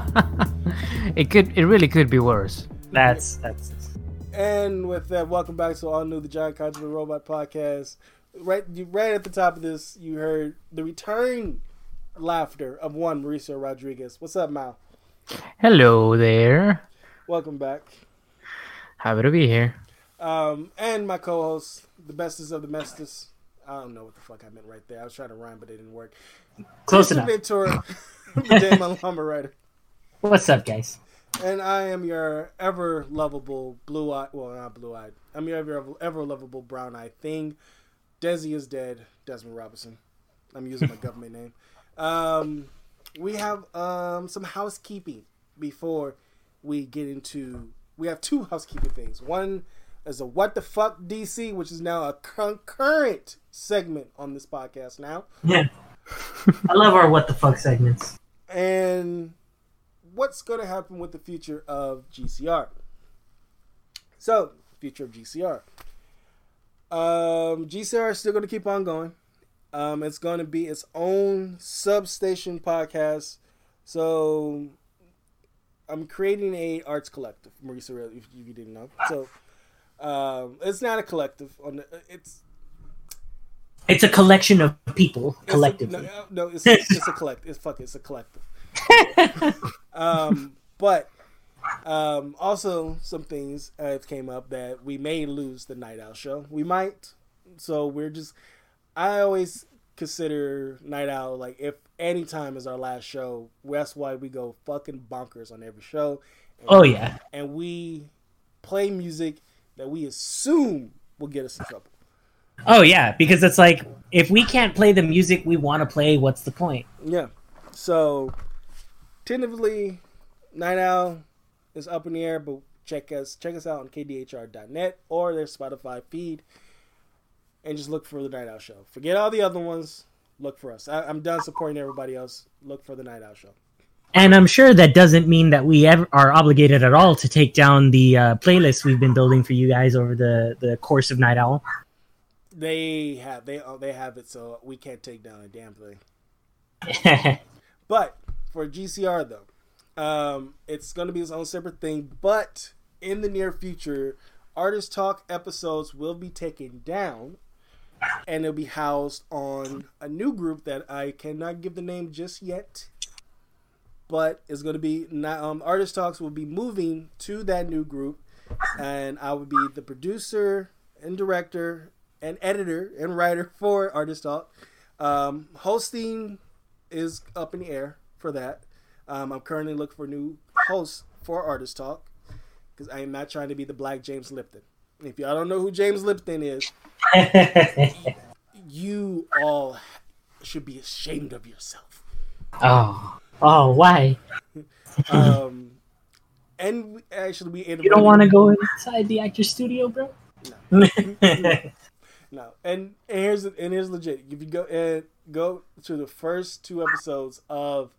case. it could. It really could be worse. That's that's. And with that, welcome back to all new the Giant Conjugal Robot podcast. Right, you, right at the top of this, you heard the return laughter of one Mauricio Rodriguez. What's up, Mal? Hello there. Welcome back. Happy to be here. Um, and my co-host, the bestest of the bestest. I don't know what the fuck I meant right there. I was trying to rhyme, but it didn't work. Close Mr. enough. Ventura, the Damon Lumber Writer. What's up, guys? And I am your ever lovable blue eyed, well, not blue eyed. I'm your ever, ever lovable brown eyed thing. Desi is dead. Desmond Robinson. I'm using my government name. Um, we have um, some housekeeping before we get into. We have two housekeeping things. One is a What the Fuck DC, which is now a concurrent segment on this podcast now. Yeah. I love our what the fuck segments. and what's going to happen with the future of GCR. So, future of GCR. Um, GCR is still going to keep on going. Um, it's going to be its own substation podcast. So, I'm creating a arts collective, Marisa, if you didn't know. So, um, it's not a collective. On the, it's It's a collection of people it's a- collectively. no, no, it's, it's a collective. It's fuck. It's a collective. um, but um, also some things have came up that we may lose the Night Owl show. We might. So we're just. I always consider Night Owl like if any time is our last show. That's why we go fucking bonkers on every show. And, oh yeah. and we play music that we assume will get us in trouble. Oh yeah. Because it's like if we can't play the music we want to play, what's the point? Yeah. So, tentatively, Night Owl is up in the air, but check us check us out on kdhr.net or their Spotify feed, and just look for the Night Owl show. Forget all the other ones. Look for us. I, I'm done supporting everybody else. Look for the Night Owl show. And I'm sure that doesn't mean that we ever are obligated at all to take down the uh, playlist we've been building for you guys over the, the course of Night Owl. They have they they have it, so we can't take down a damn thing. But for GCR though, um, it's going to be its own separate thing. But in the near future, artist talk episodes will be taken down, and they'll be housed on a new group that I cannot give the name just yet. But it's going to be not, um, artist talks will be moving to that new group, and I will be the producer and director and editor and writer for artist talk. Um, hosting is up in the air for that. Um, I'm currently looking for new hosts for Artist Talk because I am not trying to be the Black James Lipton. If y'all don't know who James Lipton is, you all should be ashamed of yourself. oh. Oh, why? Um, and we, actually, we You don't want to go inside the actor studio, bro? No, and, and here's and here's legit. If you go and go to the first two episodes of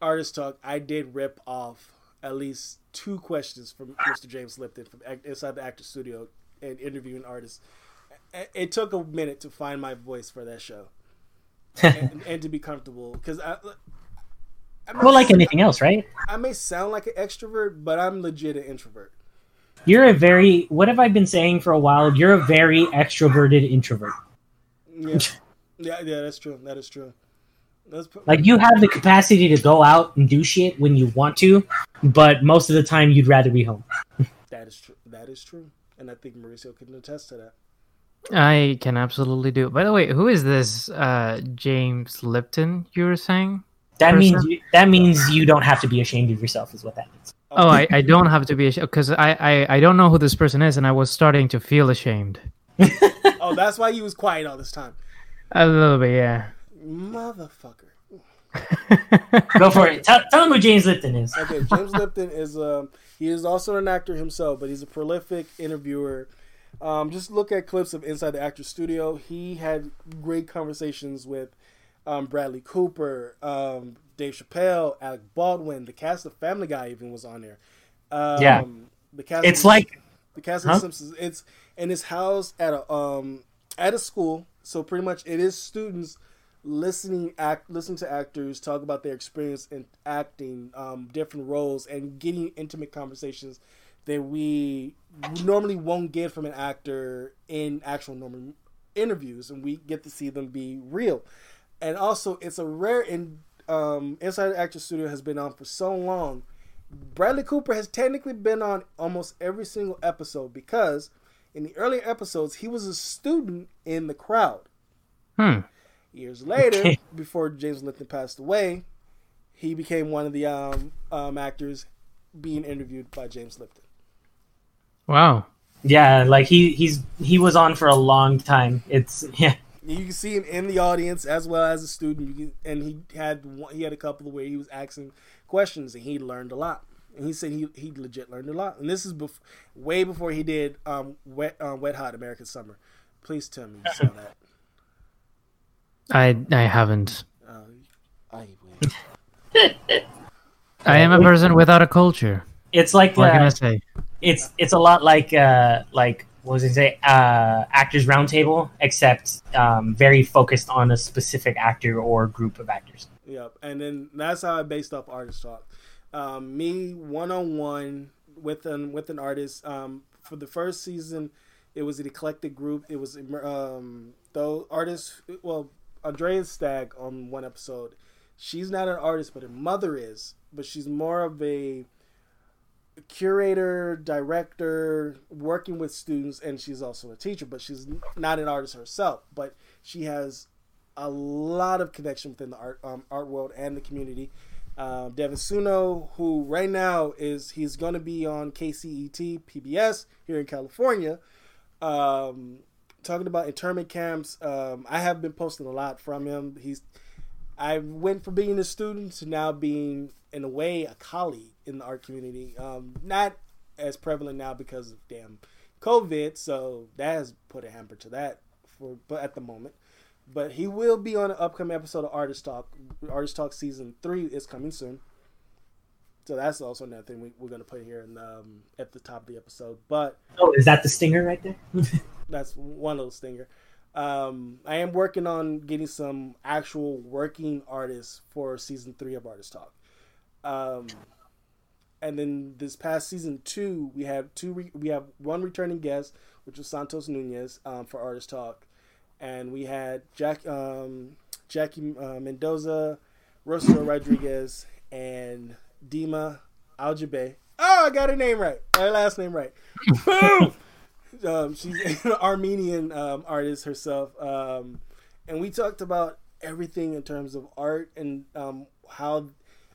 Artist Talk, I did rip off at least two questions from Mr. James Lipton from inside the actor studio and interviewing artists. It- It took a minute to find my voice for that show and, and to be comfortable because I. I well, like anything else, right? I may sound like an extrovert, but I'm legit an introvert. You're a very, what have I been saying for a while? You're a very extroverted introvert. Yeah, yeah, yeah. That's true. That is true. That's p- Like, you have the capacity to go out and do shit when you want to, but most of the time you'd rather be home. That is true. That is true. And I think Mauricio can attest to that. I can absolutely do. It. By the way, who is this uh, James Lipton you were saying? That Person? means you, that means you don't have to be ashamed of yourself, is what that means. Oh, I, I don't have to be ashamed because I, I, I don't know who this person is, and I was starting to feel ashamed. Oh, that's why he was quiet all this time. A little bit, yeah. Motherfucker. Go for it. Tell, tell them who James Lipton is. Okay, James Lipton is um he is also an actor himself, but he's a prolific interviewer. Um, just look at clips of Inside the Actor Studio. He had great conversations with um, Bradley Cooper, um, Dave Chappelle, Alec Baldwin. The cast of Family Guy even was on there. Um, Yeah. the cast. It's of- like the cast Huh? of Simpsons. It's and it's housed at a um at a school. So pretty much it is students listening act listen to actors talk about their experience in acting um, different roles and getting intimate conversations that we normally won't get from an actor in actual normal interviews and we get to see them be real. And also it's a rare in um, inside actor studio has been on for so long. Bradley cooper has technically been on almost every single episode because in the earlier episodes he was a student in the crowd. Hmm. Years later, before James Lipton passed away, he became one of the um, um, actors being interviewed by James Lipton. Wow. Yeah, like he he's he was on for a long time. It's yeah. You can see him in the audience as well as a student, you can, and he had he had a couple where he was asking questions and he learned a lot. And he said he he legit learned a lot. And this is bef- way before he did um, wet uh, wet hot American Summer. Please tell me you saw that. I I haven't. Uh, I will. I am a person without a culture. It's like What can I uh, say? it's it's a lot like uh like what was it say uh actors roundtable except um very focused on a specific actor or group of actors. Yep, and then that's how I based off artist talk. Um, me one on one with an with an artist. Um, for the first season, it was an eclectic group. It was um, though artists. Well, Andrea Stagg on one episode. She's not an artist, but her mother is. But she's more of a curator, director, working with students, and she's also a teacher. But she's not an artist herself. But she has a lot of connection within the art um, art world and the community. Um, Devin Suno, who right now is he's going to be on KCET PBS here in California, um, talking about internment camps. Um, I have been posting a lot from him. He's I went from being a student to now being in a way a colleague in the art community. Um, not as prevalent now because of damn COVID, so that has put a hamper to that for but at the moment but he will be on an upcoming episode of Artist Talk. Artist Talk season three is coming soon, so that's also another thing we, we're going to put here in, um, at the top of the episode. But Oh, is that the stinger right there? that's one little stinger. Um, I am working on getting some actual working artists for season three of Artist Talk. Um, and then this past season two, we have two. Re- we have one returning guest, which was Santos Nunez um, for Artist Talk, and we had Jack, um, Jackie uh, Mendoza, Rosa Rodriguez, and Dima Aljabe. Oh, I got her name right. Her last name right. Boom. Um, she's an Armenian um, artist herself, um, and we talked about everything in terms of art and um, how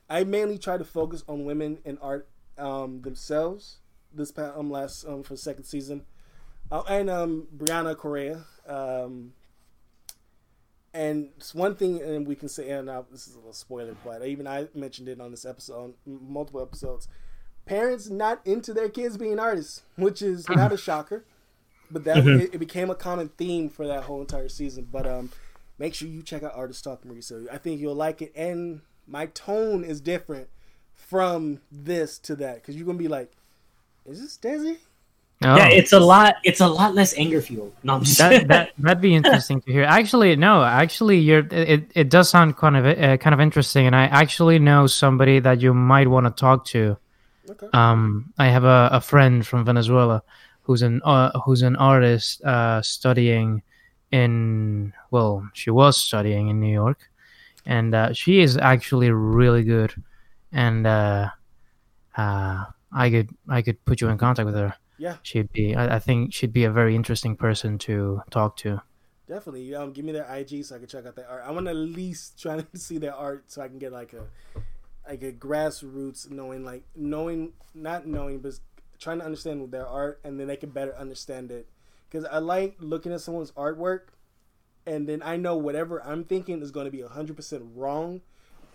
I mainly try to focus on women in art um, themselves. This past um, last um, for second season, uh, and um, Brianna Correa. Um, and it's one thing, and we can say, and now this is a little spoiler, but even I mentioned it on this episode, multiple episodes. Parents not into their kids being artists, which is not a shocker, but that Mhm. it, it became a common theme for that whole entire season. But um, make sure you check out Artist Talk, Marisa. I think you'll like it, and my tone is different from this to that because you're gonna be like, "Is this Desi?" Oh. Yeah, it's a lot. It's a lot less anger fueled. No, that that that'd be interesting to hear. Actually, no. Actually, you're it. It does sound kind of uh, kind of interesting, and I actually know somebody that you might want to talk to. Okay. Um, I have a, a friend from Venezuela who's an uh, who's an artist uh, studying in well, she was studying in New York, and uh, she is actually really good, and uh, uh, I could I could put you in contact with her. Yeah. she'd be. I, I think she'd be a very interesting person to talk to. Definitely. Um, give me their IG so I can check out their art. I want to at least try to see their art so I can get like a like a grassroots knowing, like knowing, not knowing, but trying to understand their art, and then they can better understand it. Because I like looking at someone's artwork, and then I know whatever I'm thinking is going to be hundred percent wrong.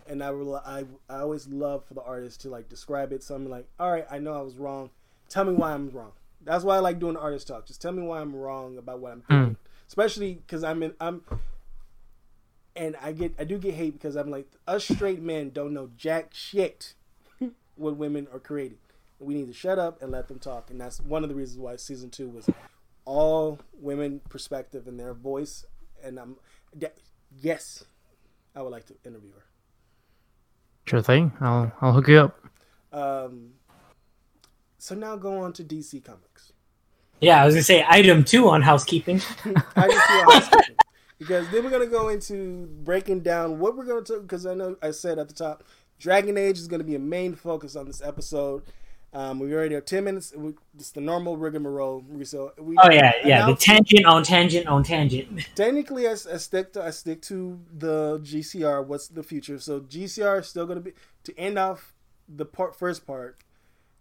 And I, will, I I always love for the artist to like describe it. So I'm like, all right, I know I was wrong. Tell me why I'm wrong. That's why I like doing artist talk. Just tell me why I'm wrong about what I'm hmm. thinking especially because I'm in I'm and I get I do get hate because I'm like us straight men don't know jack shit what women are creating. We need to shut up and let them talk, and that's one of the reasons why season two was all women perspective and their voice. And I'm that- yes, I would like to interview her. Sure thing. I'll I'll hook you up. Um, so now go on to DC Comics. Yeah, I was gonna say item two on housekeeping. I just feel housekeeping. because then we're gonna go into breaking down what we're gonna do. Because I know I said at the top, Dragon Age is gonna be a main focus on this episode. Um, we already have ten minutes. We, it's the normal rigmarole. So we, Oh yeah, yeah. The tangent on tangent on tangent. technically I, I stick to I stick to the GCR. What's the future? So GCR is still going to be to end off the part first part.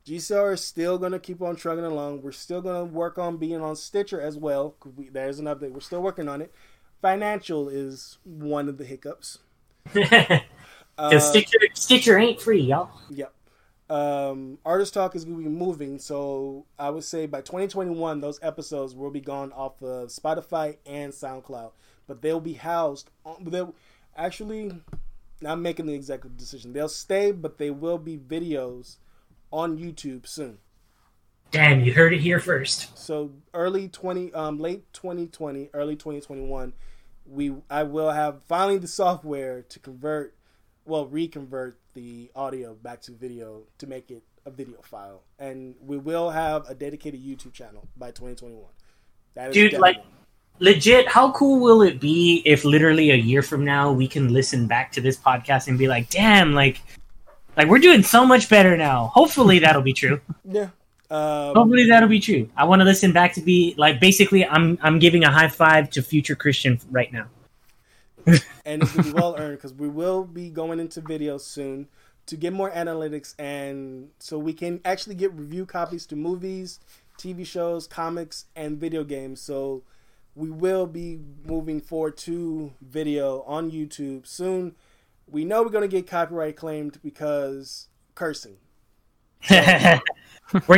GCR is still going to keep on trucking along. We're still going to work on being on Stitcher as well. We, there's an update. We're still working on it. Financial is one of the hiccups. Because Uh, Stitcher Stitcher ain't free, y'all. Yep. Um, Artist Talk is going to be moving, so I would say by 2021, those episodes will be gone off of Spotify and SoundCloud, but they'll be housed. On, they'll actually, I'm making the executive decision. They'll stay, but they will be videos on YouTube soon. Damn, you heard it here first. So early 20, um, late 2020, early 2021, we I will have finally the software to convert, well, reconvert the audio back to video to make it a video file, and we will have a dedicated YouTube channel by 2021. That is Dude, like- Legit, how cool will it be if literally a year from now we can listen back to this podcast and be like, damn, like like we're doing so much better now. Hopefully that'll be true. yeah. Um, Hopefully that'll be true. I want to listen back to be like basically I'm I'm giving a high five to future Christian right now. And it's gonna be well earned because we will be going into video soon to get more analytics and so we can actually get review copies to movies, TV shows, comics, and video games. So we will be moving forward to video on YouTube soon. We know we're gonna get copyright claimed because cursing. we're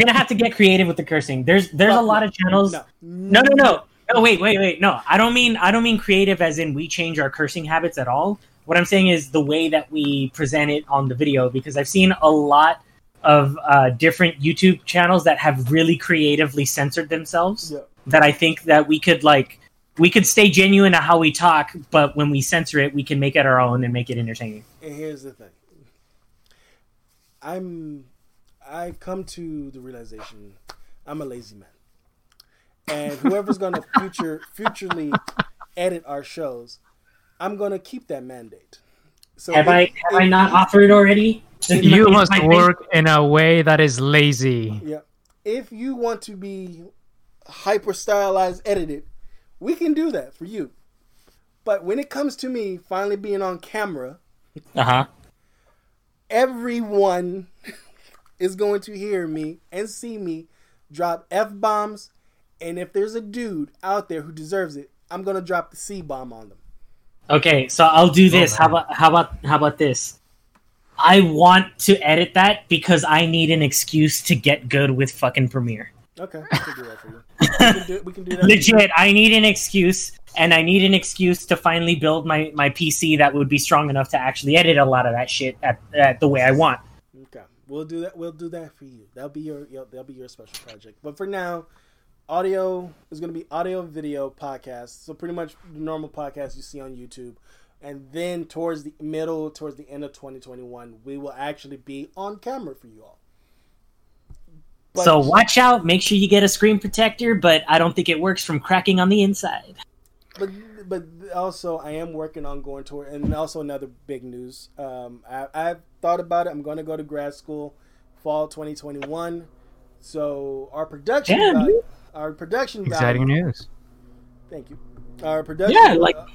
gonna have to get creative with the cursing. There's there's a lot no. of channels. No, No, no, no. No, wait, wait, wait. No, I don't mean I don't mean creative as in we change our cursing habits at all. What I'm saying is the way that we present it on the video because I've seen a lot of uh, different YouTube channels that have really creatively censored themselves. Yeah. That I think that we could like we could stay genuine to how we talk, but when we censor it, we can make it our own and make it entertaining. And here's the thing. I'm I've come to the realization I'm a lazy man. And whoever's gonna future futurely edit our shows, I'm gonna keep that mandate. So Have if- I have I not offered already? You Is must my face- work in a way that is lazy. Yeah. If you want to be hyper stylized edited, we can do that for you. But when it comes to me finally being on camera, Uh-huh. everyone is going to hear me and see me drop F bombs. And if there's a dude out there who deserves it, I'm going to drop the C bomb on them. Okay, so I'll do this. Oh, how about how about how about this? I want to edit that because I need an excuse to get good with fucking Premiere. Okay, I can do that for you. We can do, we can do that. Legit, I need an excuse, and I need an excuse to finally build my my PC that would be strong enough to actually edit a lot of that shit at, at the way I want. Okay, we'll do that. We'll do that for you. That'll be your, your that'll be your special project. But for now, audio is going to be audio video podcast. So pretty much the normal podcast you see on YouTube. And then towards the middle, towards the end of 2021, we will actually be on camera for you all. But- so watch out. Make sure you get a screen protector, but I don't think it works from cracking on the inside. but but also I am working on going to and also another big news. Um, I, I've thought about it. I'm going to go to grad school, fall 2021. So our production, Damn. Our production Exciting value. news. Thank you. Our production. Yeah, like- uh,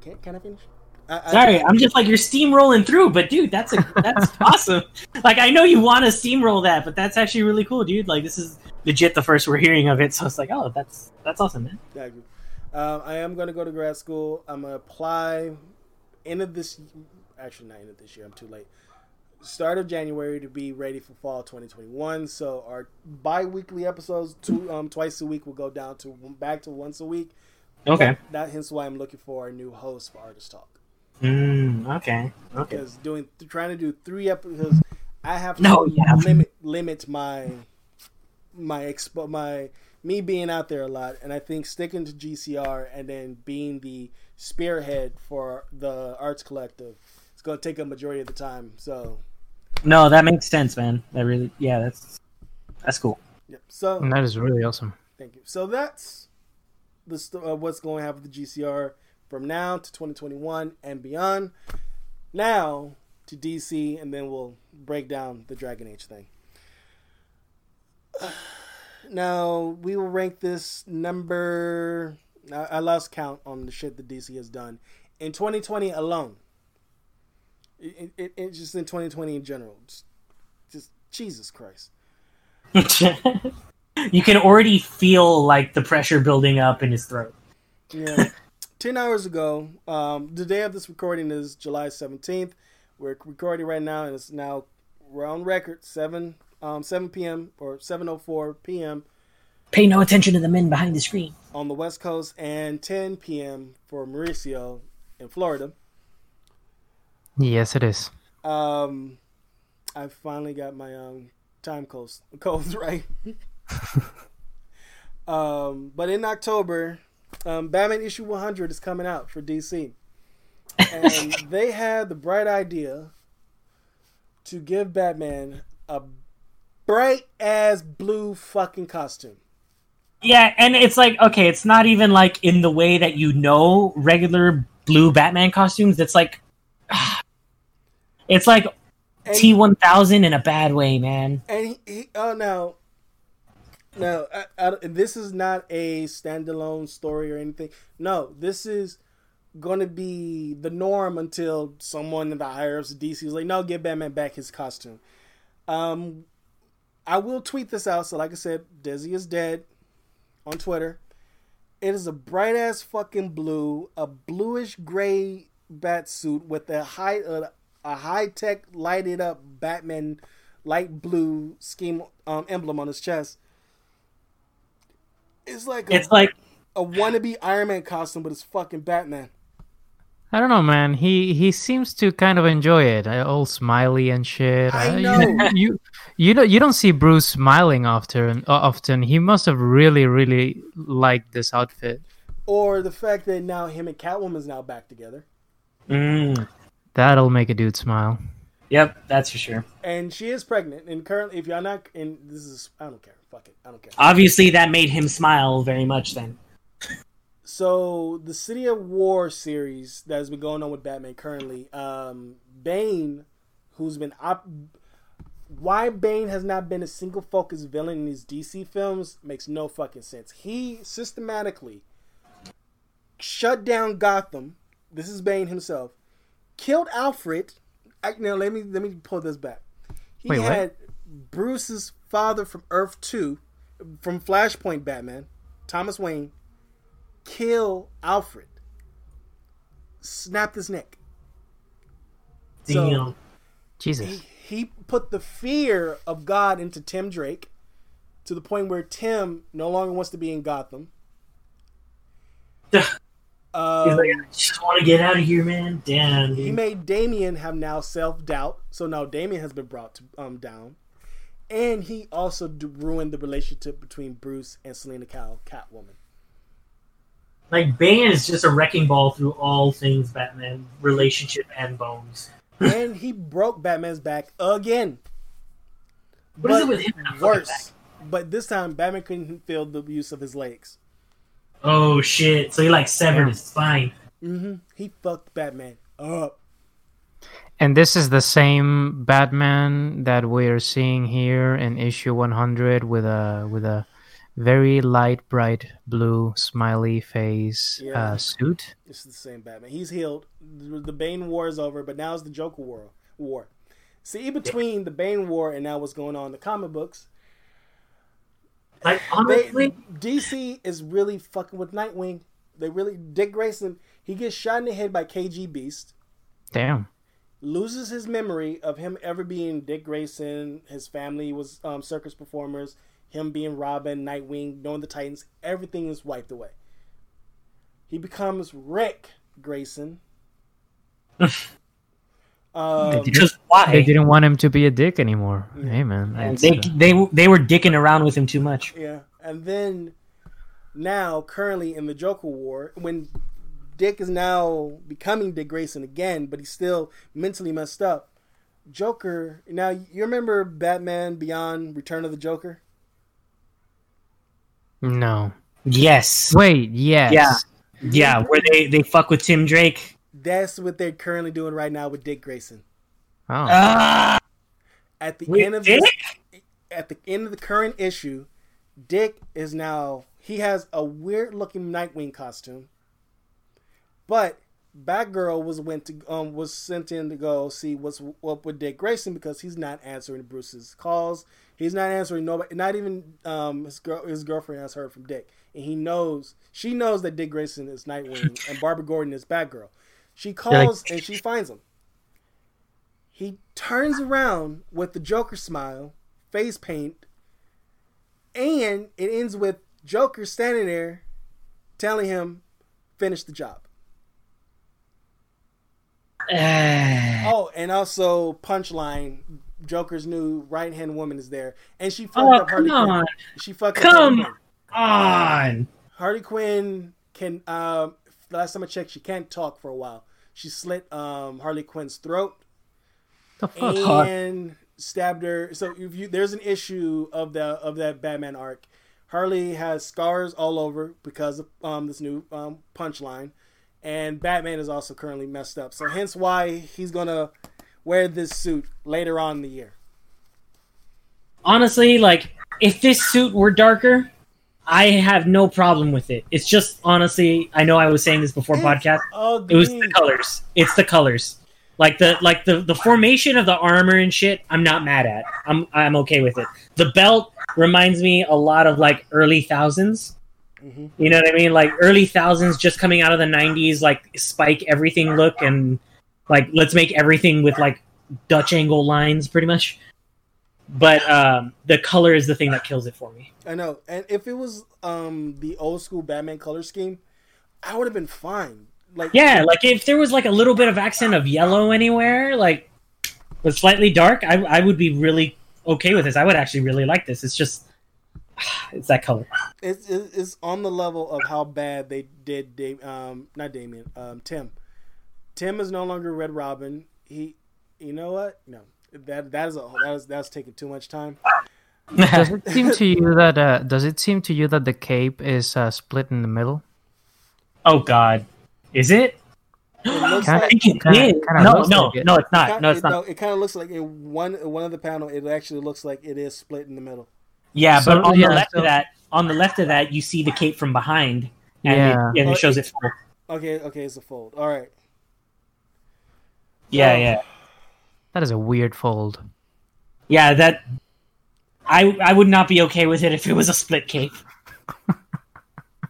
can, can I finish? I, I- Sorry, I'm just like you're steamrolling through, but dude, that's a that's awesome. Like I know you want to steamroll that, but that's actually really cool, dude. Like this is legit the first we're hearing of it, so it's like, oh, that's that's awesome, man. Thank you. Um, I am going to go to grad school. I'm going to apply end of this. Actually, not end of this year. I'm too late. Start of January to be ready for fall 2021. So our bi-weekly episodes, two um, twice a week, will go down to back to once a week. Okay. That hence why I'm looking for a new host for Artist Talk Mm, okay. Okay. because doing trying to do three episodes, I have to No, yeah. limit limit my my expo my me being out there a lot, and I think sticking to GCR and then being the spearhead for the arts collective, it's going to take a majority of the time. So, No, that makes sense, man. That really, yeah, that's that's cool. yep. So And that is really awesome. Thank you. So that's the st- uh, what's going to happen with the GCR from now to 2021 and beyond. Now to DC, and then we'll break down the Dragon Age thing. Now we will rank this number. I, I lost count on the shit that DC has done in 2020 alone. It, it, it's just in 2020 in general. Just, just Jesus Christ. you can already feel like the pressure building up in his throat. Yeah. 10 hours ago, um, the day of this recording is July 17th. We're recording right now, and it's now, we're on record, 7, um, 7 p.m. or 7.04 p.m. Pay no attention to the men behind the screen. on the West Coast and 10 p.m. for Mauricio in Florida. Yes, it is. Um, I finally got my um, time codes, codes right. um, but in October, um, Batman issue 100 is coming out for DC. And they had the bright idea to give Batman a bright ass blue fucking costume. Yeah, and it's like okay, it's not even like in the way that you know regular blue Batman costumes. It's like it's like T one thousand in a bad way, man. And he, he oh no, no, I, I, this is not a standalone story or anything. No, this is going to be the norm until someone in the higher ups of DC is like, no, give Batman back his costume. Um, I will tweet this out. So, like I said, Desi is dead on Twitter. It is a bright ass fucking blue, a bluish gray bat suit with a high uh, a high tech lighted up Batman light blue scheme um, emblem on his chest. It's like a, It's like a wannabe Iron Man costume, but it's fucking Batman. I don't know, man. He he seems to kind of enjoy it. uh, All smiley and shit. I Uh, you- know. You you don't you don't see Bruce smiling often. uh, Often he must have really really liked this outfit. Or the fact that now him and Catwoman's now back together, mm, That'll make a dude smile. Yep, that's for sure. and she is pregnant. And currently, if you're not, and this is, I don't care. Fuck it, I don't care. Obviously that made him smile very much then. So the City of War series that has been going on with Batman currently, um, Bane, who's been op- why Bane has not been a single focus villain in these DC films makes no fucking sense. He systematically shut down Gotham. This is Bane himself. Killed Alfred. I, now let me let me pull this back. He Wait, what? had Bruce's father from Earth Two, from Flashpoint Batman, Thomas Wayne, kill Alfred. Snapped his neck. So- Jesus. He, he put the fear of God into Tim Drake to the point where Tim no longer wants to be in Gotham. He's Um, like, I just want to get out of here, man. Damn, he made Damian have now self doubt, so now Damian has been brought to, um, down, and he also d- ruined the relationship between Bruce and Selina Kyle, Catwoman. Like Bane is just a wrecking ball through all things Batman, relationship and bones. and he broke Batman's back again. What is it with him and the fucking Worse, but this time Batman couldn't feel the use of his legs. Oh shit! So he like severed Yeah. his spine. Mm-hmm. He fucked Batman up. And this is the same Batman that we're seeing here in issue 100 with a with a very light, bright blue smiley face Yeah. uh, suit. It's the same Batman. He's healed. The the Bane War is over, but now it's the Joker War. War. See, in between the Bane War and now what's going on in the comic books, Like they, honestly, DC is really fucking with Nightwing. They really Dick Grayson. He gets shot in the head by KGBeast. Damn. loses his memory of him ever being Dick Grayson. His family was um, circus performers. Him being Robin, Nightwing, knowing the Titans. Everything is wiped away. He becomes Ric Grayson. um, Did just They didn't want him to be a dick anymore. Yeah. Hey man, they uh, they they were dicking around with him too much. yeah, and then now currently in the Joker War when Dick is now becoming Dick Grayson again, but he's still mentally messed up. Joker. Now you remember Batman Beyond: Return of the Joker? No. Yes. Wait. Yes. Yeah. Yeah. Where they they fuck with Tim Drake. That's what they're currently doing right now with Dick Grayson. Oh. At the With end of Dick? this, at the end of the current issue, Dick is now he has a weird looking Nightwing costume, but Batgirl was went to um was sent in to go see what's up with Dick Grayson because he's not answering Bruce's calls. He's not answering nobody. Not even um his girl his girlfriend has heard from Dick, and he knows she knows that Dick Grayson is Nightwing and Barbara Gordon is Batgirl. She calls and she finds him. He turns around with the Joker smile, face paint, and it ends with Joker standing there telling him, finish the job. Oh, and also punchline, Joker's new right hand woman is there. And she fucked Oh, up Harley Quinn. She fucked Come up Harley Quinn. on. Harley Quinn can um last time I checked, she can't talk for a while. She slit um Harley Quinn's throat. the fuck? and stabbed her. So if you there's an issue of the of that Batman arc. Harley has scars all over because of um, this new um, punchline, and Batman is also currently messed up. So hence why he's gonna wear this suit later on in the year. Honestly, like if this suit were darker, I have no problem with it. It's just honestly, I know I was saying this before podcast. It was the colors. It's the colors. Like the like the the formation of the armor and shit. I'm not mad at. I'm I'm okay with it. The belt reminds me a lot of like early thousands. Mhm. You know what I mean? Like early thousands, just coming out of the '90s, like spike everything look and like let's make everything with like Dutch angle lines, pretty much. But um, the color is the thing that kills it for me. I know, and if it was um the old school Batman color scheme, I would have been fine. Like Yeah, like if there was like a little bit of accent of yellow anywhere, like but slightly dark, I I would be really okay with this. I would actually really like this. It's just it's that color. it's it's on the level of how bad they did. Da- um, not Damian. Um, Tim. Tim is no longer Red Robin. He, you know what? No, that that is a that is that's taking too much time. Does it seem to you that uh, does it seem to you that the cape is uh, split in the middle? oh God, is it? It looks Kinda- like it kinda- kinda No, looks no, like it. no, it's not. kind- No, it's not. no, it kind of looks like in one one of the panel. It actually looks like it is split in the middle. Yeah, So, but on yeah, the left so- of that, on the left of that, you see the cape from behind, and Yeah. it, and Oh, it shows it full. Okay, okay, it's a fold. All right. Yeah, Oh. yeah, That is a weird fold. yeah. That I I would not be okay with it if it was a split cape.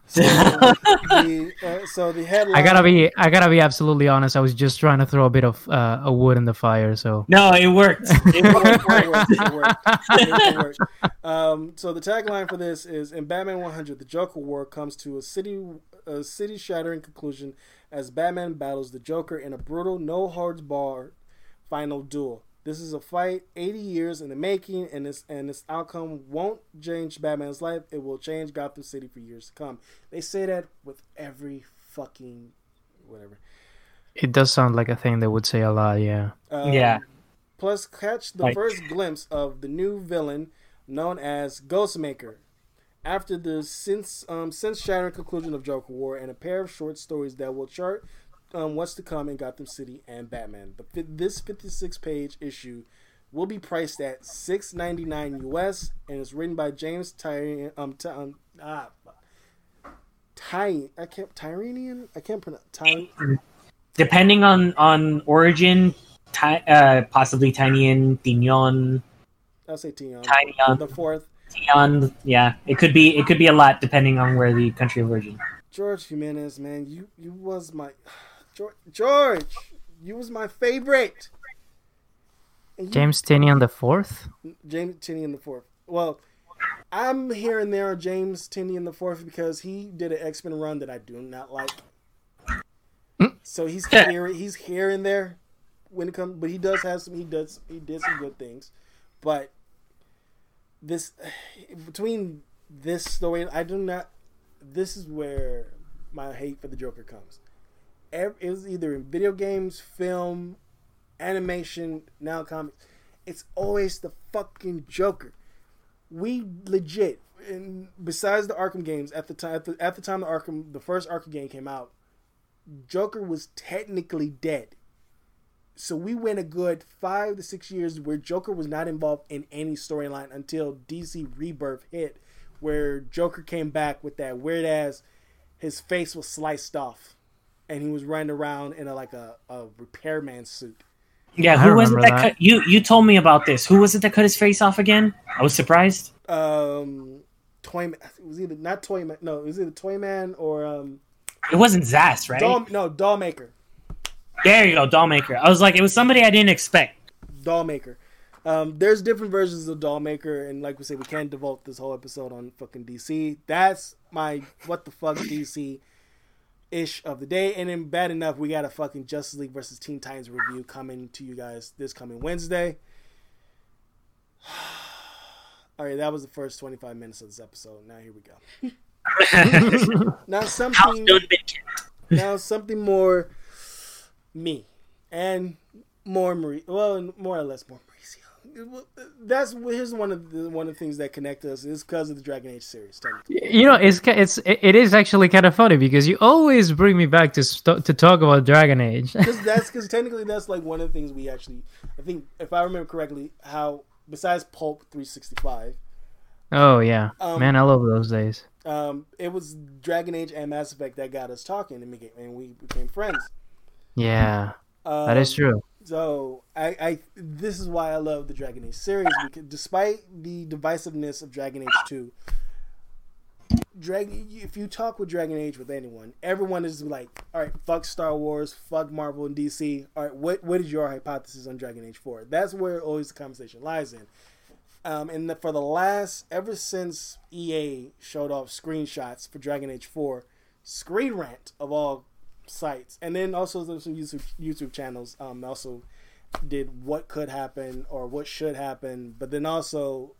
So the, uh, so the headline. I gotta be I gotta be absolutely honest. I was just trying to throw a bit of uh, a wood in the fire. So No, it worked. It It worked. worked, it worked, it worked. It worked. Um, so the tagline for this is: In Batman 100, the Joker War comes to a city, a city-shattering conclusion as Batman battles the Joker in a brutal, no holds barred final duel. This is a fight 80 years in the making, and this and this outcome won't change Batman's life. It will change Gotham City for years to come. They say that with every fucking whatever. it does sound like a thing they would say a lot. Yeah. Um, Yeah. Plus, catch the Like- first glimpse of the new villain known as Ghostmaker. After the since um, since shattering conclusion of Joker War and a pair of short stories that will chart um, what's to come in Gotham City and Batman. The, this 56 page issue will be priced at 6.99 US and it's written by James Ty um, Ty, um ah Ty I can't Tyrenian I can't pronounce Ty Depending on on origin, ti- uh, possibly Tinyan, Tinyon, I'll say Tion Tinyon, the fourth Tion. Yeah, it could be it could be a lot depending on where the country of origin. George Jimenez, man, you you was my George. George you was my favorite. You- James Tynion the fourth. James Tynion the fourth. Well, I'm here and there on James Tynion the fourth because he did an X Men run that I do not like. So he's here, he's here and there when it comes, but he does have some. He does he did some good things, but this between this story, I do not. this is where my hate for the Joker comes. Every, it was either in video games, film, animation, now comics. It's always the fucking Joker. We legit, and besides the Arkham games, at the time at the, at the time the Arkham the first Arkham game came out, Joker was technically dead. So we went a good five to six years where Joker was not involved in any storyline until DC Rebirth hit, where Joker came back with that weird ass, his face was sliced off, and he was running around in a like a, a repairman suit. Yeah, who was it that, that. cut you you told me about this? Who was it that cut his face off again? I was surprised. Um, Toy it was either not Toyman, no, it was either Toyman or um, It wasn't Zsasz, right? Doll, no, Dollmaker. There you go, Dollmaker. I was like, it was somebody I didn't expect. Dollmaker. Um, there's different versions of Dollmaker, and like we say, we can't devote this whole episode on fucking DC. That's my what the fuck DC ish of the day. And then bad enough, we got a fucking Justice League versus Teen Titans review coming to you guys this coming Wednesday. All right, that was the first 25 minutes of this episode. Now here we go. now something done been kept. now something more me and more Marie. Well, more or less more Mauricio. That's here's one of the one of the things that connect us is because of the Dragon Age series. You know, it's it's it is actually kind of funny because you always bring me back to st- to talk about Dragon Age. because that's because technically that's like one of the things we actually. I think if I remember correctly, how besides Pulp 365, oh yeah, Um, man, I love those days. um, it was Dragon Age and Mass Effect that got us talking and, became, and we became friends. Yeah, Um, that is true. So I, I this is why I love the Dragon Age series because despite the divisiveness of Dragon Age Two, Dragon if you talk with Dragon Age with anyone, everyone is like, all right, fuck Star Wars, fuck Marvel and DC. All right, what what is your hypothesis on Dragon Age Four? That's where always the conversation lies in. Um, and the, for the last ever since EA showed off screenshots for Dragon Age Four, Screen Rant of all sites, and then also there's some YouTube YouTube channels um, also did what could happen or what should happen, but then also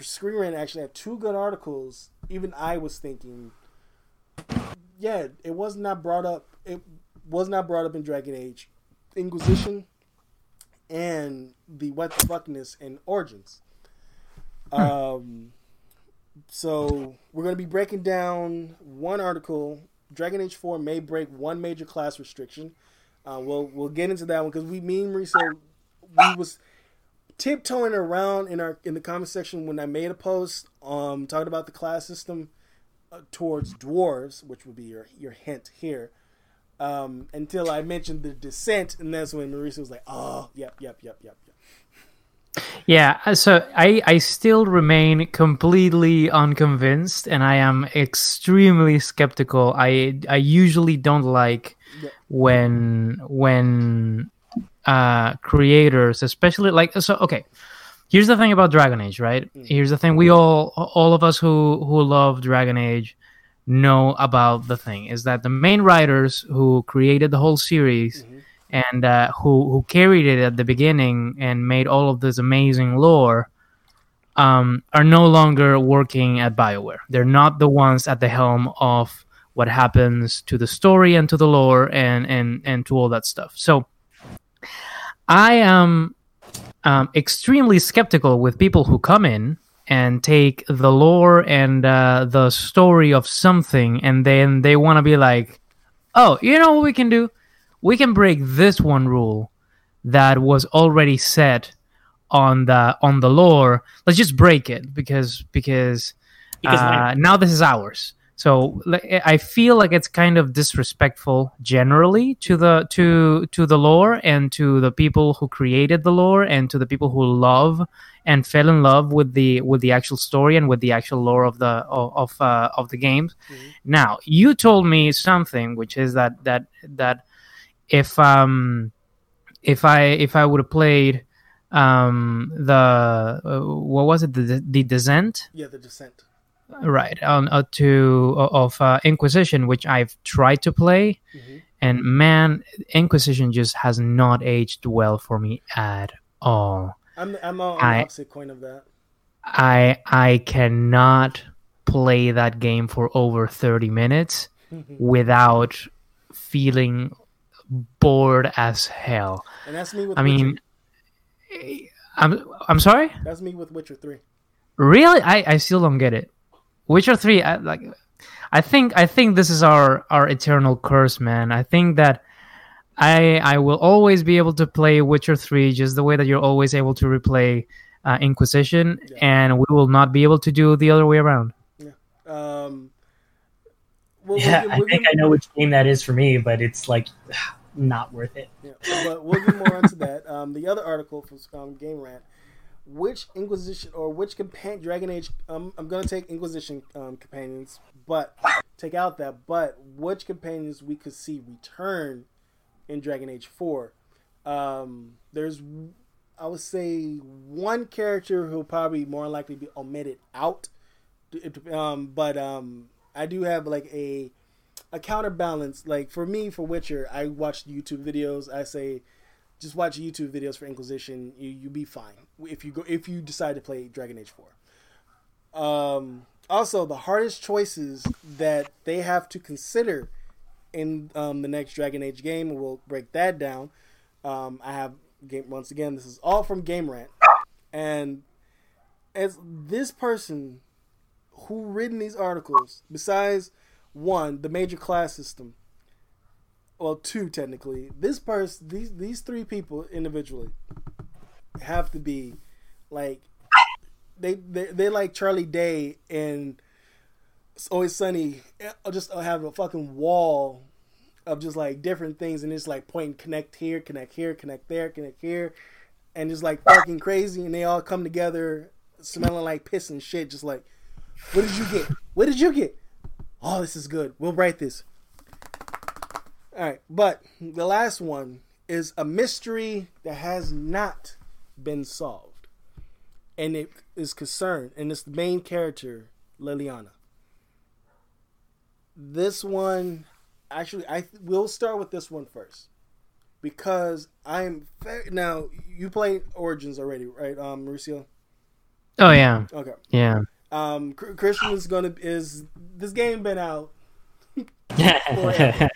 Screen Rant actually had two good articles. Even I was thinking, yeah, it was not brought up. It was not brought up in Dragon Age Inquisition and the what the fuckness and Origins. Um, so we're gonna be breaking down one article. Dragon Age Four may break one major class restriction. Uh, we'll we'll get into that one because we, mean Marisa, we was tiptoeing around in our in the comment section when I made a post um talking about the class system uh, towards dwarves, which would be your your hint here. Um, until I mentioned the descent, and that's when Marisa was like, "Oh, yep, yep, yep, yep, yep." Yeah, uh, so I I still remain completely unconvinced, and I am extremely skeptical. I I usually don't like Yeah. when when uh creators, especially like so. Okay, here's the thing about Dragon Age, right? Here's the thing: we all all of us who who love Dragon Age know about the thing is that the main writers who created the whole series and uh, who who carried it at the beginning and made all of this amazing lore um, are no longer working at Bioware. They're not the ones at the helm of what happens to the story and to the lore and and and to all that stuff. So I am um, extremely skeptical with people who come in and take the lore and uh, the story of something and then they want to be like, oh, you know what we can do? We can break this one rule that was already set on the on the lore. Let's just break it because because, Because uh, now this is ours. So I feel like it's kind of disrespectful generally to the to to the lore and to the people who created the lore and to the people who love and fell in love with the with the actual story and with the actual lore of the of uh, of the games. Now you told me something, which is that that that if um if I if I would have played um the uh, what was it the the descent Yeah, the descent. right on uh, to of uh, Inquisition, which I've tried to play, Mhm. and man, Inquisition just has not aged well for me at all. I'm I'm on I- opposite coin of that. I I cannot play that game for over 30 minutes without feeling bored as hell. And that's me with. I Witcher. mean, I'm I'm sorry. that's me with Witcher Three. Really, I I still don't get it. Witcher three, I, like, I think I think this is our our eternal curse, man. I think that I I will always be able to play Witcher three just the way that you're always able to replay uh, Inquisition, Yeah. and we will not be able to do the other way around. Um, we'll, Yeah, we'll I get- we'll think I know which game that is for me, but it's like not worth it. Yeah, but we'll get more into that. Um, the other article from um, Game Rant: Which Inquisition or which compan- Dragon Age? Um, I'm gonna take Inquisition um, companions, but take out that. But which companions we could see return in Dragon Age Four? Um, there's, I would say, one character who'll probably more likely be omitted out. Um, but um, I do have like a a counterbalance. Like for me, for Witcher, I watch YouTube videos. I say, just watch YouTube videos for Inquisition. You you be fine if you go if you decide to play Dragon Age Four. Um, also, the hardest choices that they have to consider in um, the next Dragon Age game, we'll break that down. Um, I have game once again. This is all from Game Rant, and as this person who written these articles, besides one, the major class system. Well, two technically. This person, these these three people individually, have to be like they they they like Charlie Day and It's Always Sunny. I'll just uh, have a fucking wall of just like different things, and it's like point connect here, connect here, connect there, connect here, and it's like fucking crazy, and they all come together smelling like piss and shit, just like, what did you get? What did you get? Oh, this is good. We'll write this. All right, but the last one is a mystery that has not been solved, and it is concerned, and it's the main character, Leliana. This one, actually, I we'll start with this one first because I'm now. You played Origins already, right, um, Mauricio? Oh yeah, Okay. yeah. Um, Christian is gonna is this game been out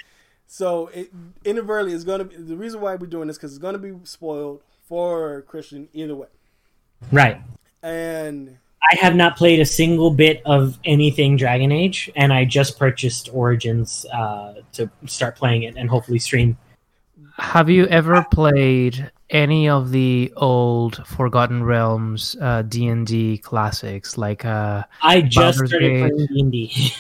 So it inadvertently is going to be the reason why we're doing this because it's going to be spoiled for Christian either way. right. And I have not played a single bit of anything Dragon Age, and I just purchased Origins uh, to start playing it and hopefully stream. Have you ever played any of the old Forgotten Realms uh, D and D classics? Like, uh, I just Baldur's started Gate. playing D and D.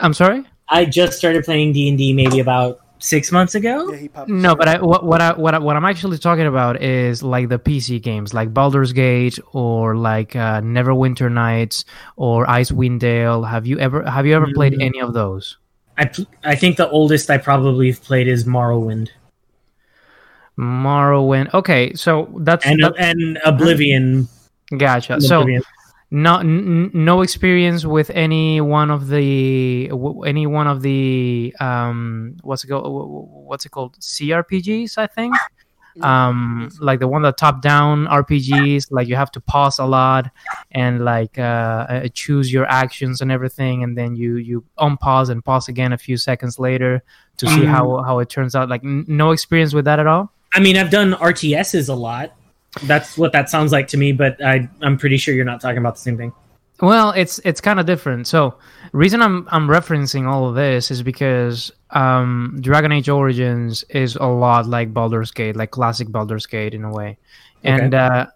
I'm sorry. I just started playing D and D maybe about six months ago. yeah, he. No, but I, what what I what I, what I'm actually talking about is like the PC games, like Baldur's Gate or like uh, Neverwinter Nights or Icewind Dale. Have you ever have you ever played Mm. any of those? I pl- I think the oldest I probably have played is Morrowind Morrowind. Okay, so that's, and that- and Oblivion. gotcha. So Oblivion. no n- no experience with any one of the w- any one of the um what's it called what's it called CRPGs I think um like the one that top down rpgs like you have to pause a lot and like uh, uh choose your actions and everything and then you you unpause and pause again a few seconds later to see Mm. how how it turns out like n- no experience with that at all I mean, I've done RTSs a lot. That's what that sounds like to me, but I I'm pretty sure you're not talking about the same thing. Well, it's it's kind of different. So, reason I'm I'm referencing all of this is because um, Dragon Age Origins is a lot like Baldur's Gate, like classic Baldur's Gate in a way, and uh,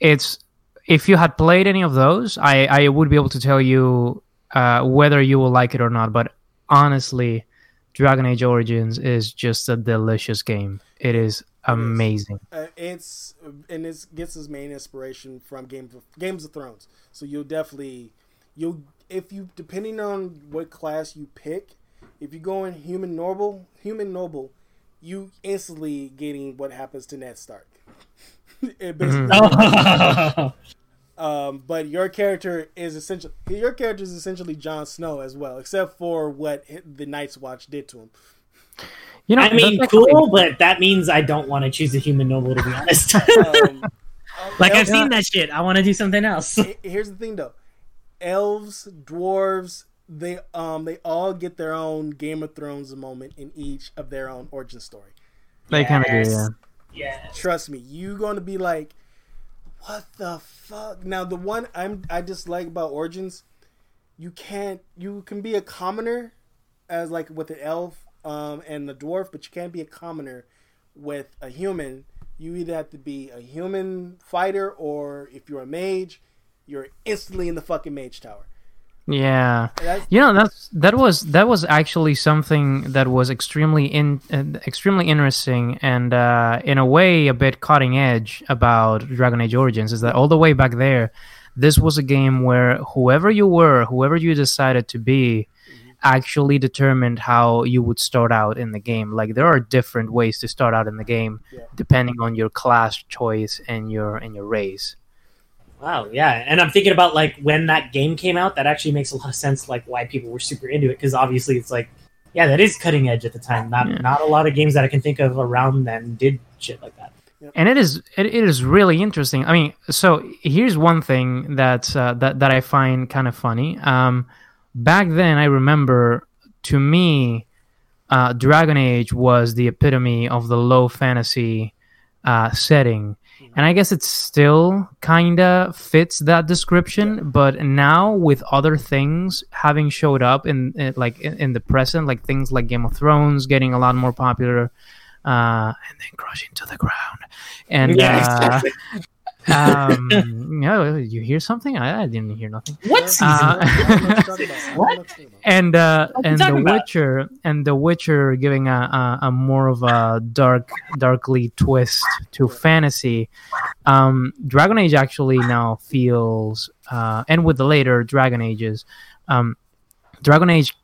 it's if you had played any of those, I I would be able to tell you uh, whether you will like it or not. But honestly, Dragon Age Origins is just a delicious game. It is amazing. uh, it's and it gets its main inspiration from Games of Games of Thrones. So you'll definitely you'll if you depending on what class you pick, if you go in human noble, human noble, you instantly getting what happens to Ned Stark. it basically, um, but your character is essentially your character is essentially Jon Snow as well, except for what the Night's Watch did to him. You know, I mean, that's cool, but that means I don't want to choose a human noble to be honest. Um, like I've seen that shit. I want to do something else. here's the thing though elves, dwarves, they um they all get their own Game of Thrones moment in each of their own origin story. They kind of do, yeah. Yeah. Trust me, you gonna be like, what the fuck? Now the one I'm I dislike about Origins, you can't you can be a commoner as like with an elf um and the dwarf, but you can't be a commoner with a human. You either have to be a human fighter or if you're a mage, you're instantly in the fucking mage tower. Yeah. That's, You know that's that was that was actually something that was extremely in uh, extremely interesting and uh, in a way a bit cutting edge about Dragon Age Origins is that all the way back there, this was a game where whoever you were, whoever you decided to be, actually determined how you would start out in the game. Like there are different ways to start out in the game Yeah. depending on your class choice and your and your race. Wow, yeah, and I'm thinking about like when that game came out. That actually makes a lot of sense, like why people were super into it, because obviously it's like, yeah, that is cutting edge at the time. Not Yeah. not a lot of games that I can think of around then did shit like that. and it is it, it is really interesting i mean so here's one thing that uh, that that i find kind of funny um back then i remember to me uh dragon age was the epitome of the low fantasy uh setting and i guess it still kind of fits that description but now with other things having showed up in, in like in, in the present like things like game of thrones getting a lot more popular uh, and then crushing to the ground. And Yeah, uh, um, you, know, you hear something? I, I didn't hear nothing. What season? Uh, I don't know what you're talking about. I don't know what you're talking about. And uh, What and The about? Witcher and The Witcher giving a, a, a more of a dark, darkly twist to fantasy. Um, Dragon Age actually now feels, uh, and with the later Dragon Ages, um, Dragon Age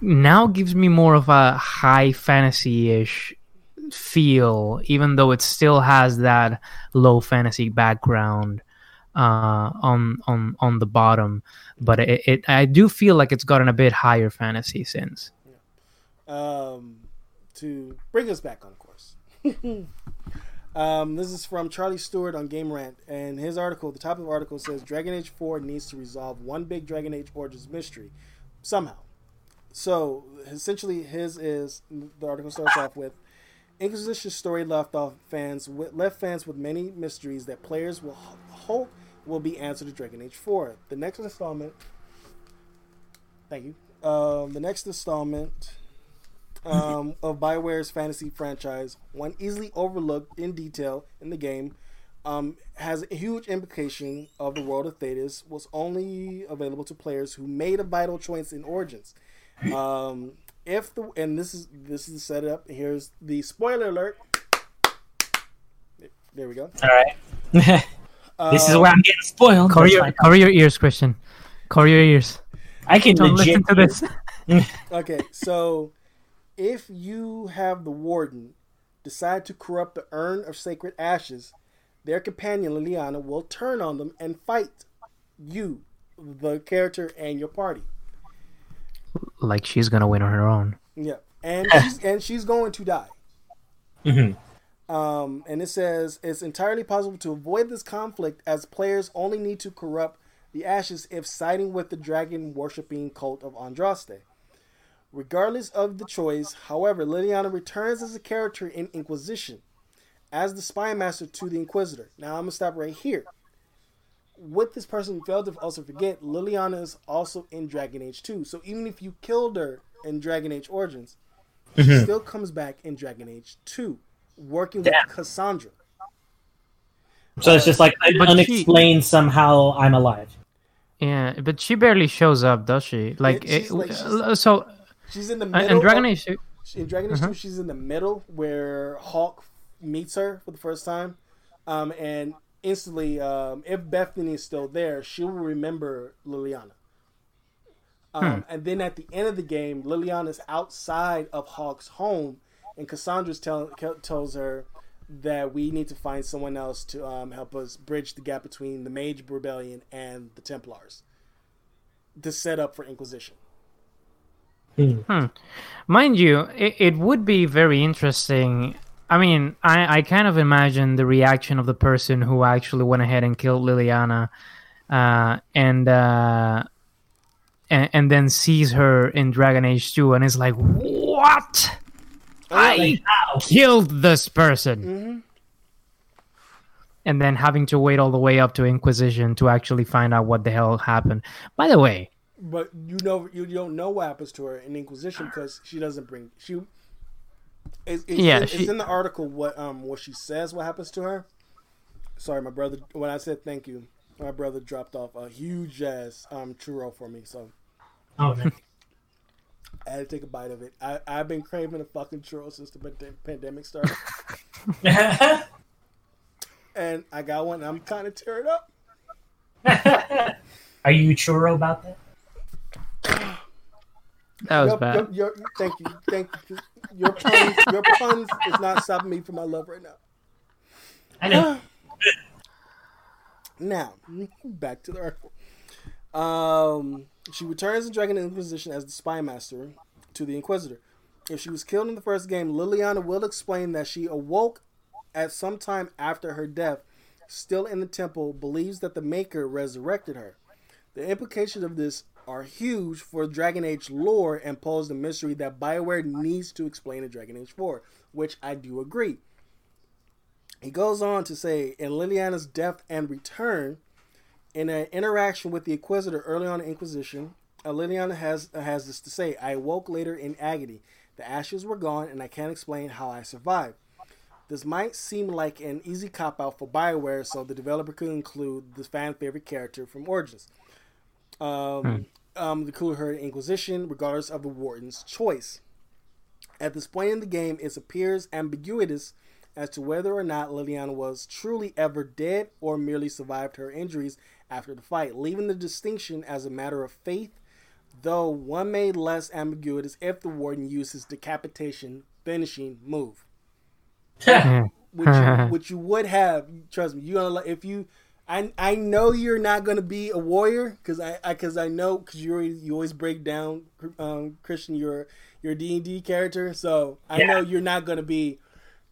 now gives me more of a high fantasy ish feel, even though it still has that low fantasy background uh, on on on the bottom. But it, it I do feel like it's gotten a bit higher fantasy since. um, to bring us back on course. um, this is from Charlie Stewart on Game Rant, and his article, the top of the article says Dragon Age 4 needs to resolve one big Dragon Age Origins mystery somehow. So essentially, his is the article starts off with Inquisition's story left off fans with, left fans with many mysteries that players will hope will be answered in Dragon Age 4. The next installment. Thank you. Um, the next installment um, of Bioware's fantasy franchise, one easily overlooked in detail in the game, um, has a huge implication of the world of Thedas was only available to players who made a vital choice in Origins. Um, if the and this is this is the setup. Here's the spoiler alert. There we go. All right. this is Um, where I'm getting spoiled. Cover your, cover your ears, Christian. Cover your ears. I can Don't legit listen to this. Okay, so if you have the warden decide to corrupt the urn of sacred ashes, their companion Leliana will turn on them and fight you, the character, and your party. Like she's gonna win on her own. Yeah, and she's, and she's going to die. Mhm. Um, and it says it's entirely possible to avoid this conflict as players only need to corrupt the ashes if siding with the dragon worshipping cult of Andraste. Regardless of the choice, however, Leliana returns as a character in Inquisition as the spy master to the Inquisitor. Now I'm gonna stop right here. What this person failed to also forget, Leliana is also in Dragon Age 2. So even if you killed her in Dragon Age Origins, she still comes back in Dragon Age 2, working with Cassandra. So it's just like un- But she- unexplained somehow I'm alive. Yeah, but she barely shows up, does she? Like, she's it, like- she's- uh, so She's in the uh, middle. in Dragon Age, two- in Dragon Age Uh-huh. 2, she's in the middle where Hawke meets her for the first time. Um, and instantly, um, if Bethany is still there, she will remember Leliana. Um, And then at the end of the game, Leliana's outside of Hawke's home, and Cassandra's tell, tells her that we need to find someone else to um, help us bridge the gap between the Mage Rebellion and the Templars to set up for Inquisition. mind you, it, it would be very interesting. I mean, I, I kind of imagine the reaction of the person who actually went ahead and killed Leliana uh, and, uh, and and then sees her in Dragon Age Two, and is like, "What? I Like, killed this person." hmm and then having to wait all the way up to Inquisition to actually find out what the hell happened. By the way, But you know, you don't know what happens to her in Inquisition because she doesn't bring she. It's, it's, Yeah, it's she- in the article what um what she says what happens to her. Sorry, my brother. When I said thank you, my brother dropped off a huge ass um churro for me, so Oh, man. I had to take a bite of it. I I've been craving a fucking churro since the pand- pandemic started, and I got one. and I'm kind of tearing up. Are you churro about that? That was Your- bad. your- your- thank you, thank you. Your puns, your puns is not stopping me from my love right now. I know. Now, back to the article. Um, she returns in Dragon Inquisition as the spy master to the Inquisitor. If she was killed in the first game, Leliana will explain that she awoke at some time after her death, still in the temple, believes that the Maker resurrected her. The implication of this are huge for Dragon Age lore and pose the mystery that BioWare needs to explain in Dragon Age 4, which I do agree. He goes on to say, in Leliana's death and return, in an interaction with the Inquisitor early on in Inquisition, uh, Leliana has has this to say: "I awoke later in agony. The ashes were gone, and I can't explain how I survived." This might seem like an easy cop out for Bioware, so the developer could include the fan favorite character from Origins. Um, um, the include her Inquisition, regardless of the Warden's choice. At this point in the game, it appears ambiguous as to whether or not Leliana was truly ever dead or merely survived her injuries after the fight, leaving the distinction as a matter of faith, though one made less ambiguous if the warden used his decapitation finishing move. Yeah. Which you, which you would have, trust me, you gonna if you I, I know you're not gonna be a warrior because I because I, know because you always, you always break down um, Christian your your D and D character so I Yeah. know you're not gonna be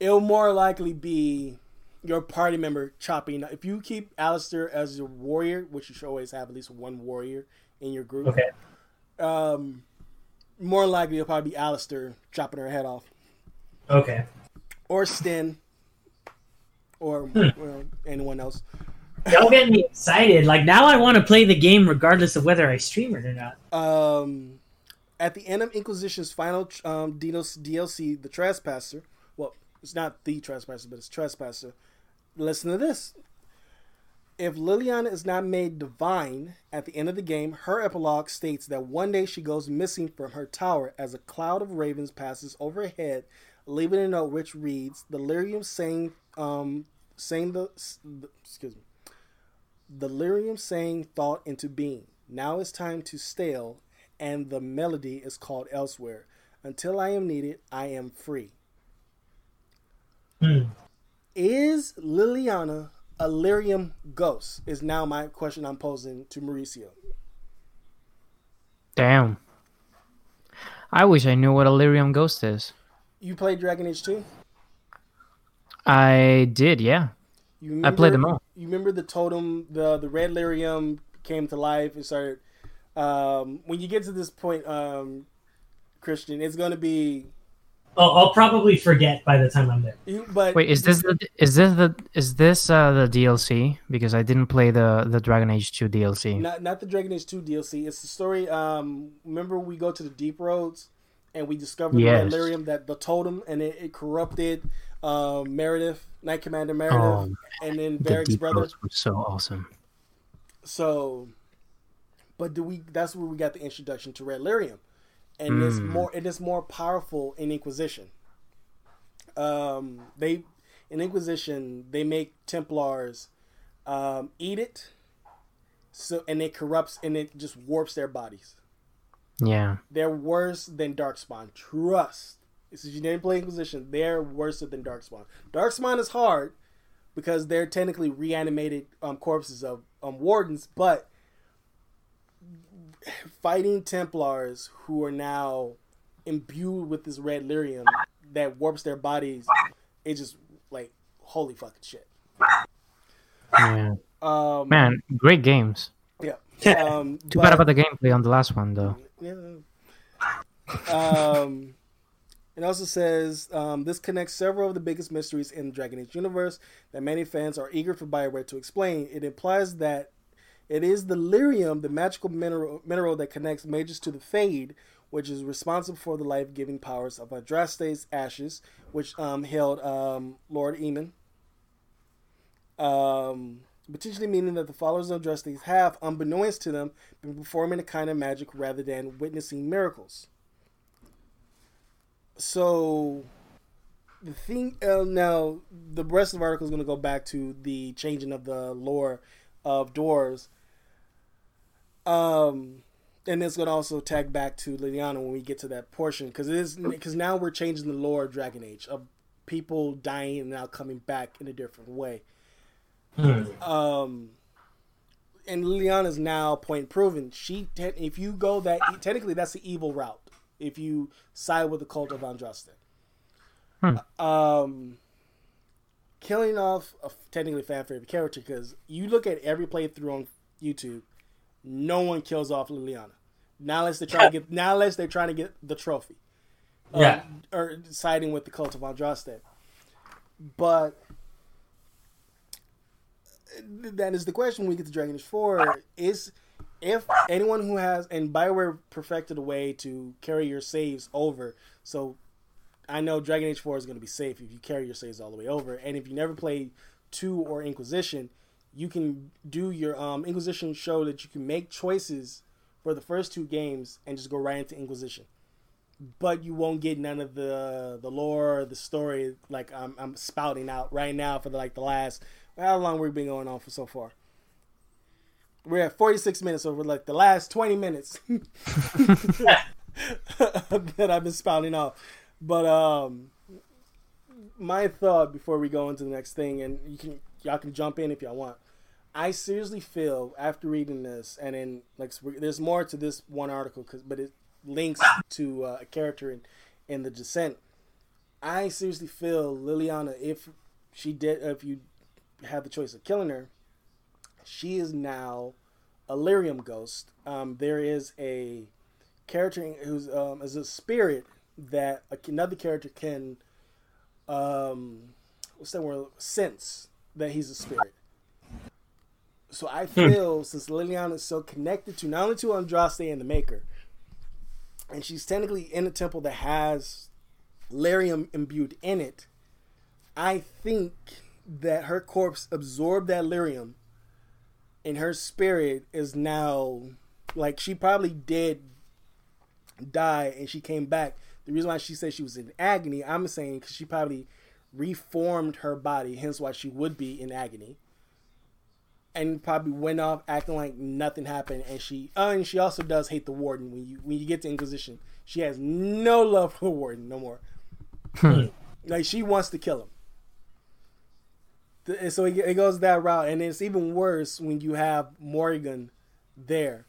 it'll more likely be your party member chopping if you keep Alistair as your warrior which you should always have at least one warrior in your group Okay. um more likely it'll probably be Alistair chopping her head off Okay. or Sten or well, anyone else Y'all get me excited. Like now, I want to play the game regardless of whether I stream it or not. um, at the end of Inquisition's final um, Dinos DLC, the Trespasser. Well, it's not the Trespasser, but it's Trespasser. Listen to this. If Leliana is not made divine at the end of the game, her epilogue states that one day she goes missing from her tower as a cloud of ravens passes overhead, leaving a note which reads, "Delirium saying, um, saying the, the excuse me, delirium saying thought into being. Now it's time to stale, and the melody is called elsewhere. Until I am needed, I am free. Hmm. Is Leliana a lyrium ghost? Is now my question I'm posing to Mauricio. Damn. I wish I knew what a lyrium ghost is. You played Dragon Age 2? I did, yeah. You I played them all. You remember the totem, the the red lyrium came to life and started. Um, when you get to this point, um, Christian, it's going to be Oh, I'll probably forget by the time I'm there. you. But Wait, is this the is this the is this uh, the DLC? Because I didn't play the the Dragon Age 2 DLC. Not not the Dragon Age Two DLC. It's the story. Um, remember we go to the deep roads, and we discover Yes. the Delirium that the totem, and it, it corrupted um, Meredith, Knight Commander Meredith, Oh, and then the brother. were so awesome. So, but do we? That's where we got the introduction to Red Lyrium, and it's Mm. more. It is more powerful in Inquisition. Um, they in Inquisition they make Templars um, eat it, so and it corrupts and it just warps their bodies. Yeah. They're worse than Darkspawn. Trust. This is you didn't play Inquisition. They're worse than Darkspawn. Darkspawn is hard because they're technically reanimated um, corpses of um, wardens, but fighting Templars who are now imbued with this red lyrium that warps their bodies, it just like holy fucking shit. Yeah. Um, Man, great games. Yeah. Um, Too but- bad about the gameplay on the last one, though. Yeah. Um, it also says um, this connects several of the biggest mysteries in the Dragon Age universe that many fans are eager for Bioware to explain. It implies that it is the lyrium, the magical mineral, mineral that connects mages to the Fade, which is responsible for the life-giving powers of Andraste's ashes, which um, held um, Lord Eamon. Um, potentially meaning that the followers of Andraste have, unbeknownst to them, been performing a kind of magic rather than witnessing miracles. So, the thing uh, now, the rest of the article is going to go back to the changing of the lore of dwarves. Um, and it's going to also tag back to Leliana when we get to that portion because it is because now we're changing the lore of Dragon Age of people dying and now coming back in a different way. Um, and Leliana's now point proven. She te- if you go that technically that's the evil route. If you side with the cult of Andraste, um, killing off a technically fan favorite character because you look at every playthrough on YouTube, no one kills off Leliana. Now unless they're trying to get now unless they're trying to get the trophy, Um, Yeah. or siding with the cult of Andraste. But that is the question when we get to Dragon Age 4 is if anyone who has and Bioware perfected a way to carry your saves over. So I know Dragon Age 4 is going to be safe if you carry your saves all the way over. And if you never played 2 or Inquisition you can do your um, Inquisition show that you can make choices for the first two games and just go right into Inquisition. But you won't get none of the the lore, the story like I'm, I'm spouting out right now for the, like the last how long we've been going on for so far. We're at 46 minutes over like the last 20 minutes that I've been spouting out. But um my thought before we go into the next thing and you can y'all can jump in if y'all want. I seriously feel after reading this, and then like there's more to this one article, cause, but it links to uh, a character in in the Descent. I seriously feel Leliana, if she did, if you had the choice of killing her, she is now a lyrium ghost. Um, there is a character who's um, is a spirit that another character can um, what's that word sense that he's a spirit. So I feel since Leliana is so connected to not only to Andraste and the Maker, and she's technically in a temple that has lyrium imbued in it, I think that her corpse absorbed that lyrium, and her spirit is now like she probably did die and she came back. The reason why she said she was in agony, I'm saying because she probably reformed her body, hence why she would be in agony and probably went off acting like nothing happened. And she, uh, and she also does hate the warden. When you when you get to Inquisition, she has no love for the warden no more. like she wants to kill him. And so it, it goes that route, and it's even worse when you have Morrigan there.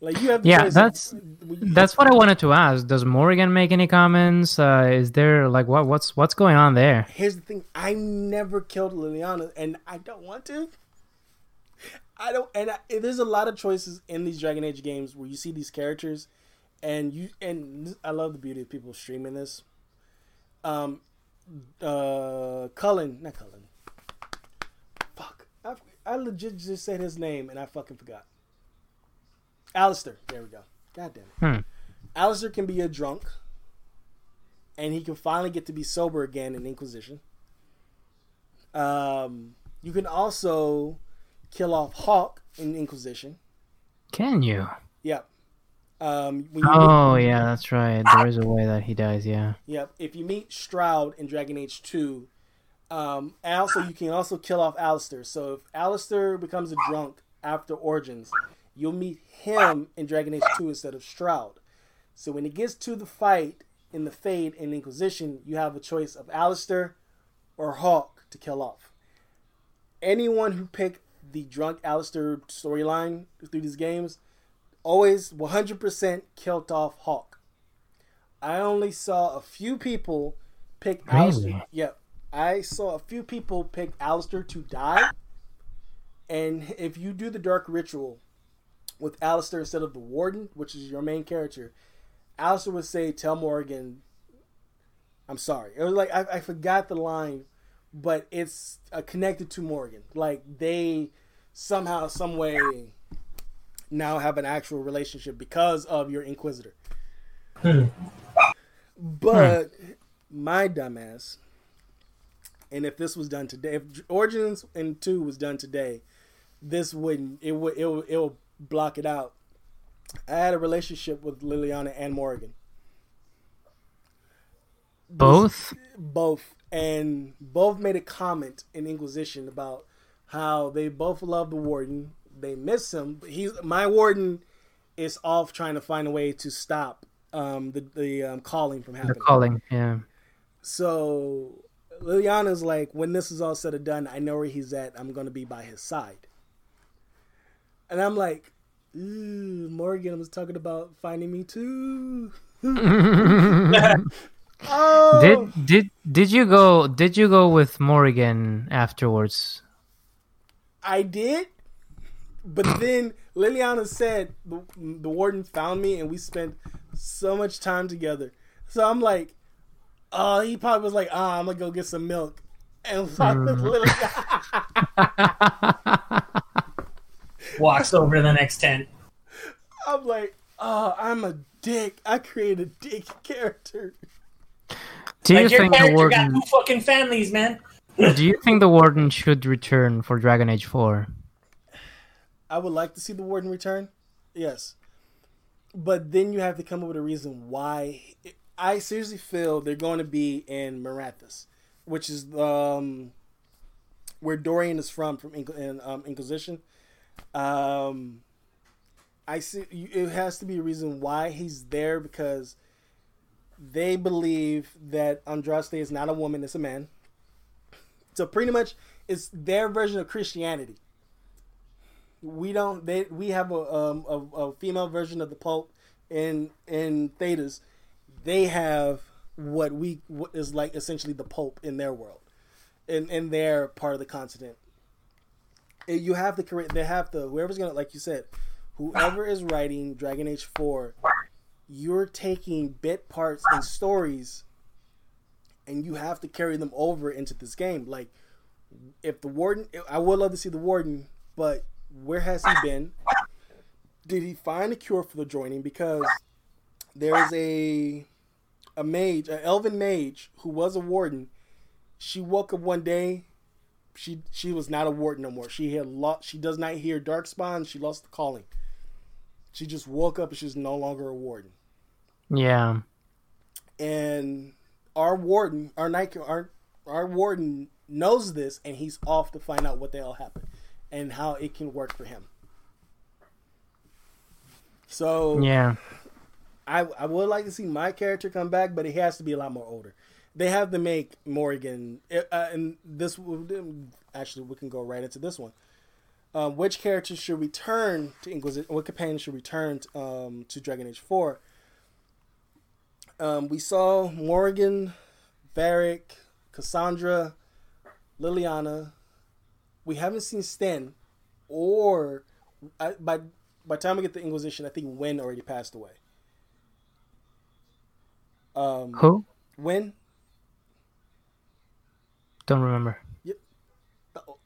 Like you have Yeah, that's that's what I wanted to ask. Does Morrigan make any comments? Uh, is there like what what's what's going on there? here's the thing: I never killed Leliana, and I don't want to. I don't, and I, there's a lot of choices in these Dragon Age games where you see these characters, and you and I love the beauty of people streaming this. Um, uh, Cullen, not Cullen. I, legit just said his name and I fucking forgot. Alistair, there we go. God damn it. Hmm. Alistair can be a drunk, and he can finally get to be sober again in Inquisition. Um, you can also kill off Hawke in Inquisition. Can you? Yep. Um, when you Oh yeah, that's right. There is a way that he dies. Yeah. Yep. If you meet Stroud in Dragon Age Two, um, also you can also kill off Alistair. So if Alistair becomes a drunk after Origins, you'll meet him in Dragon Age Two instead of Stroud. So when it gets to the fight in the Fade and Inquisition, you have a choice of Alistair or Hawke to kill off. Anyone who picked the drunk Alistair storyline through these games always 100% killed off Hawke. I only saw a few people pick Really? Alistair. Yep. I saw a few people pick Alistair to die. And if you do the dark ritual with Alistair instead of the Warden, which is your main character, Alistair would say, "Tell Morrigan, I'm sorry." It was like I, I forgot the line, but it's uh, connected to Morrigan. Like they somehow, some way, now have an actual relationship because of your Inquisitor. Hmm. But my dumbass, and if this was done today, if Origins and Two was done today, this wouldn't. It would. It will. It will block it out. I had a relationship with Leliana and Morrigan. Both. Both, and both made a comment in Inquisition about how they both love the Warden. They miss him. He's my Warden is off trying to find a way to stop um, the the um, calling from happening. The calling. Yeah. So Leliana's like, when this is all said and done, I know where he's at. I'm gonna be by his side. And I'm like, ooh, Morrigan was talking about finding me too. oh, Did did did you go? Did you go with Morrigan afterwards? I did. But then Leliana said the, the warden found me and we spent so much time together. So I'm like, oh, he probably was like, ah, I'm gonna go get some milk. And fuck with Leliana. Walks over to the next tent. I'm like, oh, I'm a dick. I created a dick character. Do you like your think the character got two fucking families, man. Do you think the warden should return for Dragon Age Four? I would like to see the warden return. Yes. But then you have to come up with a reason why. I seriously feel they're going to be in Minrathous, which is um, where Dorian is from, from in, um, Inquisition. Um, I see it has to be a reason why he's there because they believe that Andraste is not a woman, it's a man. So pretty much it's their version of Christianity we don't they we have a um a, a female version of the Pope in in Thedas. They have what we what is like essentially the Pope in their world, in in their part of the continent. And you have create. They have to whoever's gonna like you said, whoever is writing Dragon Age Four, you're taking bit parts and stories, and you have to carry them over into this game. Like if the warden, I would love to see the warden, but where has he been? Did he find a cure for the joining? Because there is a a mage, an elven mage who was a warden. She woke up one day. She she was not a warden no more. She had lost. She does not hear darkspawn. She lost the calling. She just woke up and she's no longer a warden. Yeah. And our warden, our night, our our warden knows this, and he's off to find out what the hell happened and how it can work for him. So Yeah. I I would like to see my character come back, but he has to be a lot more older. They have to make Morrigan, uh, and this actually we can go right into this one. Um, which characters should return to Inquisition? What companion should return to, um, to Dragon Age Four? Um, we saw Morrigan, Varric, Cassandra, Leliana. We haven't seen Sten, or I, by by the time we get to Inquisition, I think Wynne already passed away. Um, Who? When? Don't remember.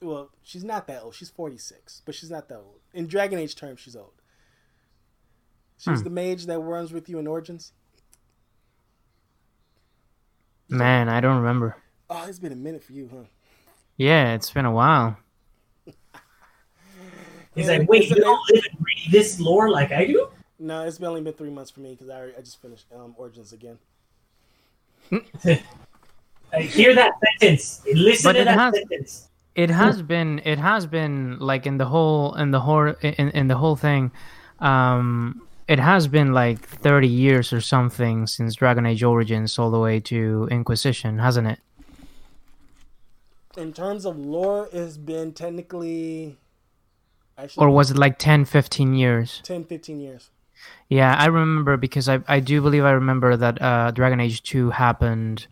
well, she's not that old. She's forty six, but she's not that old. In Dragon Age terms, she's old. She's Hmm. the mage that runs with you in Origins. Man, I don't remember. Oh, it's been a minute for you, huh? Yeah, it's been a while. He's Yeah, like, wait, you don't live and breathe this lore like I do? No, it's been only been three months for me because I I just finished um, Origins again. I hear that sentence. Listen But to it that has- sentence. It has been. It has been like in the whole in the whole in, in the whole thing. Um, it has been like thirty years or something since Dragon Age Origins all the way to Inquisition, hasn't it? In terms of lore, it's been technically actually Or was it like 10, 15 years? 10, 15 years. Yeah, I remember because I I do believe I remember that uh, Dragon Age Two happened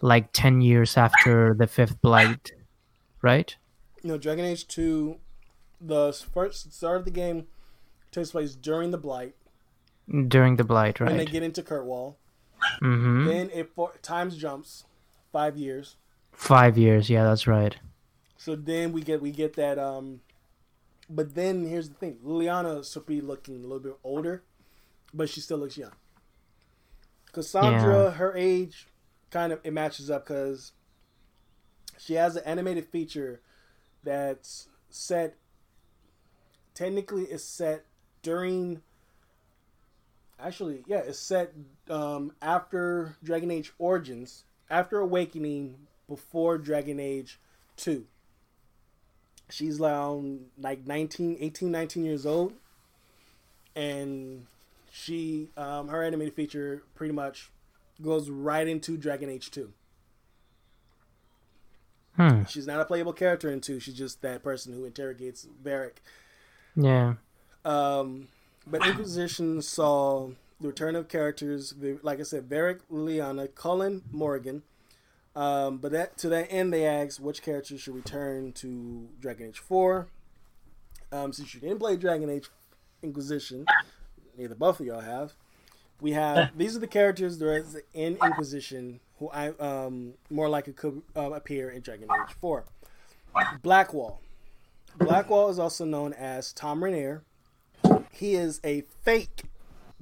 like ten years after the Fifth Blight, right? You know, Dragon Age 2 the first start of the game takes place during the blight. During the blight, right? When they get into Kirkwall. Mm-hmm. Then it for, times jumps five years. Five years, yeah, that's right. So then we get we get that. Um, but then here's the thing: Leliana should be looking a little bit older, but she still looks young. Cassandra, Yeah. her age, kind of it matches up because she has an animated feature that's set. Technically, it's set during. Actually, yeah, it's set um, after Dragon Age Origins, after Awakening, before Dragon Age 2. She's around like 19, 18, 19 years old. And she, um, her animated feature pretty much goes right into Dragon Age 2. Hmm. She's not a playable character in 2. She's just that person who interrogates Varric. Yeah. Um, but Inquisition saw the return of characters, like I said, Varric, Leliana, Cullen, Morrigan. Um, but that to that end, they asked which characters should return to Dragon Age 4. Um, since you didn't play Dragon Age Inquisition, neither both of y'all have. We have these are the characters that are in Inquisition who I um more likely could um, appear in Dragon Age 4. Blackwall. Blackwall is also known as Thom Rainier. He is a fake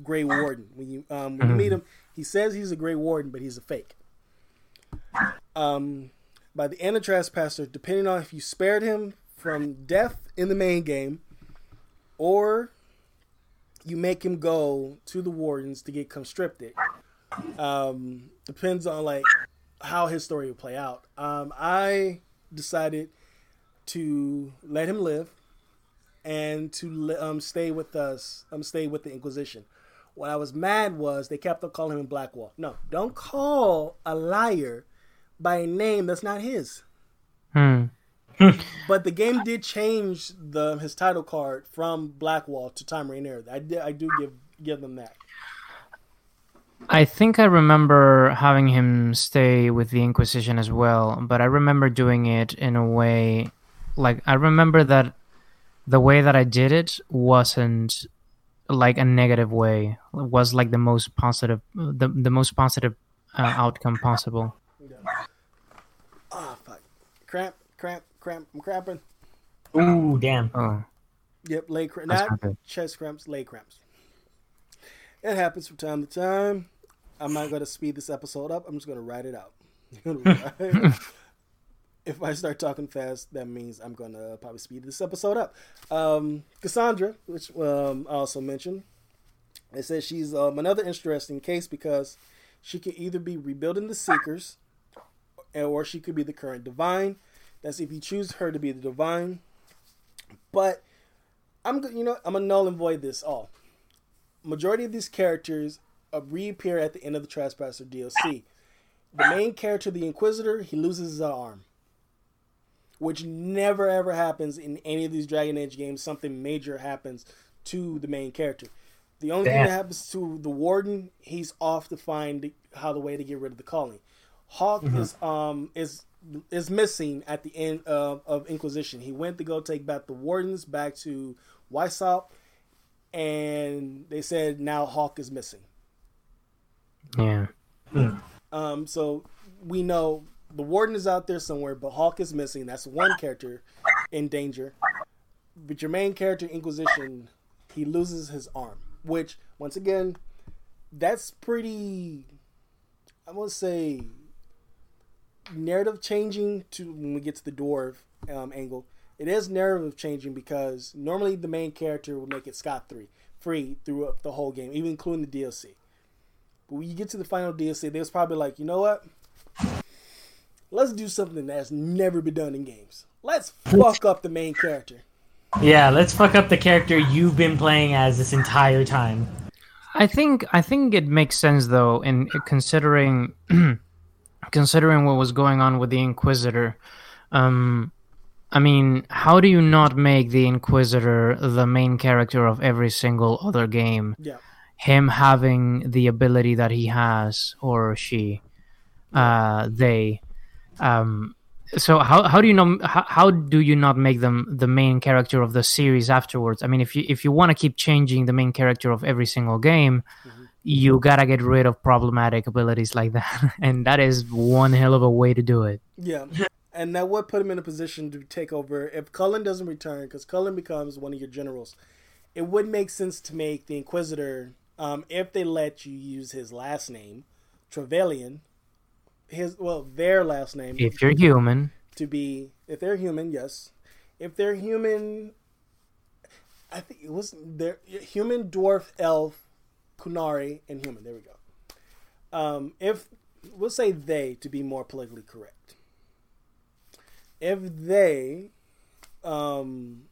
Grey Warden. When you um, when you meet him, he says he's a Grey Warden, but he's a fake. Um, by the end of Trespasser, depending on if you spared him from death in the main game, or you make him go to the Wardens to get conscripted. Um, depends on like how his story will play out. Um, I decided to let him live and to um, stay with us, um, stay with the Inquisition. What I was mad was they kept on calling him Blackwall. No, don't call a liar by a name that's not his. Hmm. But the game did change the his title card from Blackwall to Thom Rainier. I did, I do give give them that. I think I remember having him stay with the Inquisition as well, but I remember doing it in a way like I remember that the way that I did it wasn't like a negative way. It was like the most positive the the most positive uh, outcome possible. Ah, fuck. Cramp, cramp, cramp. I'm cramping. Ooh, damn. Oh, Yep, leg cramp. Not not good. chest cramps, leg cramps. It happens from time to time. I'm not going to speed this episode up. I'm just going to write it out. if I start talking fast, that means I'm going to probably speed this episode up. Um, Cassandra, which um, I also mentioned, it says she's um, another interesting case because she could either be rebuilding the Seekers or she could be the current Divine. That's if you choose her to be the Divine. But I'm you know I'm gonna null and void this all. Majority of these characters uh, reappear at the end of the Trespasser DLC. The main character, the Inquisitor, he loses his arm, which never ever happens in any of these Dragon Age games. Something major happens to the main character. The only thing that happens to the Warden, he's off to find how the way to get rid of the colony. Hawke is um is is missing at the end of, of Inquisition. He went to go take back the Wardens back to Weisshaupt, and they said now Hawke is missing. yeah. Um, so we know the Warden is out there somewhere, but Hawke is missing. That's one character in danger. But your main character, Inquisition, he loses his arm, which once again, that's pretty. I want to say narrative changing to when we get to the dwarf um, angle. It is narrative changing because normally the main character would make it scot free, free throughout the whole game, even including the DLC. But when you get to the final DLC, they was probably like, you know what? Let's do something that's never been done in games. Let's fuck up the main character. Yeah, let's fuck up the character you've been playing as this entire time. I think I think it makes sense though in considering considering what was going on with the Inquisitor. Um, I mean, how do you not make the Inquisitor the main character of every single other game? Yeah. Him having the ability that he has, or she, uh, they, um, so how how do you know how, how do you not make them the main character of the series afterwards? I mean, if you if you want to keep changing the main character of every single game, mm-hmm. You gotta get rid of problematic abilities like that, and that is one hell of a way to do it. Yeah, and that would put him in a position to take over if Cullen doesn't return, because Cullen becomes one of your generals. It would make sense to make the Inquisitor, um, if they let you use his last name, Trevelyan, his well their last name. If you're human, to be if they're human, yes. If they're human, I think it was their human, dwarf, elf, Qunari, and human. There we go. Um, if we'll say they to be more politically correct. If they, um,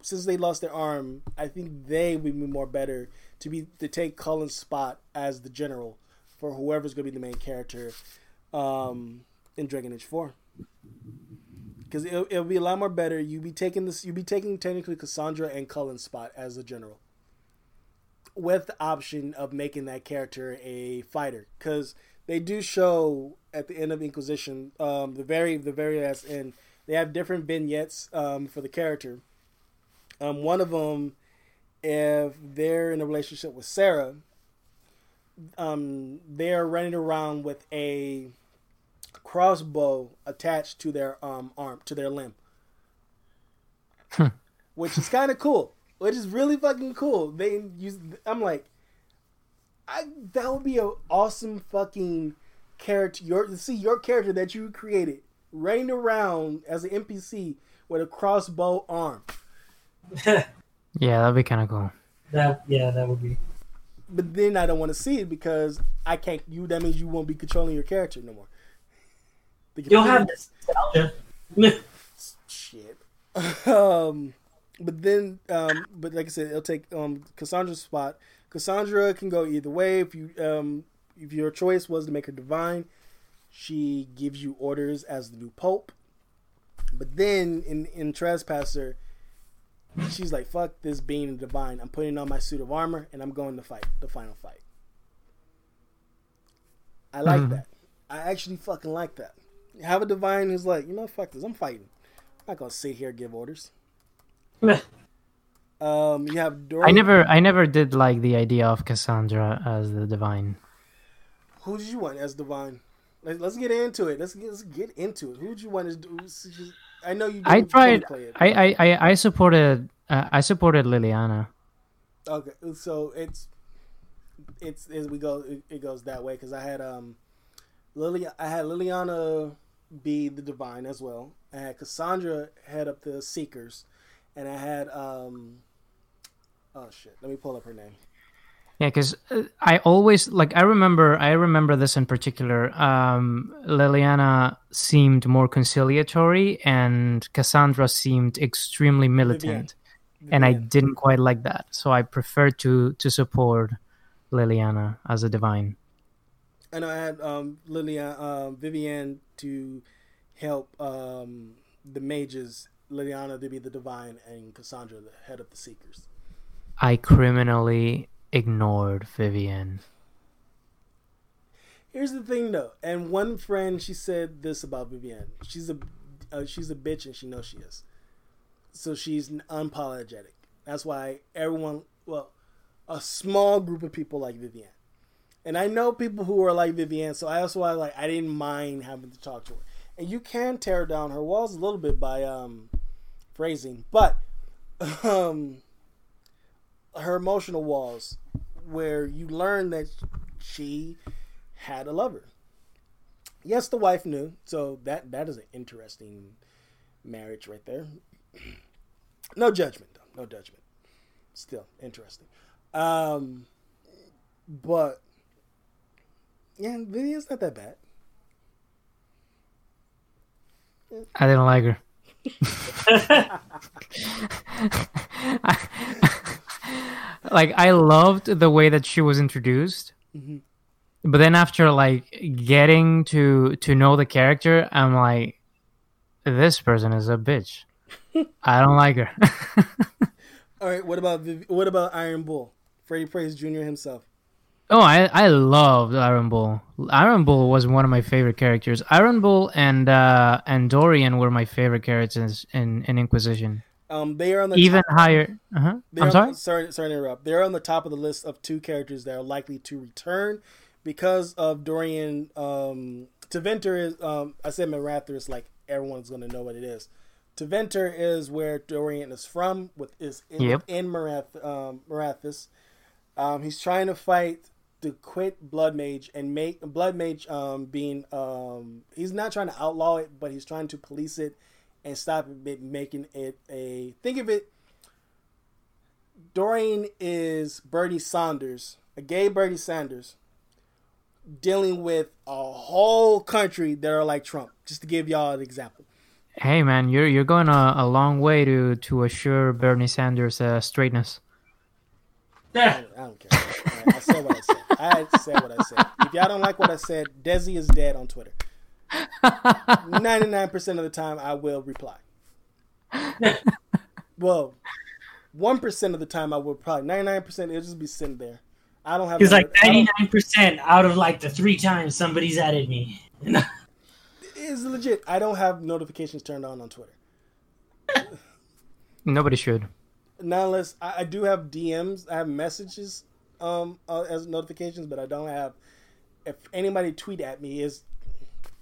since they lost their arm, I think they would be more better to be to take Cullen's spot as the general for whoever's going to be the main character um, in Dragon Age Four. Because it'll, it'll be a lot more better. You'd be taking this. You'd be taking technically Cassandra and Cullen's spot as the general, with the option of making that character a fighter. Because they do show at the end of Inquisition, um, the very the very last end, they have different vignettes um, for the character. Um, one of them, if they're in a relationship with Sera, um, they're running around with a crossbow attached to their um arm to their limb, hmm. which is kind of cool. Which is really fucking cool. They use. I'm like, I that would be an awesome fucking character. Your see your character that you created running around as an NPC with a crossbow arm. yeah, that'd be kind of cool. That yeah, that would be. But then I don't want to see it because I can't. You that means you won't be controlling your character no more. You'll have nostalgia. Shit. um, but then, um, but like I said, it'll take um Cassandra's spot. Cassandra can go either way. If you um, if your choice was to make her divine, she gives you orders as the new pope. But then in in Trespasser, she's like, "Fuck this being divine. I'm putting on my suit of armor and I'm going to fight the final fight." I like mm-hmm. that. I actually fucking like that. Have a divine who's like, you know, fuck this. I'm fighting. I'm not gonna sit here and give orders. Um, you have Dor- I never, I never did like the idea of Cassandra as the divine. Who did you want as divine? Let's, let's get into it. Let's get, let's get into it. Who did you want as? I know you. I tried. I, I I supported. Uh, I supported Leliana. Okay, so it's it's as we go. It, it goes that way because I had um, Lily. I had Leliana be the divine as well. I had Cassandra head up the Seekers, and I had um, oh shit, let me pull up her name. Yeah, because uh, I always like I remember I remember this in particular. Um, Leliana seemed more conciliatory, and Cassandra seemed extremely militant, Vivienne. and I didn't quite like that. So I preferred to to support Leliana as a divine and I had um, Lillian, um, Vivienne to help um, the mages, Leliana to be the divine, and Cassandra the head of the seekers. I criminally ignored Vivienne. Here's the thing, though, and one friend she said this about Vivienne: she's a uh, she's a bitch, and she knows she is. So she's unapologetic. That's why everyone, well, a small group of people like Vivienne. And I know people who are like Vivienne, so I also like I didn't mind having to talk to her. And you can tear down her walls a little bit by um, phrasing, but um, her emotional walls, where you learn that she had a lover. Yes, the wife knew, so that that is an interesting marriage right there. no judgment, though. No judgment. Still interesting. Um, but yeah, Vivienne's not that bad. I didn't like her. like I loved the way that she was introduced, mm-hmm. but then after like getting to to know the character, I'm like, this person is a bitch. I don't like her. All right, what about what about Iron Bull, Freddie Prinze Jr. himself? Oh, I I loved Iron Bull. Iron Bull was one of my favorite characters. Iron Bull and uh, and Dorian were my favorite characters in, in Inquisition. Um, they are on the Even top, higher. Uh-huh. I'm sorry. sorry, sorry to interrupt. They're on the top of the list of two characters that are likely to return because of Dorian. Um, Tevinter is. Um, I said Marathur is like everyone's going to know what it is. Tevinter is where Dorian is from. With is in, Yep. in Marath, um, Marathis. Um, he's trying to fight to quit Blood Mage and make Blood Mage um, being. Um, he's not trying to outlaw it, but he's trying to police it and stop it making it a. Think of it. Dorian is Bernie Sanders, a gay Bernie Sanders, dealing with a whole country that are like Trump. Just to give y'all an example. Hey man, you're you're going a, a long way to to assure Bernie Sanders uh, straightness. I don't, I don't care. Alright, I said what I said. I said what I said. If y'all don't like what I said, Desi is dead on Twitter. Ninety nine percent of the time, I will reply. well, one percent of the time, I will probably ninety nine percent. It'll just be sitting there. I don't have. He's like ninety nine percent out of like the three times somebody's added me. It's legit. I don't have notifications turned on on Twitter. Nobody should. Not unless I, I do have DMs. I have messages um uh, as notifications, but I don't have. If anybody tweet at me is,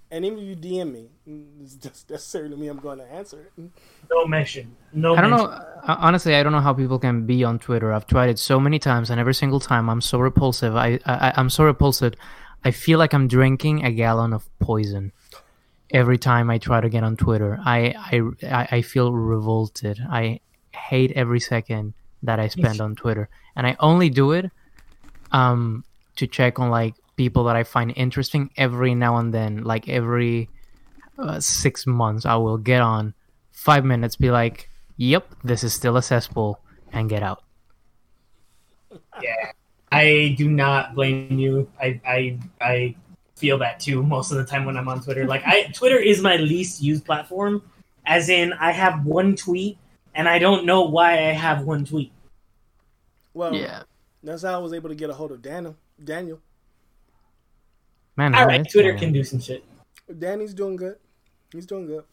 and even if you DM me, it's just necessary to me. I'm going to answer it. No mention. No. I don't mention. know. uh, Honestly, I don't know how people can be on Twitter. I've tried it so many times, and every single time I'm so repulsive. I, I I'm so repulsive. I feel like I'm drinking a gallon of poison every time I try to get on Twitter. I I I I feel revolted. I hate every second that I spend on Twitter, and I only do it um to check on like people that I find interesting every now and then. Like every uh, six months, I will get on five minutes, be like, "Yep, this is still a cesspool," and get out. Yeah, I do not blame you. I I I feel that too most of the time when I'm on Twitter. Like I Twitter is my least used platform. As in, I have one tweet, and I don't know why I have one tweet. Well, Yeah, that's how I was able to get a hold of Daniel. Daniel, man. All how right, is Twitter that? can do some shit. Danny's doing good. He's doing good.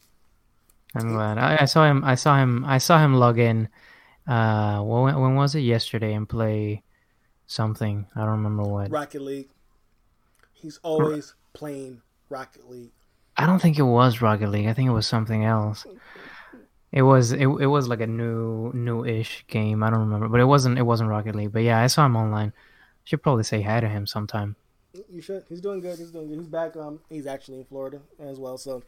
I'm glad. I, I saw him. I saw him. I saw him log in. Uh, when, when was it? Yesterday and play something. I don't remember what. Rocket League. He's always playing Rocket League. I don't think it was Rocket League. I think it was something else. It was it, it was like a new new-ish game. I don't remember, but it wasn't it wasn't Rocket League. But yeah, I saw him online. Should probably say hi to him sometime. You should. He's doing good. He's doing good. He's back. Um, he's actually in Florida as well. So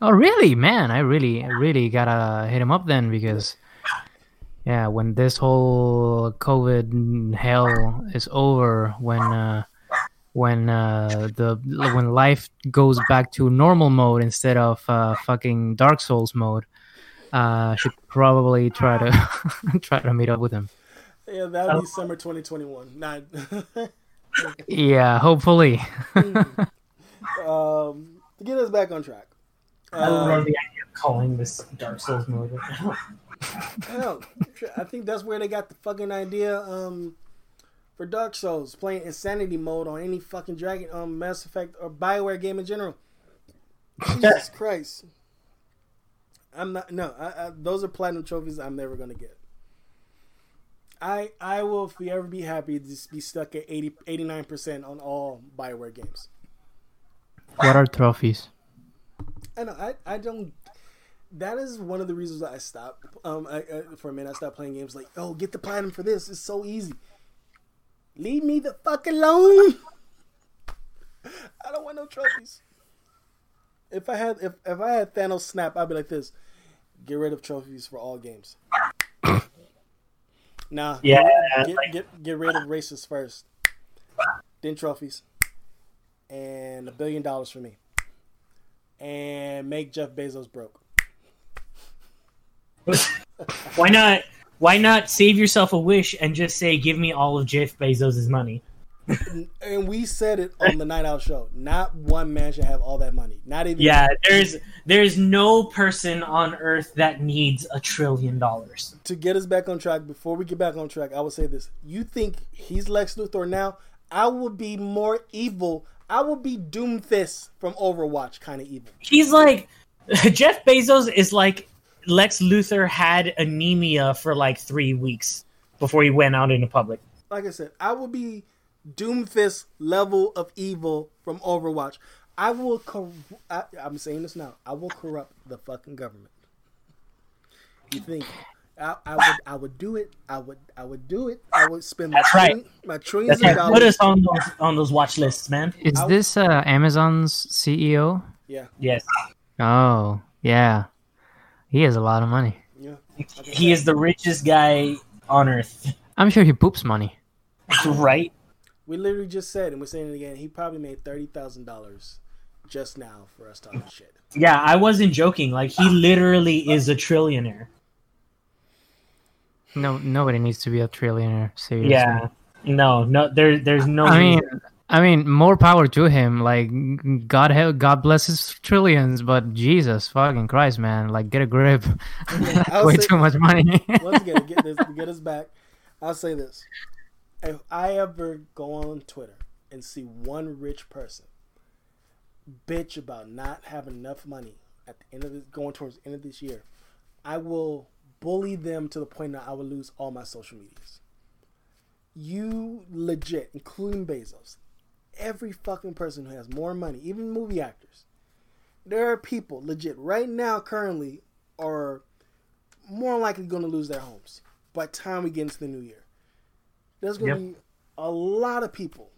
Oh really, man? I really I really gotta hit him up then because yeah, when this whole COVID hell is over, when uh, when uh, the when life goes back to normal mode instead of uh, fucking Dark Souls mode, uh, should probably try to try to meet up with him. yeah, that'll be summer 2021. Not. Yeah, hopefully. um, to get us back on track. I love Um, the idea of calling this Dark Souls mode. hell, I think that's where they got the fucking idea. Um, for Dark Souls, playing insanity mode on any fucking Dragon, um, Mass Effect or Bioware game in general. Jesus Christ. I'm not. No, I, I, those are platinum trophies I'm never gonna get. I I will forever be happy to just be stuck at 80, 89% on all Bioware games. What are trophies? I know. I, I don't. That is one of the reasons that I stopped. Um, I, I, for a minute, I stopped playing games. Like, oh, get the platinum for this. It's so easy. Leave me the fuck alone. I don't want no trophies. If I had, if, if I had Thanos snap, I'd be like this: get rid of trophies for all games. nah. Yeah, Get, like- get get rid of races first, then trophies, and a billion dollars for me, and make Jeff Bezos broke. why not? Why not save yourself a wish and just say, "Give me all of Jeff Bezos' money"? And we said it on the Night Out show. Not one man should have all that money. Not even. Yeah, there's there's no person on earth that needs a trillion dollars. To get us back on track, before we get back on track, I would say this: You think he's Lex Luthor now? I will be more evil. I will be Doomfist from Overwatch kind of evil. He's like Jeff Bezos is like Lex Luthor had anemia for like three weeks before he went out into public. Like I said, I will be Doomfist level of evil from Overwatch. I will. Cor- I, I'm saying this now. I will corrupt the fucking government. You think I, I would? I would do it. I would. I would do it. I would spend my, That's right. trillion- my trillions That's of right. Put dollars. us on those on those watch lists, man. Is I- this uh, Amazon's CEO? Yeah, Yes, Oh, yeah. He has a lot of money. yeah. he is the richest guy on earth, I'm sure he poops money. right? We literally just said, and we're saying it again. He probably made thirty thousand dollars just now for us talking shit. Yeah, I wasn't joking. Like he literally is a trillionaire. No, nobody needs to be a trillionaire. Seriously. Yeah. No, no, there, there's no. I mean, reason. I mean, more power to him. Like, God, help, God bless his trillions, but Jesus fucking Christ, man! Like, get a grip. I'll Way say- too much money. Once again, to get this, to get us back, I'll say this: if I ever go on Twitter and see one rich person bitch about not having enough money at the end of this, going towards the end of this year, I will bully them to the point that I will lose all my social medias. You legit, including Bezos, every fucking person who has more money, even movie actors, there are people legit right now, currently, are more likely going to lose their homes by the time we get into the new year. There's going to Yep. be a lot of people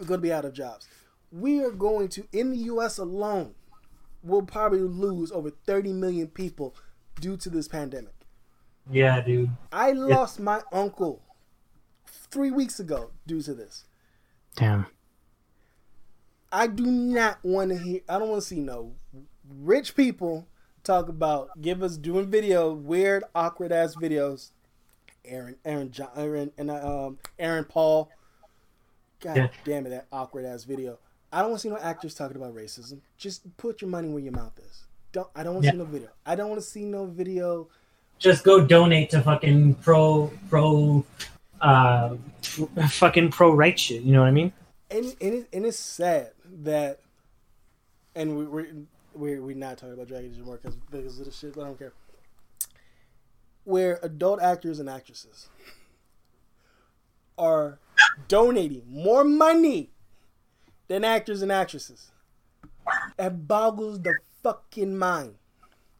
are going to be out of jobs. We are going to, in the U.S. alone, we'll probably lose over 30 million people due to this pandemic. yeah, dude. I lost my uncle three weeks ago due to this. Damn. I do not want to hear. I don't want to see no rich people talk about give us doing video weird awkward ass videos. Aaron, Aaron, John, Aaron, and uh, um, Aaron Paul. God Yeah. damn it, that awkward ass video. I don't want to see no actors talking about racism. Just put your money where your mouth is. Don't. I don't want to Yeah. see no video. I don't want to see no video. Just go donate to fucking pro pro, uh, fucking pro right shit. You know what I mean? and and, it, and it's sad that, and we, we're we're we're not talking about Dragon Age more because because of the shit, but I don't care. Where adult actors and actresses are donating more money than actors and actresses, it boggles the fucking mind.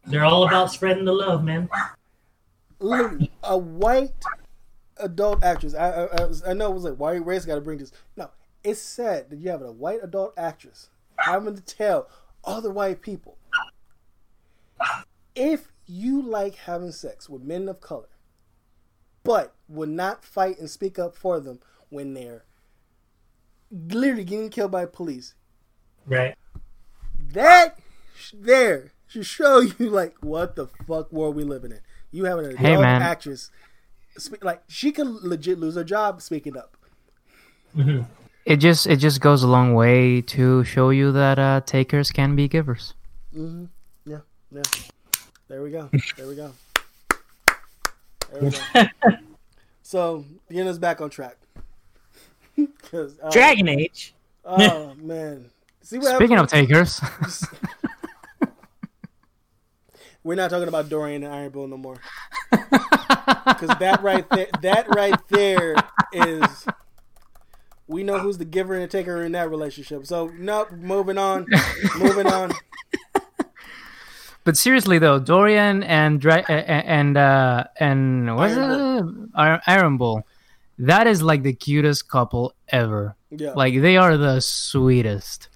They're all about spreading the love, man. Literally, a white adult actress. I, I, I, was, I know it was like, why race got to bring this? No, it's sad that you have a white adult actress having to tell other white people if you like having sex with men of color, but would not fight and speak up for them when they're literally getting killed by police. Right. That there should show you like what the fuck world we living in. You have an adult Hey, man. actress, spe- like she could legit lose her job speaking up. Mhm. It just it just goes a long way to show you that uh, takers can be givers. hmm Yeah, yeah. There we go. There we go. There we go. so getting us back on track. Because uh, Dragon Age. oh man, see what Speaking happens- of takers, We're not talking about Dorian and Iron Bull no more. Because that right there, that right there is, we know who's the giver and the taker in that relationship. So nope, moving on, moving on. But seriously though, Dorian and Dra- and uh, and what's Iron it? Iron Bull. That is like the cutest couple ever. Yeah, Like they are the sweetest,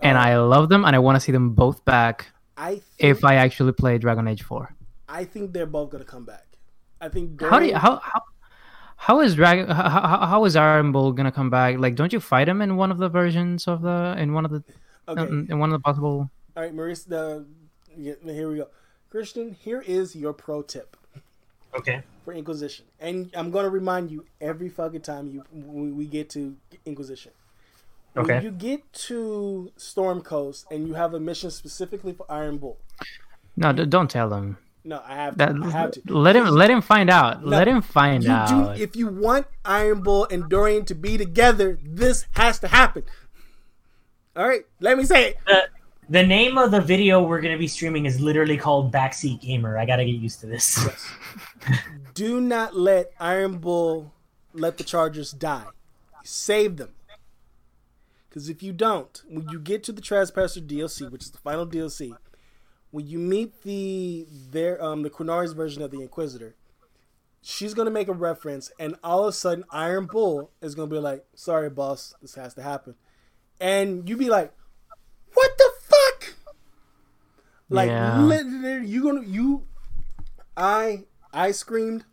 and Uh, I love them, and I want to see them both back I if I actually play Dragon Age Four. I think they're both gonna come back. I think Dorian, How do you, how how how is Dragon how, how, how is Iron Bull gonna come back? Like, don't you fight him in one of the versions of the in one of the okay. in in one of the possible? All right, Maurice. The here we go. Christian, here is your pro tip Okay. for Inquisition, and I'm gonna remind you every fucking time you we, we get to Inquisition. Okay. When Okay. you get to Storm Coast and you have a mission specifically for Iron Bull, No, d- don't tell them. No, I have to. That, I have to. let him let him find out. No, let him find You do, out. if you want Iron Bull and Dorian to be together, this has to happen. All right, let me say it. The, the name of the video we're going to be streaming is literally called Backseat Gamer. I got to get used to this. Do not let Iron Bull let the Chargers die. Save them. Because if you don't, when you get to the Trespasser DLC, which is the final DLC, when you meet the their um the Qunari's version of the Inquisitor, she's gonna make a reference, and all of a sudden Iron Bull is gonna be like, "Sorry, boss, this has to happen," and you be like, "What the fuck?" Like, Yeah. literally, you gonna you, I I screamed.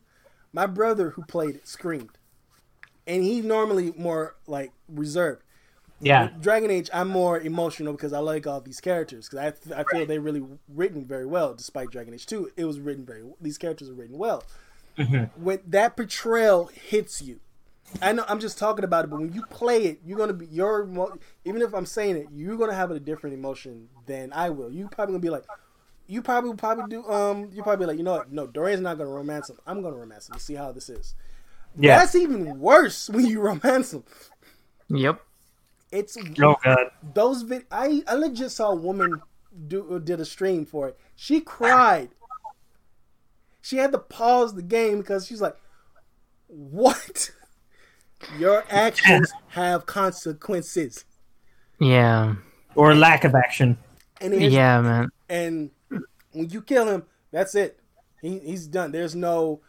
My brother who played it screamed, and he's normally more like reserved. yeah. With Dragon Age, I'm more emotional because I like all these characters because I, I feel they're really written very well. Despite Dragon Age Two, it was written very. These characters are written well. Mm-hmm. When that portrayal hits you, I know I'm just talking about it, but when you play it, you're gonna be your even if I'm saying it, you're gonna have a different emotion than I will. You probably gonna be like, you probably probably do um, you probably like, you know what? No, Dorian's not gonna romance him. I'm gonna romance him. You see how this is. Yeah. That's even worse when you romance him. yep. It's Oh, God. those vid- I I legit saw a woman do did a stream for it. She cried. She had to pause the game because she's like, "What? Your actions have consequences." Yeah. Or lack of action. And Yeah, man. and when you kill him, that's it. He, he's done. There's no,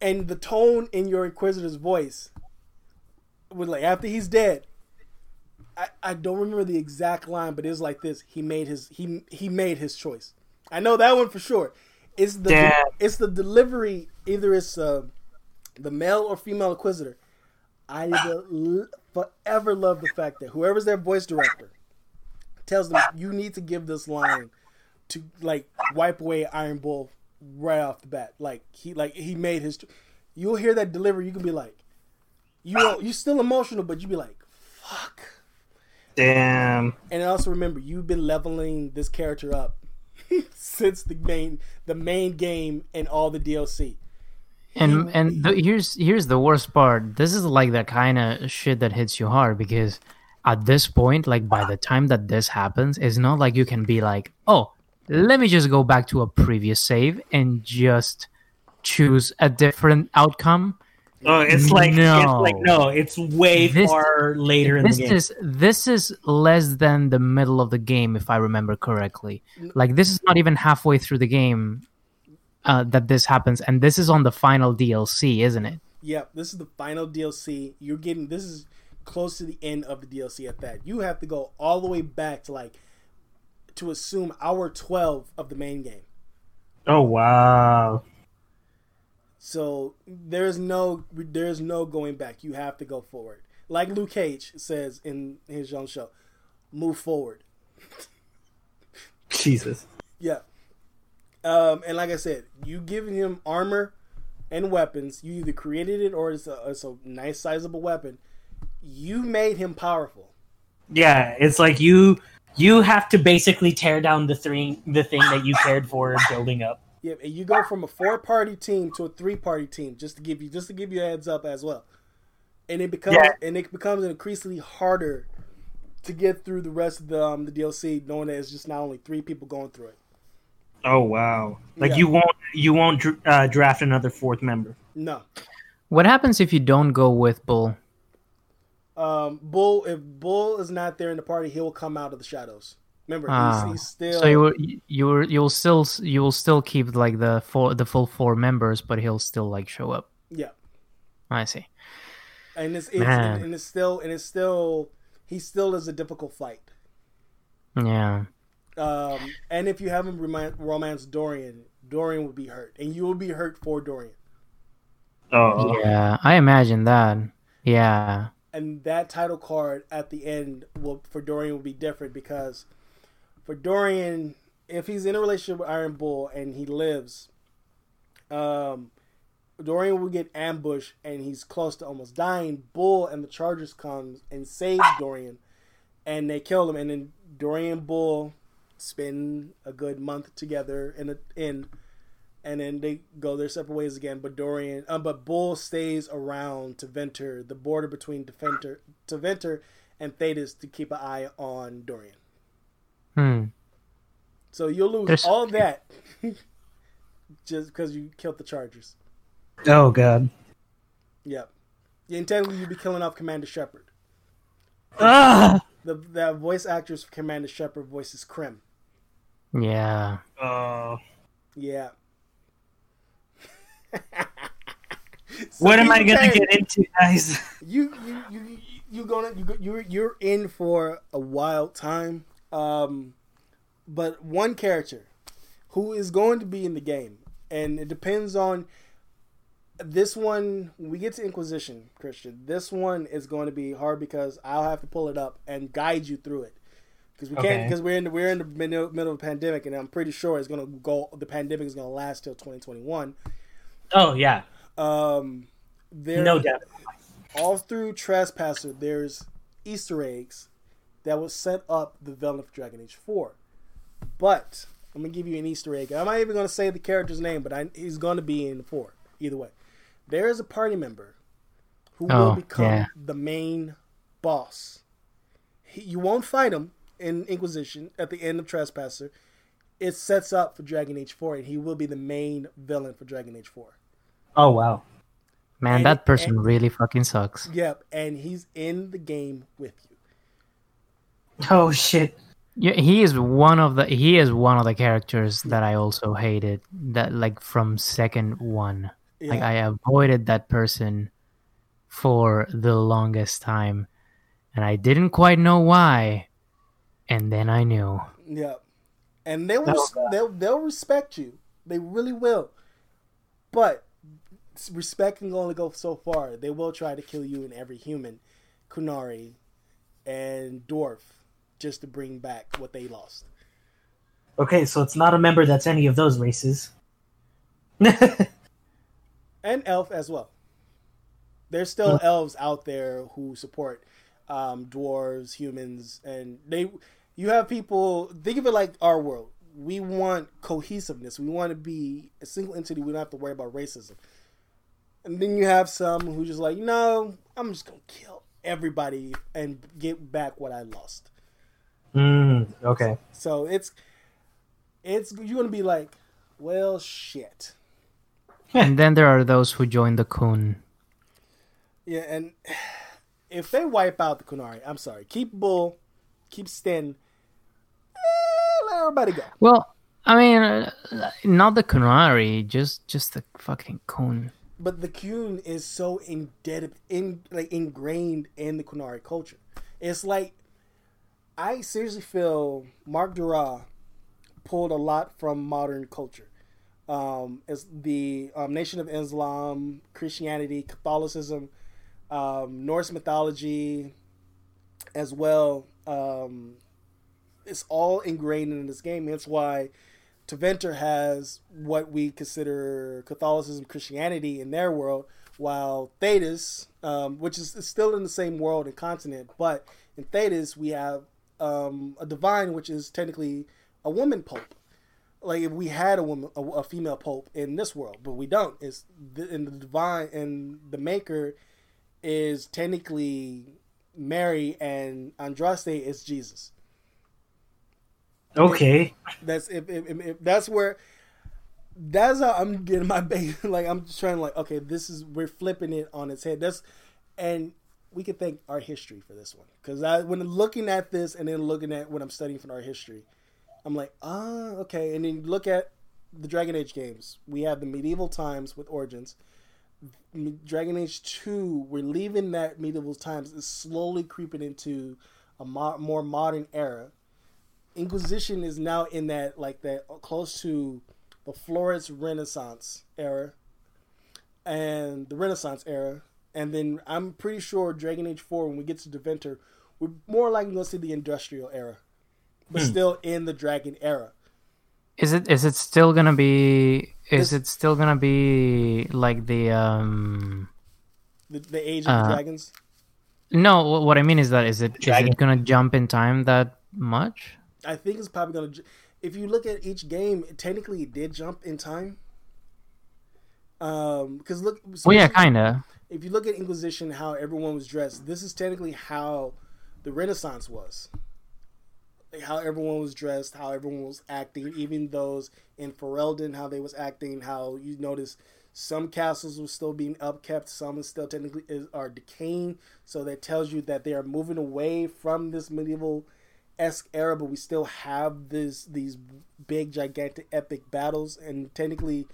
and the tone in your Inquisitor's voice, with like after he's dead. I, I don't remember the exact line, but it's like this. He made his he he made his choice. I know that one for sure. It's the Damn. it's the delivery. Either it's uh, the male or female Inquisitor. I will forever love the fact that whoever's their voice director tells them you need to give this line to like wipe away Iron Bull right off the bat. Like he like he made his. You'll hear that delivery. You can be like, you you're still emotional, but you be like, fuck. Damn. And also remember, you've been leveling this character up since the main the main game and all the DLC. And and the, here's here's the worst part. This is like the kind of shit that hits you hard because at this point, like by the time that this happens, it's not like you can be like, oh, let me just go back to a previous save and just choose a different outcome. Oh, it's like No. it's like no, it's way This- far later in This the game. is this is less than the middle of the game, if I remember correctly. Like this is not even halfway through the game uh, that this happens, and this is on the final DLC, isn't it? Yep, this is the final DLC. You're getting this is close to the end of the DLC at that. You have to go all the way back to like to assume hour 12 of the main game. oh wow. So there's no there's no going back. You have to go forward. Like Luke Cage says in his own show, move forward. Jesus. Yeah. Um, and like I said, you giving him armor and weapons. You either created it or it's a, it's a nice sizable weapon. You made him powerful. Yeah, it's like you you have to basically tear down the three the thing that you cared for building up. Yeah, and you go from a four party team to a three party team just to give you just to give you a heads up as well. And it becomes Yeah. and it becomes increasingly harder to get through the rest of the um, the DLC, knowing that it's just not only three people going through it. Oh wow! Like Yeah. you won't you won't uh, draft another fourth member. No, What happens if you don't go with Bull? um, Bull. If Bull is not there in the party, he will come out of the shadows. Remember, Ah, he's, he's still. So you will you will you'll still you will still keep like the four the full four members, but he'll still like show up. yeah, I see. and it's, it's Man. and it's still and it's still he still is a difficult fight. Yeah. Um, and if you have him remind, romance Dorian, Dorian would be hurt, and you will be hurt for Dorian. Oh Yeah, I imagine that. Yeah. And that title card at the end will for Dorian will be different because for Dorian, if he's in a relationship with Iron Bull and he lives, um, Dorian will get ambushed and he's close to almost dying. Bull and the Chargers comes and saves Dorian, and they kill him. And then Dorian Bull spend a good month together in a, in and then they go their separate ways again. But Dorian, um, but Bull stays around Tevinter, the border between Tevinter, to Venter and Thedas to keep an eye on Dorian. Hmm. So you'll lose There's- all that just because you killed the Chargers. Oh god. Yep. Yeah, and technically you'd be killing off Commander Shepard. Ah. The that voice actress for Commander Shepard voices Krem. Yeah. Oh. Yeah. So What am I gonna say- get into, guys? you you you you gonna you you're you're in for a wild time. Um, but one character who is going to be in the game, and it depends on this one. When we get to Inquisition, Christian, this one is going to be hard because I'll have to pull it up and guide you through it. Because we can't, Okay. because we're in the we're in the middle, middle of a pandemic, and I'm pretty sure it's gonna go. The pandemic is gonna last till 2021. Oh yeah, Um, there, no doubt. all through Trespasser, there's Easter eggs that will set up the villain for Dragon Age 4. But I'm gonna give you an Easter egg. I'm not even gonna say the character's name, but I, he's gonna be in 4. Either way, there is a party member who will Oh, become yeah. the main boss. He, you won't fight him in Inquisition at the end of Trespasser. It sets up for Dragon Age 4, and he will be the main villain for Dragon Age 4. Oh wow. Man, And- that person and- really fucking sucks. Yep, and he's in the game with you. Oh shit. Yeah, he is one of the he is one of the characters that I also hated. That like from second one. Like I avoided that person for the longest time. And I didn't quite know why. And then I knew. Yep. and they will oh, they'll they'll respect you. They really will. But respect can only go so far. They will try to kill you and every human, Qunari, and Dwarf, just to bring back what they lost. Okay, so it's not a member that's any of those races. and elf as well. There's still elves out there who support um, dwarves, humans, and they. You have people think of it like our world. We want cohesiveness. We want to be a single entity. We don't have to worry about racism. And then you have some who just like, no, I'm just gonna kill everybody and get back what I lost. Mm, okay. So it's it's you're gonna be like, well, shit. and then there are those who join the Qun. Yeah, and if they wipe out the Qunari, I'm sorry. Keep Bull, keep Sten. Eh, let everybody go. Well, I mean, uh, not the Qunari, just just the fucking Qun. But the Qun is so indebted, in like ingrained in the Qunari culture. It's like I seriously feel Mark Darrah pulled a lot from modern culture. Um, it's the um, Nation of Islam, Christianity, Catholicism, um, Norse mythology, as well. Um, it's all ingrained in this game. That's why Tevinter has what we consider Catholicism, Christianity in their world, while Thedas, um, which is, is still in the same world and continent, but in Thedas we have um, a divine, which is technically a woman pope. Like if we had a woman, a, a female pope in this world, but we don't. It's the, in the divine, and the maker is technically Mary, and Andraste is Jesus. Okay. That's if, if, if, if that's where that's how I'm getting my base. Like I'm just trying to like, okay, this is we're flipping it on its head. That's and we can thank art history for this one because I when looking at this and then looking at what I'm studying from art history, I'm like, ah, okay. And then you look at the Dragon Age games. We have the medieval times with Origins. Dragon Age Two, we're leaving that medieval times is slowly creeping into a mo- more modern era. Inquisition is now in that like that close to the Florence Renaissance era and the Renaissance era, and then I'm pretty sure Dragon Age Four when we get to Tevinter, we're more likely going to see the Industrial era, but hmm. still in the Dragon era. Is it is it still gonna be? Is This- it still gonna be like the um? The, the Age of Uh, the Dragons. No, what I mean is that is it is Dragon. it gonna jump in time that much? I think it's probably going to. If you look at each game, technically it did jump in time, Um, because look, well, yeah, kinda. If you look at Inquisition, how everyone was dressed, this is technically how the Renaissance was. Like how everyone was dressed, how everyone was acting, even those in Ferelden, how they was acting, how you notice some castles were still being upkept, some still technically is, are decaying. So that tells you that they are moving away from this medieval esque era, but we still have this these big, gigantic, epic battles. And technically,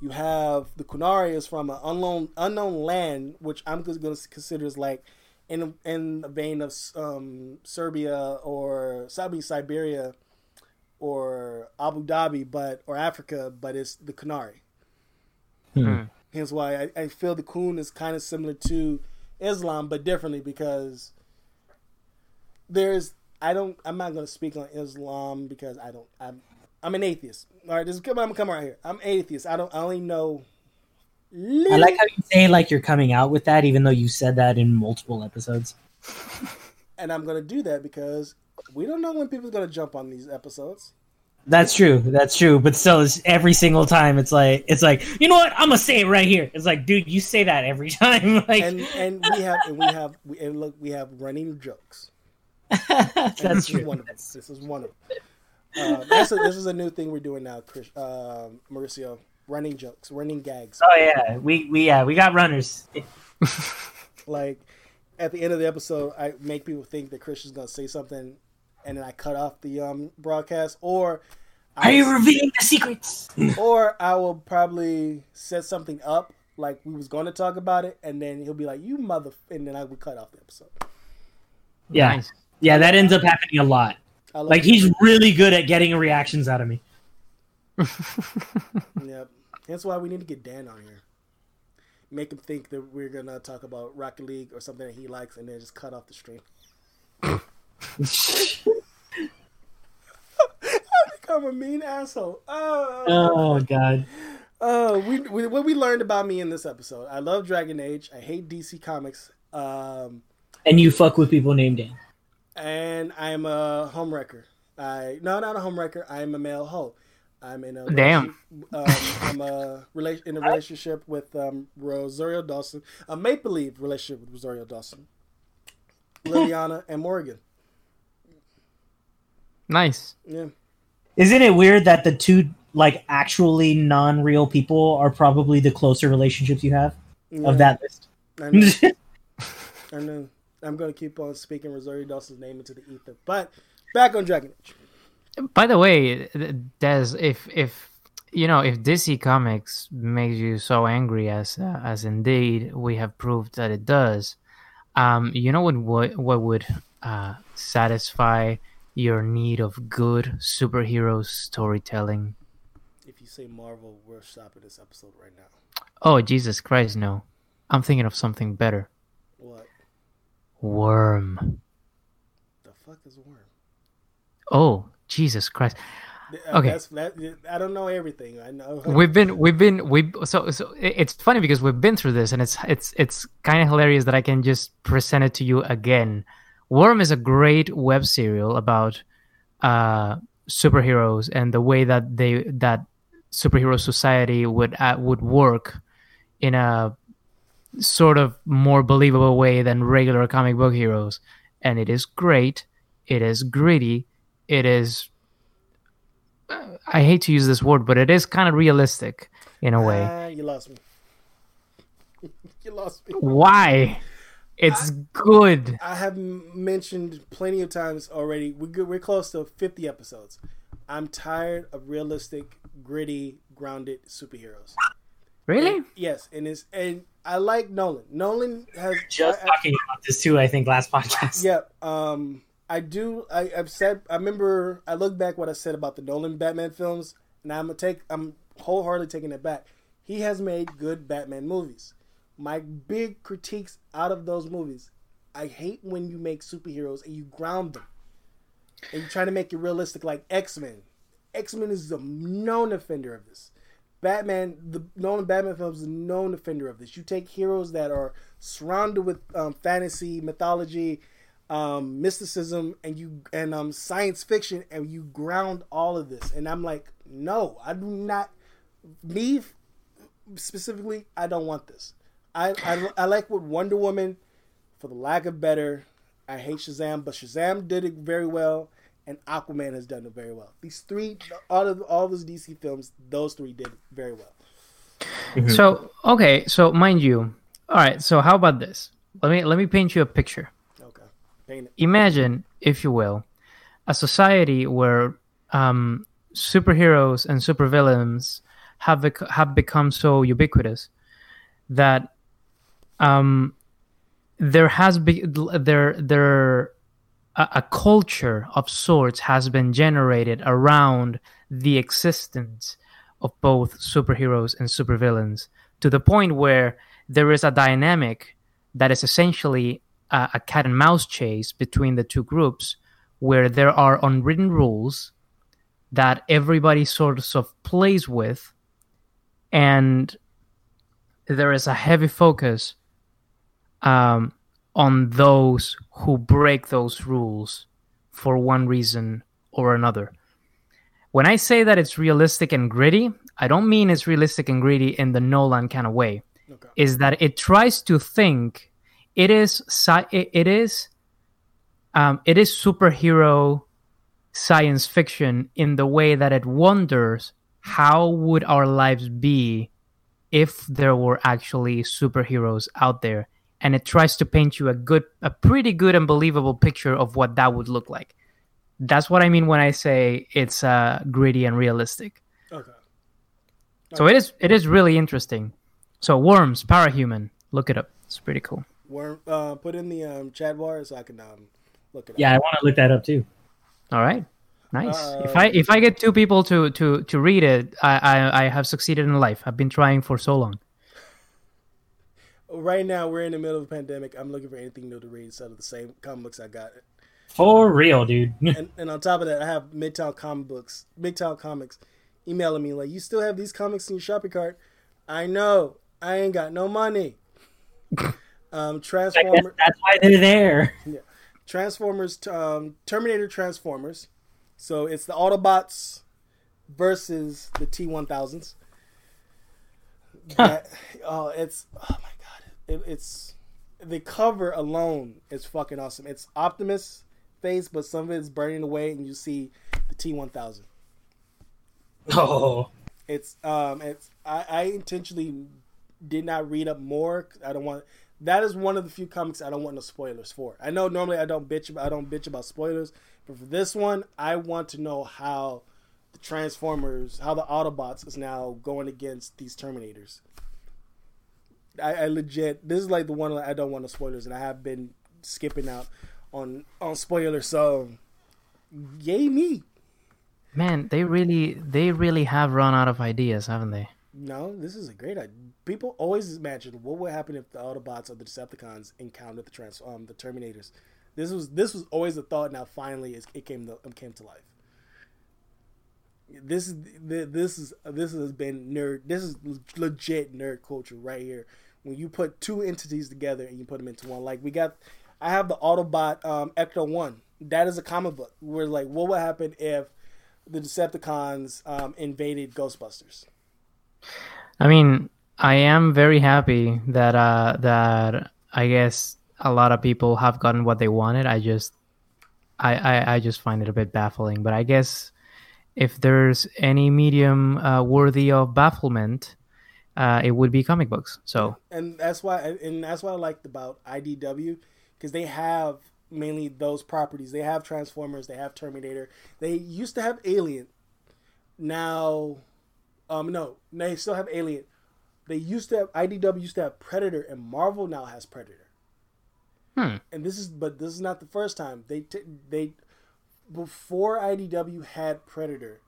you have the Qunari is from an unknown unknown land, which I'm going to consider as like in in the vein of um, Serbia or Sabi Siberia or Abu Dhabi, but or Africa, but it's the Qunari. Hmm. Hence why I, I feel the Qun is kind of similar to Islam, but differently because there's I don't I'm not going to speak on Islam because I don't I'm I'm an atheist. All right, this is I'm gonna come right here. I'm atheist. I don't I only know. I like how you say like you're coming out with that, even though you said that in multiple episodes. and I'm gonna do that because we don't know when people's gonna jump on these episodes. That's true. That's true. But still, it's every single time. It's like it's like you know what? I'm gonna say it right here. It's like, dude, you say that every time. like, and and we have and we have we, and look, we have running jokes. that's true. one of them. This is one of them. Uh, that's a, this is a new thing we're doing now, Chris, uh, Mauricio. Running jokes, running gags. Oh yeah, we we yeah we got runners. like at the end of the episode, I make people think that Christian's gonna say something and then I cut off the um, broadcast, or are you revealing the secrets? or I will probably set something up like we was going to talk about it, and then he'll be like, "You mother," and then I would cut off the episode. Yeah, nice. yeah, that ends up happening a lot. Like he's really good at getting reactions out of me. yep, that's why we need to get Dan on here. Make him think that we're gonna talk about Rocket League or something that he likes, and then just cut off the stream. I become a mean asshole. Oh, oh God. Oh, we, we, what we learned about me in this episode. I love Dragon Age. I hate DC Comics. Um, and you fuck with people named Dan. And I'm a homewrecker. I no, not a homewrecker. I'm a male hoe. I'm in a damn. Um, I'm a rela- in a relationship with um, Rosario Dawson, a make believe relationship with Rosario Dawson, Leliana, and Morrigan. Nice. Yeah. Isn't it weird that the two like actually non-real people are probably the closer relationships you have yeah. of that list? I know. I know. I'm going to keep on speaking Rosario Dawson's name into the ether. But back on Dragon Age. By the way, Des, if if you know if DC Comics makes you so angry as uh, as indeed we have proved that it does, um, you know what what what would uh, satisfy your need of good superhero storytelling. If you say Marvel, we're stopping this episode right now. Oh, Jesus Christ, no. I'm thinking of something better. What? Worm. The fuck is Worm? Oh, Jesus Christ. Uh, okay, that, I don't know everything. I know we've been we've been we so so it's funny because we've been through this and it's it's it's kind of hilarious that I can just present it to you again Worm is a great web serial about uh, superheroes and the way that they that superhero society would uh, would work in a sort of more believable way than regular comic book heroes. And it is great. It is gritty. It is. I hate to use this word, but it is kind of realistic in a way. Uh, you lost me. you lost me. Why? It's I, good. I have mentioned plenty of times already. We're we're close to fifty episodes. I'm tired of realistic, gritty, grounded superheroes. Really? And, yes, and it's and I like Nolan. Nolan has just I, talking about this too. I think last podcast. Yeah. Um. I do. I, I've said. I remember. I look back what I said about the Nolan Batman films, and I'm gonna take. I'm wholeheartedly taking it back. He has made good Batman movies my big critiques out of those movies. I hate when you make superheroes and you ground them. And you try to make it realistic like X Men. X Men is a known offender of this. Batman, the known Batman films is a known offender of this. You take heroes that are surrounded with um, fantasy, mythology, um, mysticism, and you and um, science fiction, and you ground all of this. And I'm like, no, I do not. Me specifically, I don't want this. I, I, I like what Wonder Woman, for the lack of better. I hate Shazam, but Shazam did it very well, and Aquaman has done it very well. These three, all of all those DC films, those three did very well. So okay, so mind you, all right. So how about this? Let me let me paint you a picture. Imagine, if you will, a society where um, superheroes and supervillains have bec- have become so ubiquitous that um, there has been there there a, a culture of sorts has been generated around the existence of both superheroes and supervillains to the point where there is a dynamic that is essentially a, a, cat and mouse chase between the two groups where there are unwritten rules that everybody sort of plays with and there is a heavy focus um, on those who break those rules for one reason or another when I say that it's realistic and gritty, I don't mean it's realistic and gritty in the Nolan kind of way. Okay. Is that it tries to think it is it is um, it is superhero science fiction in the way that it wonders how would our lives be if there were actually superheroes out there and it tries to paint you a good a pretty good and believable picture of what that would look like that's what I mean when I say it's uh, gritty and realistic. Okay. okay. So it is it is really interesting. So worms, parahuman, look it up. It's pretty cool. Worm, uh, put in the um, chat bar so I can um, look it up. Yeah, I want to look that up too. All right. Nice. Uh, if I if I get two people to to to read it, I, I I have succeeded in life. I've been trying for so long. Right now, we're in the middle of a pandemic. I'm looking for anything new to read instead of the same comics I got. For real, dude. and, and on top of that, I have Midtown Comic Books, Midtown Comics, emailing me like, "You still have these comics in your shopping cart?" I know. I ain't got no money. Um, Transformers. That's why they're there. Yeah. Transformers. Um, Terminator Transformers. So it's the Autobots versus the T one thousands. Oh, it's oh my god! It, it's the cover alone is fucking awesome. It's Optimus face, but some of it's burning away, and you see the T one thousand. Oh, it's um, it's I, I intentionally did not read up more. I don't want. That is one of the few comics I don't want no spoilers for. I know normally I don't bitch. I don't bitch about spoilers, but for this one, I want to know how the Transformers, how the Autobots is now going against these Terminators. I, I legit. This is like the one I don't want no spoilers, and I have been skipping out on on spoilers. So, yay me. Man, they really they really have run out of ideas, haven't they? No, this is a great idea. People always imagine what would happen if the Autobots or the Decepticons encountered the trans um the Terminators. This was this was always a thought. Now finally, it came to it came to life. This is this is this has been nerd. This is legit nerd culture right here. When you put two entities together and you put them into one, like we got I have the Autobot um, Ecto One. That is a comic book. Where like, what would happen if the Decepticons um, invaded Ghostbusters? I mean, I am very happy that uh, that I guess a lot of people have gotten what they wanted. I just, I, I, I just find it a bit baffling. But I guess if there's any medium uh, worthy of bafflement, uh, it would be comic books. So, and that's why, and that's what I liked about IDW because they have mainly those properties. They have Transformers, they have Terminator. They used to have Alien. Now, um, no, they still have Alien. They used to have IDW used to have Predator, and Marvel now has Predator. Hmm. And this is, but this is not the first time they t- they before IDW had Predator.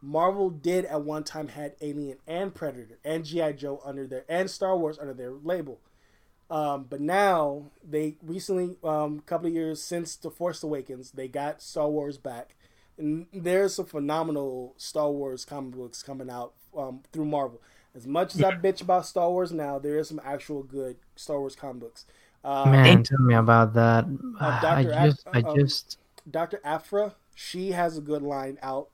Marvel did at one time had Alien and Predator and GI Joe under their and Star Wars under their label. Um, but now they recently, a um, couple of years since the Force Awakens, they got Star Wars back, and there's some phenomenal Star Wars comic books coming out um, through Marvel. As much as I bitch about Star Wars now, there is some actual good Star Wars comic books. Uh, Man, tell me about that. Uh, Dr. I just, Af- I um, just, Dr. Aphra, she has a good line out.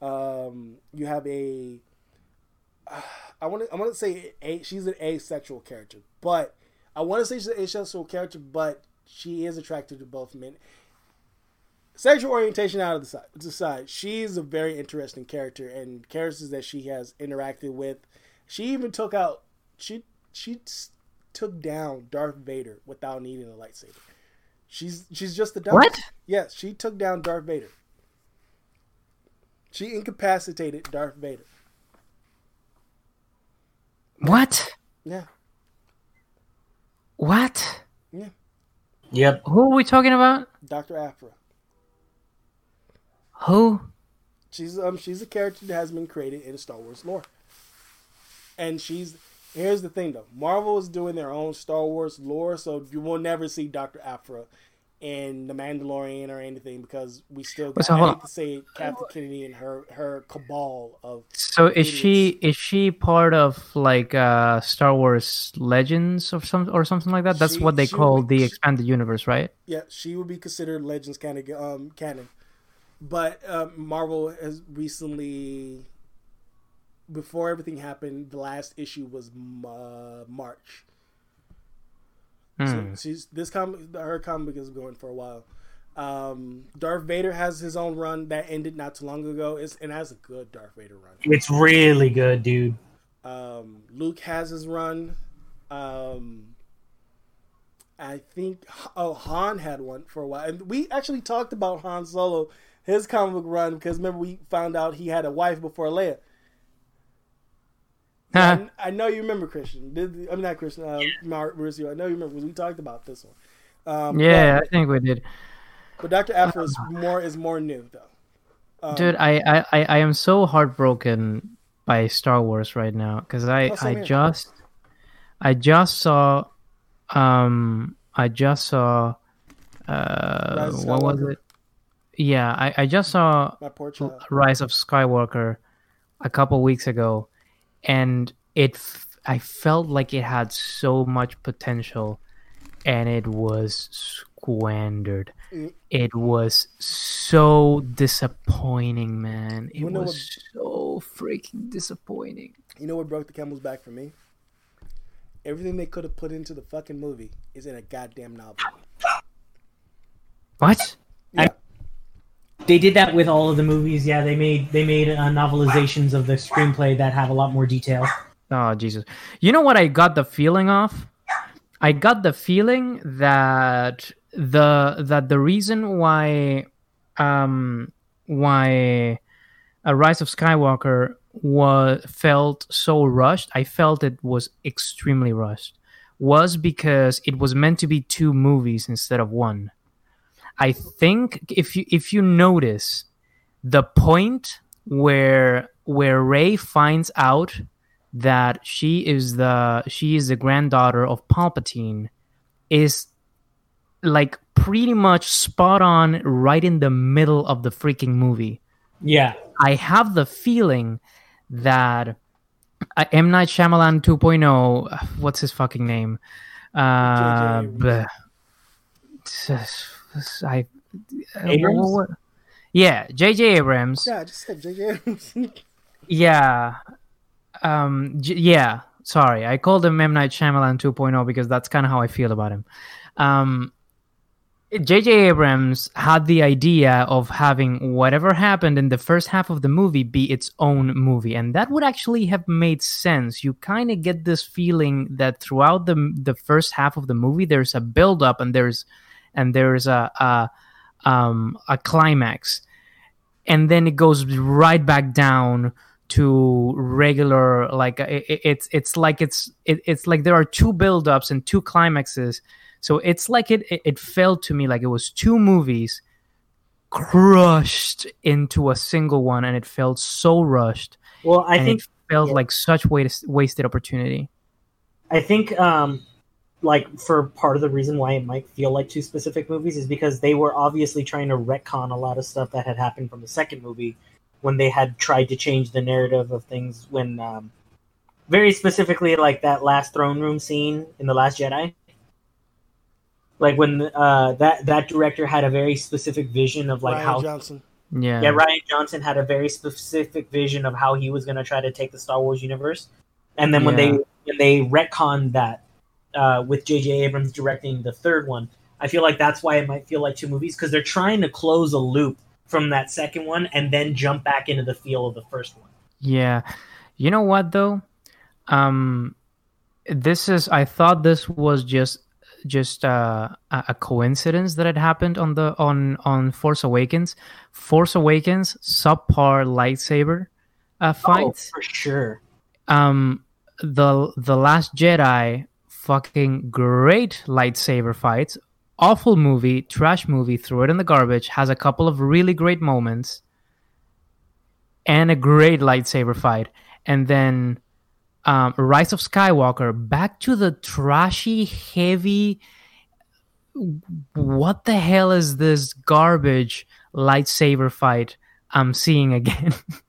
Um, you have a I want to I want to say a, she's an asexual character, but I want to say she's an asexual character, but she is attracted to both men. Sexual orientation out of the side, to the side, she's a very interesting character, and characters that she has interacted with. She even took out she she took down Darth Vader without needing a lightsaber. She's she's just the dumb. What? Yes, she took down Darth Vader. She incapacitated Darth Vader. What? Yeah. What? Yeah. Yep. Who are we talking about? Dr. Aphra. Who? She's um she's a character that has been created in Star Wars lore. And she's here's the thing though. Marvel is doing their own Star Wars lore, so you will never see Dr. Aphra in The Mandalorian or anything because we still got, so I hate to say Captain Kennedy and her her cabal of So is she is she part of like uh Star Wars Legends or some or something like that? That's She- what they call would the expanded universe, right? yeah, she would be considered Legends canon um canon. But um, Marvel has recently before everything happened, the last issue was uh, March. So Hmm. she's this comic her comic is going for a while. Um, Darth Vader has his own run that ended not too long ago. It's, and has a good Darth Vader run. It's really good, dude. Um, Luke has his run. Um, I think oh Han had one for a while, and we actually talked about Han Solo, his comic book run because remember we found out he had a wife before Leia. I, I know you remember Christian. Did- I'm not Christian. Uh, Mar- Mauricio. I know you remember. 'cause We talked about this one. Um, yeah, I think we did. but, but Doctor Aphra is more is more new though. Um, Dude, I, I, I, I am so heartbroken by Star Wars right now because I, Oh, I here. just I just saw um I just saw uh what was it? Yeah, I, I just saw my. Rise of Skywalker a couple weeks ago, and it f- I felt like it had so much potential, and it was squandered. Mm. It was so disappointing, man. It You know was so freaking disappointing. You know what broke the camel's back for me? Everything they could have put into the fucking movie is in a goddamn novel. What? Yeah. They did that with all of the movies. Yeah, they made they made uh, novelizations of the screenplay that have a lot more detail. Oh Jesus! You know what I got the feeling of? I got the feeling that the that the reason why um why a Rise of Skywalker was felt so rushed, I felt it was extremely rushed, was because it was meant to be two movies instead of one. I think if you if you notice the point where where Rey finds out that she is the she is the granddaughter of Palpatine is like pretty much spot on right in the middle of the freaking movie. Yeah, I have the feeling that uh, M Night Shyamalan 2.0 what's his fucking name? Uh. I Abrams? what- Yeah, J.J. Abrams. Yeah, I just said JJ. Yeah. Um j- yeah, sorry. I called him M Night Shyamalan 2.0 because that's kind of how I feel about him. Um JJ Abrams had the idea of having whatever happened in the first half of the movie be its own movie and that would actually have made sense. You kind of get this feeling that throughout the the first half of the movie there's a build up and there's and there's a a um a climax. And then it goes right back down to regular like it, it- it's it's like it's it, it's like there are two build-ups and two climaxes. So it's like it, it it felt to me like it was two movies crushed into a single one and it felt so rushed. Well, I think it felt yeah. like such waste, wasted opportunity. I think um, like for part of the reason why it might feel like two specific movies is because they were obviously trying to retcon a lot of stuff that had happened from the second movie when they had tried to change the narrative of things when um, very specifically like that last throne room scene in the last jedi like when uh, that that director had a very specific vision of like Rian how Johnson. Yeah. Yeah, Rian Johnson had a very specific vision of how he was going to try to take the Star Wars universe, and then when Yeah. they when they retconned that uh, with J.J. Abrams directing the third one, I feel like that's why it might feel like two movies because they're trying to close a loop from that second one and then jump back into the feel of the first one. Yeah. You know what though? Um this is I thought this was just just uh, a coincidence that it happened on the on on Force Awakens. Force Awakens subpar lightsaber uh, Oh, fights. for sure. Um the the Last Jedi fucking great lightsaber fights. Awful movie, trash movie, throw it in the garbage, has a couple of really great moments and a great lightsaber fight. And then um, Rise of Skywalker, back to the trashy, heavy. What the hell is this garbage lightsaber fight I'm seeing again?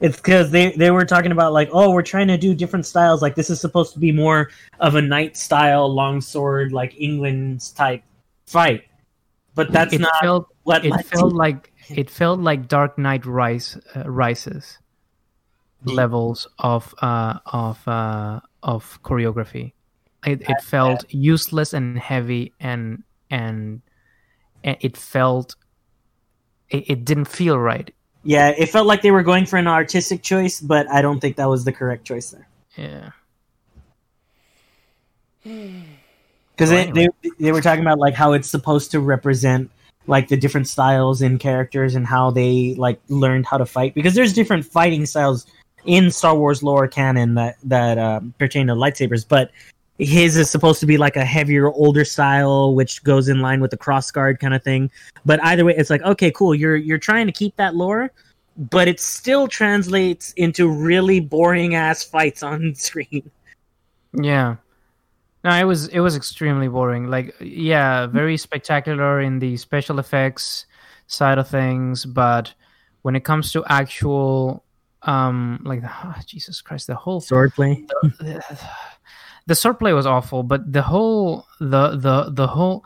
It's because they, they were talking about like, oh, we're trying to do different styles. Like this is supposed to be more of a knight style longsword, like England's type fight. But that's it not felt what it felt like it felt like Dark Knight Rise uh, Rises levels of uh, of uh, of choreography. It, it felt useless and heavy and and, and it felt it, it didn't feel right. Yeah, it felt like they were going for an artistic choice, but I don't think that was the correct choice there. Yeah. Because Well, they, they they were talking about like how it's supposed to represent like the different styles in characters and how they like learned how to fight. Because there's different fighting styles in Star Wars lore canon that that um, pertain to lightsabers, but his is supposed to be like a heavier, older style, which goes in line with the cross guard kind of thing. But either way, it's like okay, cool. You're you're trying to keep that lore, but it still translates into really boring ass fights on screen. Yeah. No, it was it was extremely boring. Like yeah, very spectacular in the special effects side of things, but when it comes to actual um like ah, Jesus Christ, the whole Swordplay. the swordplay was awful, but the whole the the the whole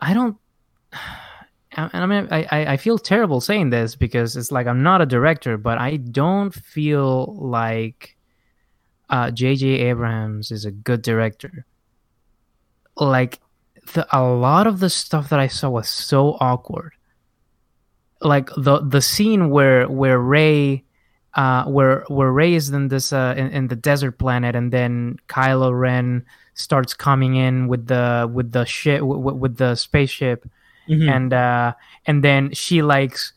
I don't and I mean I, I I feel terrible saying this because it's like I'm not a director, but I don't feel like uh JJ Abrams is a good director. Like the, a lot of the stuff that I saw was so awkward. Like the the scene where where Rey uh, where Rey is in this uh, in, in the desert planet, and then Kylo Ren starts coming in with the with the ship with, with the spaceship, Mhm. and uh, and then she likes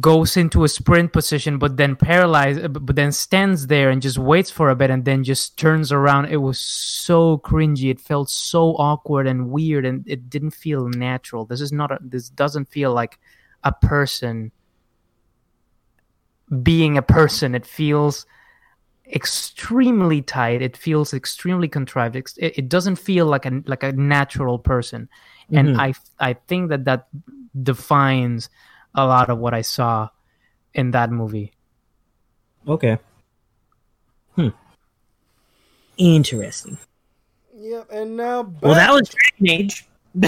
goes into a sprint position, but then paralyzed, but then stands there and just waits for a bit, and then just turns around. It was so cringy. It felt so awkward and weird, and it didn't feel natural. This is not a. This doesn't feel like a person being a person. It feels extremely tight. It feels extremely contrived. It, it doesn't feel like a like a natural person, and Mhm. I I think that that defines a lot of what I saw in that movie. Okay. Hmm. Interesting. Yep, and now back, Well, that was Dragon Age.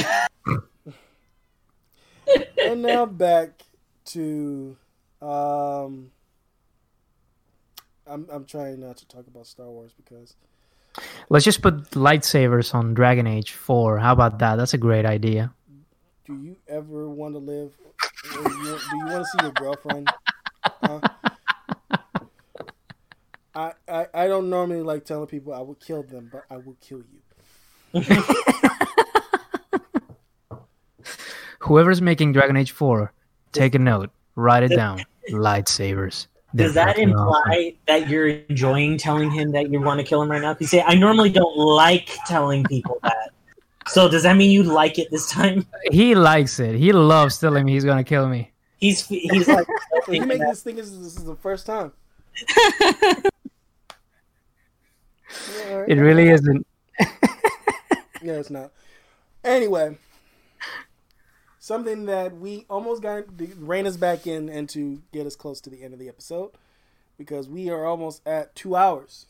and now back to um I'm I'm trying not to talk about Star Wars because Let's just put lightsabers on Dragon Age 4. How about that? That's a great idea. do you ever want to live do you, do you want to see your girlfriend? Huh? I, I I don't normally like telling people I will kill them, but I will kill you. Whoever's making Dragon Age 4, take a note, write it down. Lightsabers. They're Does that fucking awesome. imply that you're enjoying telling him that you want to kill him right now? You say, I normally don't like telling people that. So does that mean you like it this time? He likes it. He loves telling me he's gonna kill me. He's he's like So you thinking make this thing is, this is the first time. Yeah, all right. It really isn't. No, it's not. Anyway, something that we almost got to rein us back in and to get us close to the end of the episode because we are almost at two hours.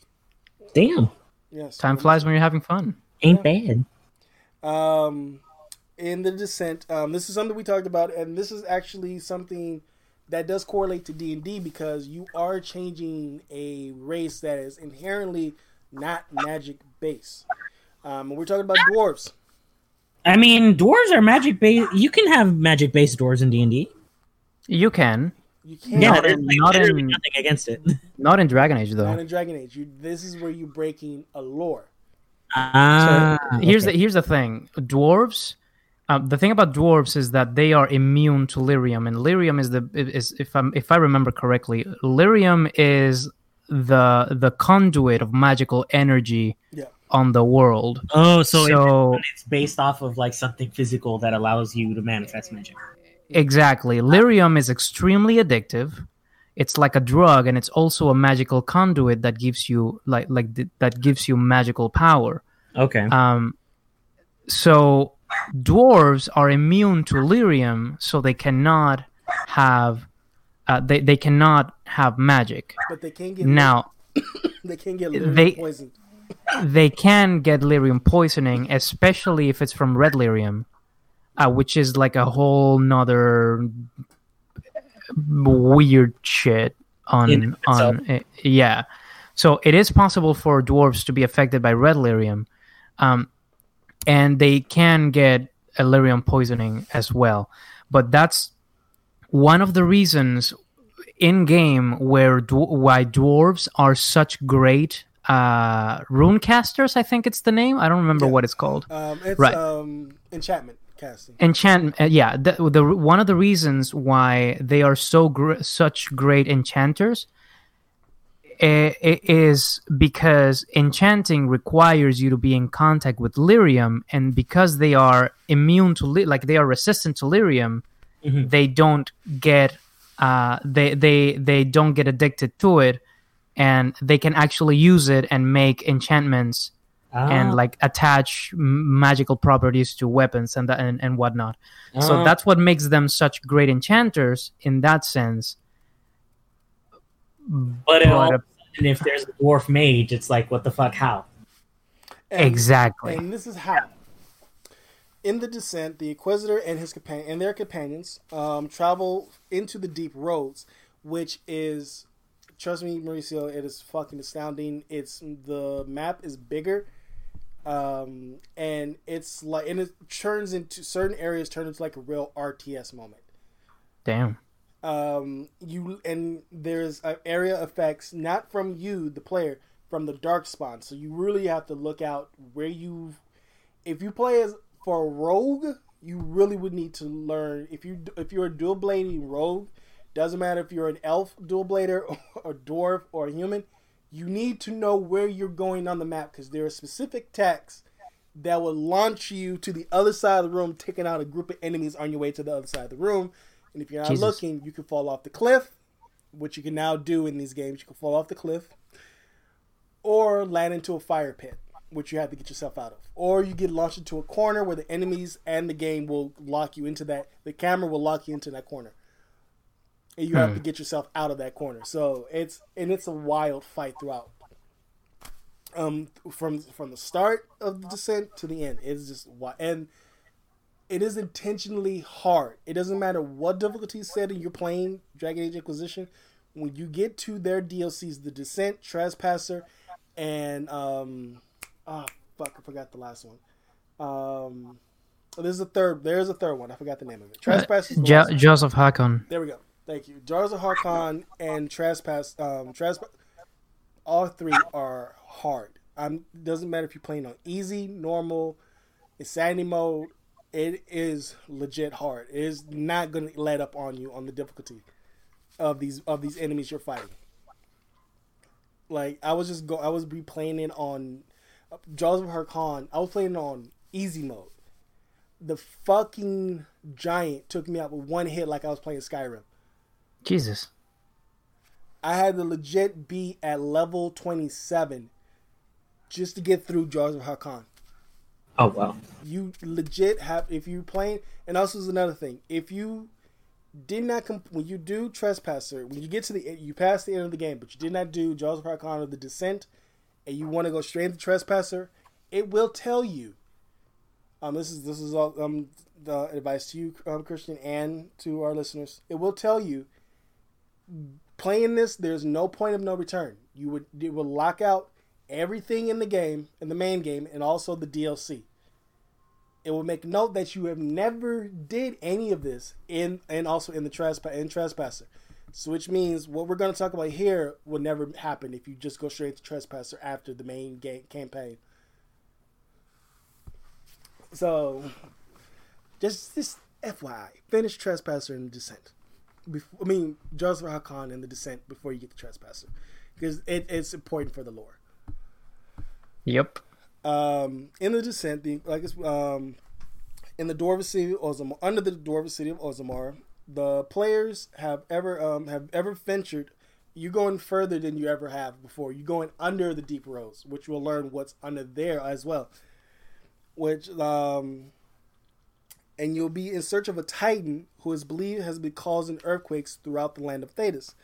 Damn, Yes, Time flies when you're having fun. ain't bad. Um, in the Descent, um, this is something we talked about, and this is actually something that does correlate to D and D because you are changing a race that is inherently not magic based. Um, we're talking about dwarves. I mean, dwarves are magic based. You can have magic based dwarves in D and D. You can. You can't. Yeah, Not there's in- like not in- nothing against it. Not in Dragon Age though. Not in Dragon Age. You, this is where you're breaking a lore. Ah, here's okay. the here's the thing. Dwarves. Um, the thing about dwarves is that they are immune to lyrium, and lyrium is the is if I'm if I remember correctly, lyrium is the the conduit of magical energy Yeah. On the world. Oh, so, So it's, it's based off of like something physical that allows you to manifest magic. exactly, lyrium is extremely addictive. It's like a drug, and it's also a magical conduit that gives you like like th- that gives you magical power. Okay. Um, so dwarves are immune to lyrium, so they cannot have uh, they they cannot have magic. But they can get Now they can get lyrium they- poisoned. They can get lyrium poisoning, especially if it's from red lyrium, uh, which is like a whole nother weird shit on on uh, yeah. So it is possible for dwarves to be affected by red lyrium, um, and they can get lyrium poisoning as well. But that's one of the reasons in game where dw- why dwarves are such great uh rune casters i think it's the name i don't remember Yeah. what it's called Um, it's Right. um, enchantment casting. enchant uh, yeah the, the one of the reasons why they are so gr- such great enchanters i- i- is because enchanting requires you to be in contact with lyrium and because they are immune to ly- like they are resistant to lyrium Mhm. they don't get uh they they they don't get addicted to it and they can actually use it and make enchantments and Ah. like attach m- magical properties to weapons and tha- and, and whatnot. So Ah. that's what makes them such great enchanters in that sense. But, but, all, uh, and if there's a dwarf mage, it's like, what the fuck? How? And- Exactly. And this is how. In the descent, the Inquisitor and his companion and their companions um, travel into the deep roads, which is, trust me, Mauricio, it is fucking astounding. It's the map is bigger, um, and it's like and it turns into certain areas turn into like a real RTS moment. Damn. um, you and there's uh, area effects not from you, the player, from the dark spawn. So you really have to look out where you. If you play as for a rogue, you really would need to learn. If you if you're a dual blading rogue, doesn't matter if you're an elf dual blader or a dwarf or a human, you need to know where you're going on the map because there are specific texts that will launch you to the other side of the room, taking out a group of enemies on your way to the other side of the room. And if you're not Jesus. looking, you can fall off the cliff, which you can now do in these games. You can fall off the cliff, or land into a fire pit, which you have to get yourself out of. Or you get launched into a corner where the enemies and the game will lock you into that. The camera will lock you into that corner, and you have to get yourself out of that corner. So it's and it's a wild fight throughout. Um, from from the start of the descent to the end, it's just wild and it is intentionally hard. It doesn't matter what difficulty setting you're playing Dragon Age Inquisition. When you get to their DLCs, the Descent, Trespasser, and um, ah, fuck, I forgot the last one. Um, there's a third. There's a third one. I forgot the name of it. Trespass. is the Jo- Jaws of Hakkon. There we go. Thank you. Jaws of Hakkon and Trespass. Um, Trespass. All three are hard. Um, doesn't matter if you're playing on easy, normal, insanity mode. It is legit hard. It is not going to let up on you on the difficulty of these of these enemies you're fighting. Like I was just go. I was replaying it on Jaws of Hakkon. I was playing on easy mode. The fucking giant took me out with one hit, like I was playing Skyrim. Jesus. I had to legit be at level 27 just to get through Jaws of Hakkon. Oh wow. You legit have, if you playing, and also is another thing, if you did not, comp- when you do Trespasser, when you get to the, you pass the end of the game, but you did not do Jaws of Hakkon or the Descent, and you want to go straight into Trespasser, it will tell you Um, this is this is all um the advice to you, um, Christian, and to our listeners. It will tell you playing this. There's no point of no return. You would it will lock out everything in the game, in the main game, and also the DLC. It will make note that you have never did any of this in and also in the in trespasser. So which means what we're going to talk about here will never happen if you just go straight to trespasser after the main game campaign. So just just FYI, finish trespasser and descent. Before, I mean, Jaws of Hakkon and the descent before you get the trespasser, because it, it's important for the lore. Yep. Um, in the descent, the like it's um, in the Dwarven city of Orzammar, under the Dwarven city of Orzammar, the players have ever um have ever ventured. You're going further than you ever have before. You're going under the deep roads, which you'll learn what's under there as well. Which um, and you'll be in search of a titan who is believed has been causing earthquakes throughout the land of Thedas.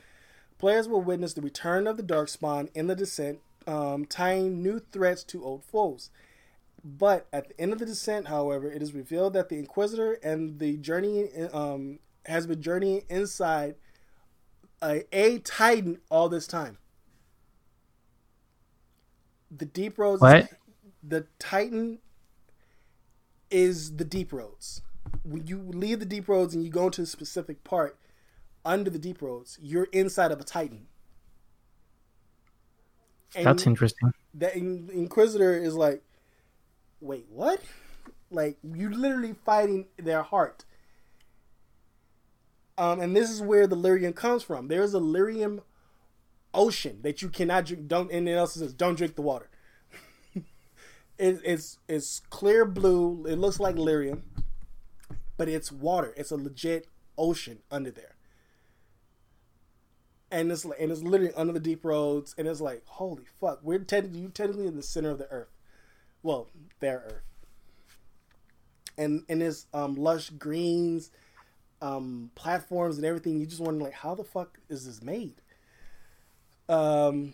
Players will witness the return of the Darkspawn in the descent, um, tying new threats to old foes. But at the end of the descent, however, it is revealed that the Inquisitor and the journey um, has been journeying inside a, a Titan all this time. The deep roads. What? The Titan is the deep roads. When you leave the deep roads and you go into a specific part under the deep roads, you're inside of a Titan. And That's interesting. the In- Inquisitor is like, wait, what? Like you're literally fighting their heart. Um, and this is where the lyrium comes from. There's a lyrium ocean that you cannot drink. Don't and it also says don't drink the water. it, it's it's clear blue. It looks like lyrium, but it's water. It's a legit ocean under there. And it's and it's literally under the deep roads, and it's like, holy fuck, we're technically you technically in the center of the earth, well, their earth, and and it's um lush greens, um platforms and everything. You just wonder like, how the fuck is this made? Um,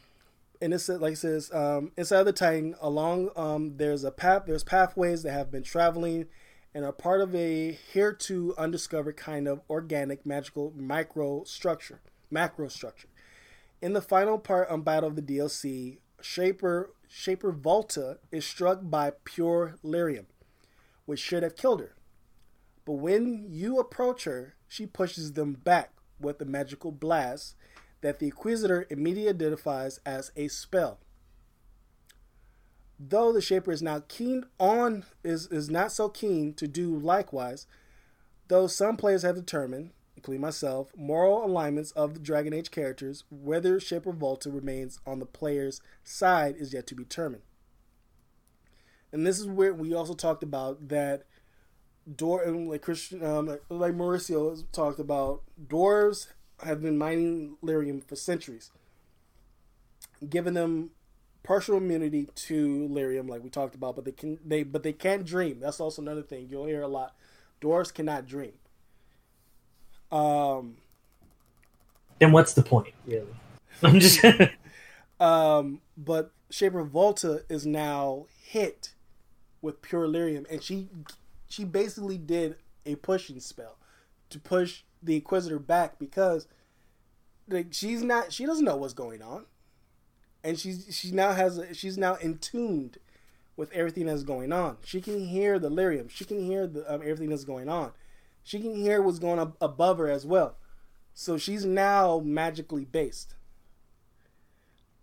and it's like it says um, inside the Titan, along um, there's a path, there's pathways that have been traveling and are part of a hereto undiscovered kind of organic magical micro structure, macro structure. In the final part on Battle of the DLC, Shaper Shaper Volta is struck by pure lyrium, which should have killed her. But when you approach her, she pushes them back with a magical blast that the Inquisitor immediately identifies as a spell. Though the Shaper is now keen on is, is not so keen to do likewise, though some players have determined, including myself, moral alignments of the Dragon Age characters, whether Shaper Volta remains on the player's side is yet to be determined. And this is where we also talked about that door and like Christian um, like, like Mauricio talked about dwarves have been mining lyrium for centuries, giving them partial immunity to lyrium, like we talked about. But they can they but they can't dream. That's also another thing you'll hear a lot. Dwarves cannot dream. Um, Then what's the point, really? I'm just. um, but Shaper Volta is now hit with pure lyrium, and she she basically did a pushing spell to push the Inquisitor back because like she's not she doesn't know what's going on, and she's she now has a, she's now in tuned with everything that's going on. She can hear the lyrium. She can hear the um, everything that's going on. She can hear what's going on above her as well. So she's now magically based.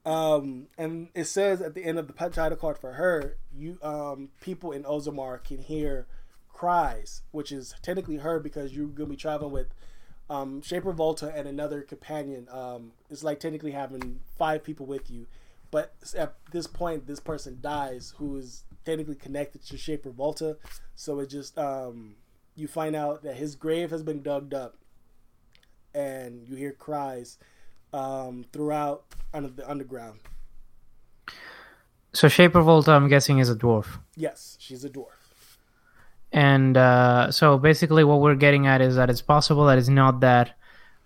Um, and it says at the end of the title card for her, you um, people in Orzammar can hear cries, which is technically her because you're gonna be traveling with um, Shaper Volta and another companion. Um, it's like technically having five people with you, but at this point, this person dies who is technically connected to Shaper Volta. So it just um, you find out that his grave has been dug up, and you hear cries um, throughout under the underground. So Shaper Volta, I'm guessing, is a dwarf. Yes, she's a dwarf. And uh, so basically, what we're getting at is that it's possible that it's not that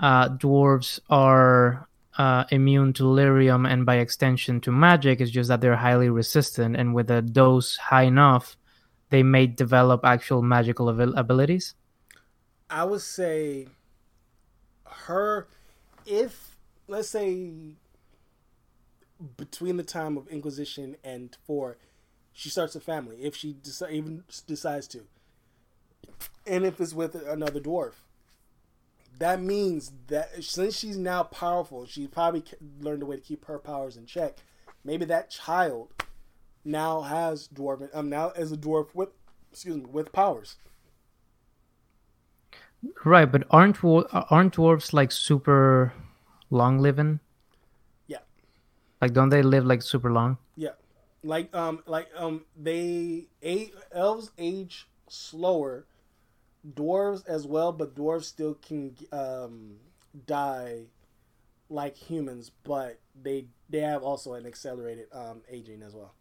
uh, dwarves are uh, immune to lyrium and by extension to magic. It's just that they're highly resistant, and with a dose high enough, they may develop actual magical abil- abilities? I would say her if let's say between the time of Inquisition and four, she starts a family. If she deci- even decides to, and if it's with another dwarf, that means that since she's now powerful, she probably learned a way to keep her powers in check. Maybe that child now has dwarf. Um, now as a dwarf with, excuse me, with powers. Right, but aren't aren't dwarves like super long living? Yeah. Like, don't they live like super long? Yeah, like um, like um, they a elves age slower, dwarves as well, but dwarves still can um die like humans, but they they have also an accelerated um aging as well.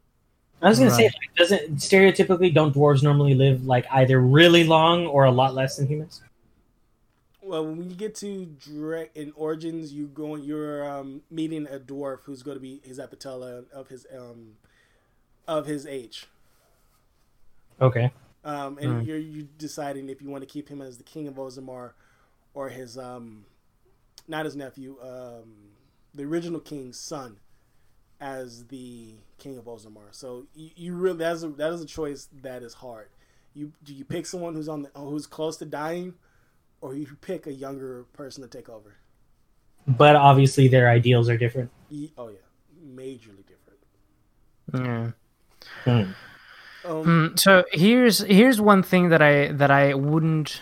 I was gonna say, like, doesn't stereotypically don't dwarves normally live like either really long or a lot less than humans? Well, when you get to Drek in Origins, you going you're um, meeting a dwarf who's going to be his at the tail end of his um of his age. Okay. Um, and Hmm. you're you deciding if you want to keep him as the king of Orzammar or his um not his nephew, um the original king's son as the king of Orzammar. So you, you really that's a, that is a choice that is hard. You do you pick someone who's on the who's close to dying or you pick a younger person to take over? But obviously their ideals are different. Oh yeah, majorly different. Yeah. Um, Mm, so here's here's one thing that I that I wouldn't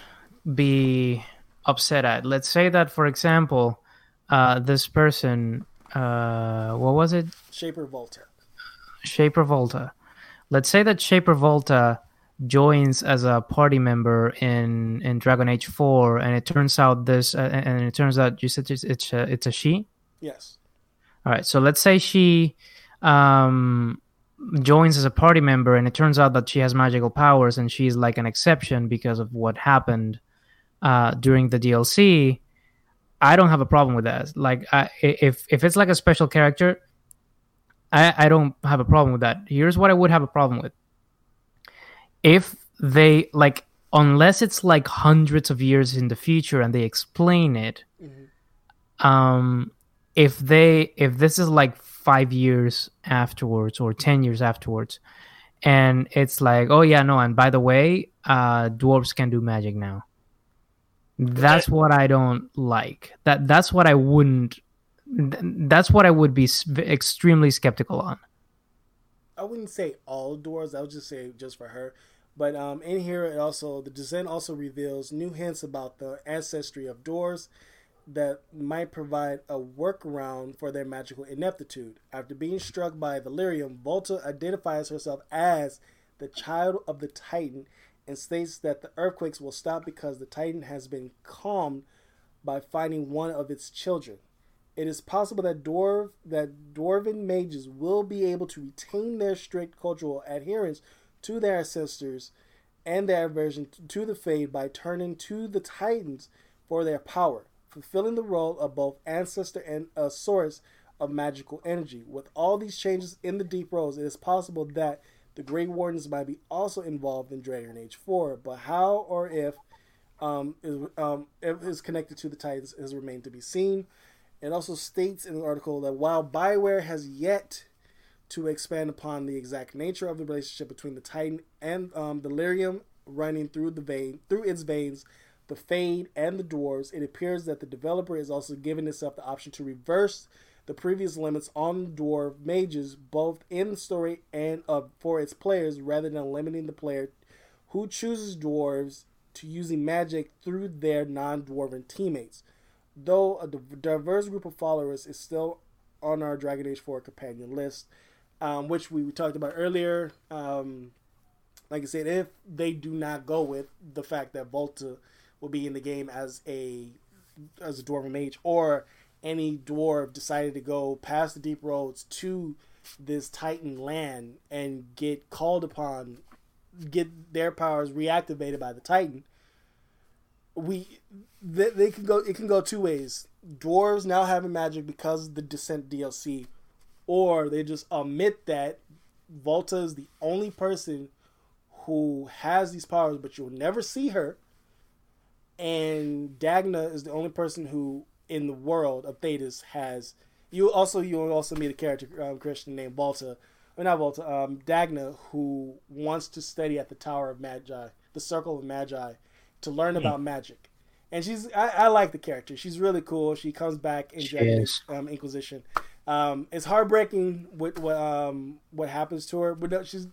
be upset at. Let's say that, for example, uh, this person, uh, what was it, Shaper Volta. Shaper Volta. Let's say that Shaper Volta joins as a party member in in Dragon Age Four, and it turns out this, uh, and it turns out you said it's it's a, it's a she. Yes. All right, so let's say she um, joins as a party member, and it turns out that she has magical powers, and she's like an exception because of what happened uh, during the DLC. I don't have a problem with that. Like, I, if if it's like a special character, I I don't have a problem with that. Here's what I would have a problem with: if they like, unless it's like hundreds of years in the future and they explain it Mhm. um if they if this is like five years afterwards or ten years afterwards. And it's like oh yeah no and by the way uh dwarves can do magic now. That's what i don't like. That that's what i wouldn't that's what i would be extremely skeptical on. I wouldn't say all doors. I would just say just for her. But um, in here, it also the descent also reveals new hints about the ancestry of doors that might provide a workaround for their magical ineptitude. After being struck by the lyrium, Volta identifies herself as the child of the Titan and states that the earthquakes will stop because the Titan has been calmed by finding one of its children. It is possible that dwarf that dwarven mages will be able to retain their strict cultural adherence to their ancestors and their aversion to the Fade by turning to the Titans for their power, fulfilling the role of both ancestor and a source of magical energy. With all these changes in the Deep Roads, it is possible that the Grey Wardens might be also involved in Dragon Age 4, but how or if um, is, um, connected to the Titans has remained to be seen. It also states in the article that while Bioware has yet to expand upon the exact nature of the relationship between the Titan and um, the Lyrium running through the vein through its veins, the Fade and the Dwarves, it appears that the developer is also giving itself the option to reverse the previous limits on dwarf mages, both in the story and uh, for its players, rather than limiting the player who chooses dwarves to using magic through their non-dwarven teammates though a diverse group of followers is still on our Dragon Age 4 companion list, um, which we talked about earlier. Um, like I said, if they do not go with the fact that Volta will be in the game as a as a dwarven mage, or any dwarf decided to go past the deep roads to this Titan land and get called upon, get their powers reactivated by the Titan, we they, they can go it can go two ways dwarves now having magic because of the descent dlc or they just omit that volta is the only person who has these powers, but you'll never see her. And Dagna is the only person who in the world of Thedas has. You also you'll also meet a character um, Christian named Balta, or not Balta, um, Dagna, who wants to study at the Tower of Magi, the Circle of Magi, to learn mm. about magic. And she's I, I, like the character. She's really cool. She comes back in um, Inquisition. Um, it's heartbreaking what what um, what happens to her, but she's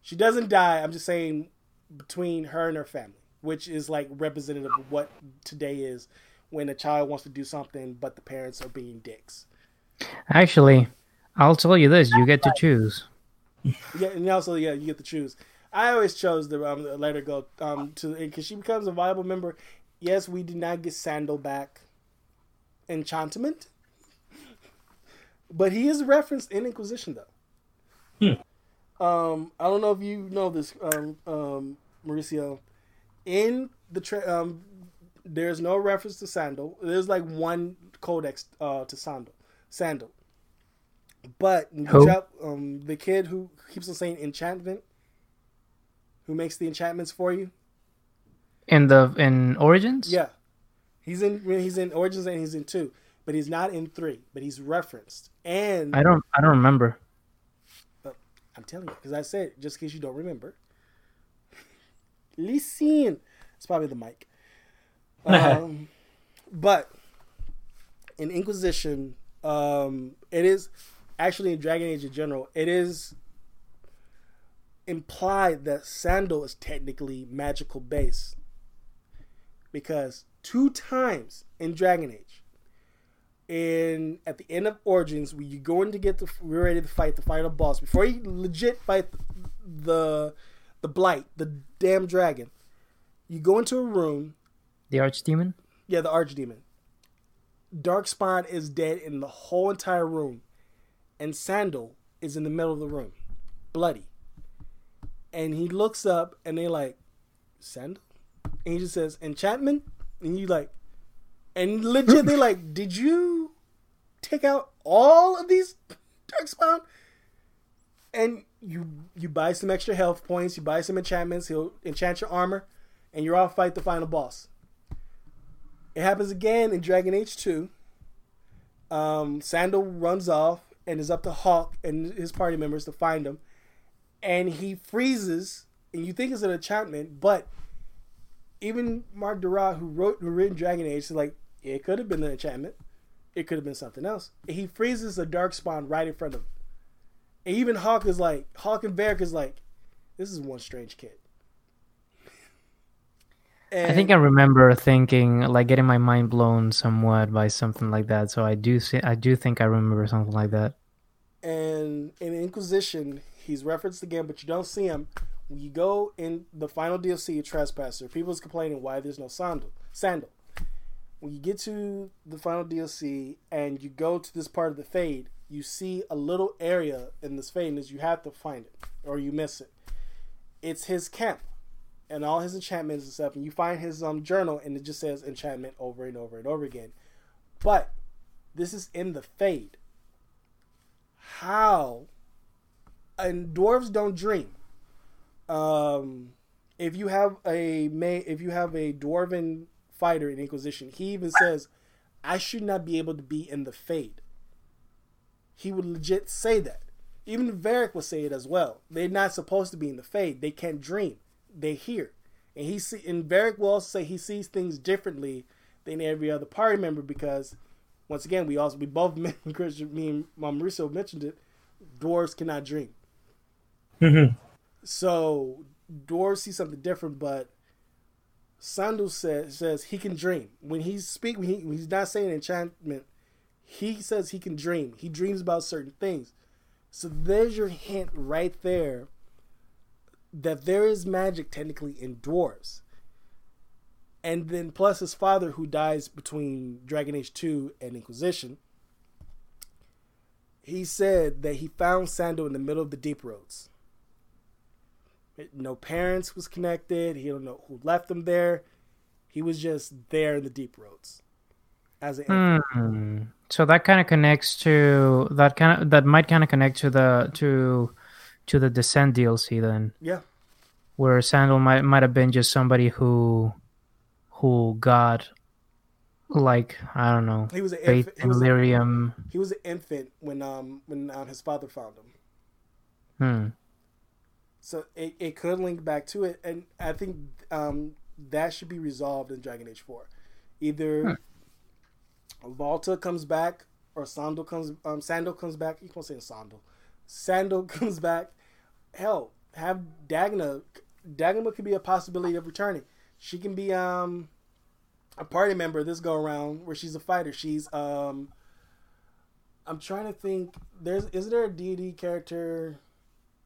she doesn't die. I'm just saying between her and her family, which is like representative of what today is when a child wants to do something, but the parents are being dicks. Actually, I'll tell you this: you get to choose. Yeah, and also yeah, you get to choose. I always chose the um, let her go um, to because she becomes a viable member. Yes, we did not get Sandal back. Enchantment, but he is referenced in Inquisition though. Hmm. Um, I don't know if you know this, um, um, Mauricio. In the tra- um, there's no reference to Sandal. There's like one codex uh, to Sandal. Sandal. But the, um, the kid who keeps on saying enchantment, who makes the enchantments for you. In the in Origins. Yeah, he's in he's in Origins and he's in two, but he's not in three. But he's referenced and I don't I don't remember. I'm telling you because I said just in case you don't remember. Listen, it's probably the mic. Um, but in Inquisition, um, it is actually in Dragon Age in general, it is implied that Sandal is technically magical base. Because two times in Dragon Age, in at the end of Origins, when you go in to get the we're ready to fight the final boss, before you legit fight the the blight, the damn dragon, you go into a room. The archdemon. Yeah, the archdemon. Darkspawn is dead in the whole entire room, and Sandal is in the middle of the room, bloody. And he looks up, and they're like, Sandal? And he just says, Enchantment? And you like, and legit, they're like, Did you take out all of these Darkspawn? And you you buy some extra health points, you buy some enchantments, he'll enchant your armor, and you're off fight the final boss. It happens again in Dragon Age 2. Um, Sandal runs off and is up to Hawke and his party members to find him. And he freezes, and you think it's an enchantment, but even Mark Darrah, who wrote who written Dragon Age, is like, it could have been an enchantment. It could have been something else. He freezes a dark spawn right in front of him. And even Hawke is like, Hawke and Varric is like, this is one strange kid. And I think I remember thinking, like, getting my mind blown somewhat by something like that. So I do, see, I do think I remember something like that. And in Inquisition, he's referenced again, but you don't see him. When you go in the final DLC of Trespasser, people's complaining why there's no sandal. Sandal. When you get to the final DLC and you go to this part of the fade, you see a little area in this fade, and you have to find it or you miss it. It's his camp and all his enchantments and stuff, and you find his um journal, and it just says enchantment over and over and over again. But this is in the fade. How? And dwarves don't dream. Um, if you have a may, if you have a dwarven fighter in Inquisition, he even says, "I should not be able to be in the fade." He would legit say that. Even Varric would say it as well. They're not supposed to be in the fade. They can't dream they hear. And he see and Varric will also say he sees things differently than every other party member because once again we also we both mentioned me and Mom Russo mentioned it, dwarves cannot dream. Mm-hmm. So dwarves see something different, but Sandal says says he can dream. When he's speaking when, he, when he's not saying enchantment, he says he can dream. He dreams about certain things. So there's your hint right there that there is magic technically in dwarves. And then plus his father who dies between Dragon Age 2 and Inquisition. He said that he found Sandal in the middle of the deep roads. No parents was connected. He don't know who left him there. He was just there in the deep roads. As an mm. so that kind of connects to that kind of that might kind of connect to the to to the Descent DLC then. Yeah. where Sandal might might have been just somebody who who got like I don't know He was an faith infant. He was, lyrium. he was an infant when um when um, his father found him. Hmm. So it, it could link back to it, and I think um, that should be resolved in Dragon Age Four. Either Valta comes back or Sandal comes um, Sandal comes back. You can't say Sandal. Sandal comes back. Hell, have Dagna. Dagna could be a possibility of returning. She can be um a party member this go around where she's a fighter. She's um I'm trying to think. There's is there a deity character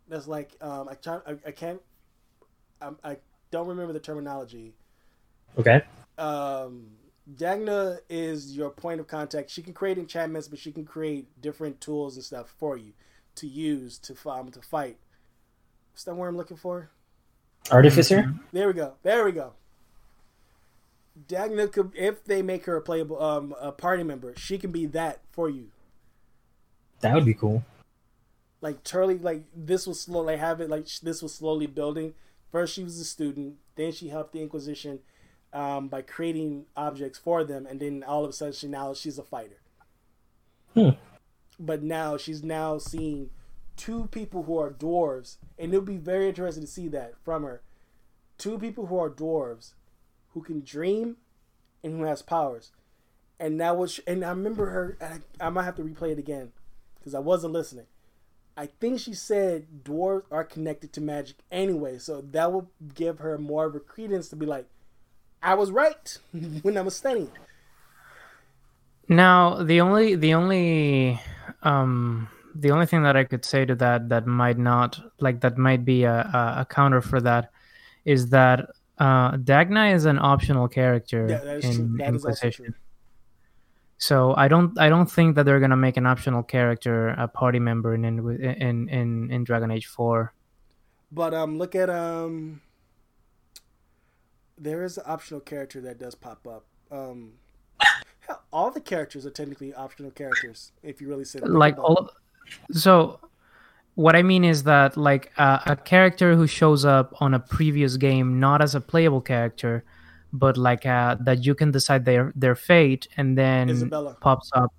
that's like um I try I, I can't I, I don't remember the terminology. Okay. Um, Dagna is your point of contact. She can create enchantments, but she can create different tools and stuff for you to use to um, to fight. Is that word I'm looking for? Artificer. There we go. There we go. Dagna could, if they make her a playable um a party member, she can be that for you. That would be cool. like Turley, like this was slow. Like have it like this was slowly building. First, she was a student. Then she helped the Inquisition um, by creating objects for them, and then all of a sudden, she now she's a fighter. Hmm. But now she's now seeing two people who are dwarves, and it'll be very interesting to see that from her. Two people who are dwarves, who can dream, and who has powers. And now was, and I remember her. I, I might have to replay it again because I wasn't listening. I think she said dwarves are connected to magic anyway, so that will give her more of a credence to be like, I was right when I was studying. Now, the only the only um the only thing that I could say to that that might not like that might be a, a, a counter for that is that uh Dagna is an optional character Yeah, that is in true. That is also Inquisition. So I don't I don't think that they're gonna make an optional character a party member in in in in, in Dragon Age Four. But um, look at um, there is an optional character that does pop up. Um, hell, all the characters are technically optional characters if you really sit. Like all of, so what I mean is that like uh, a character who shows up on a previous game not as a playable character, but like uh, that you can decide their their fate and then Isabela. pops up.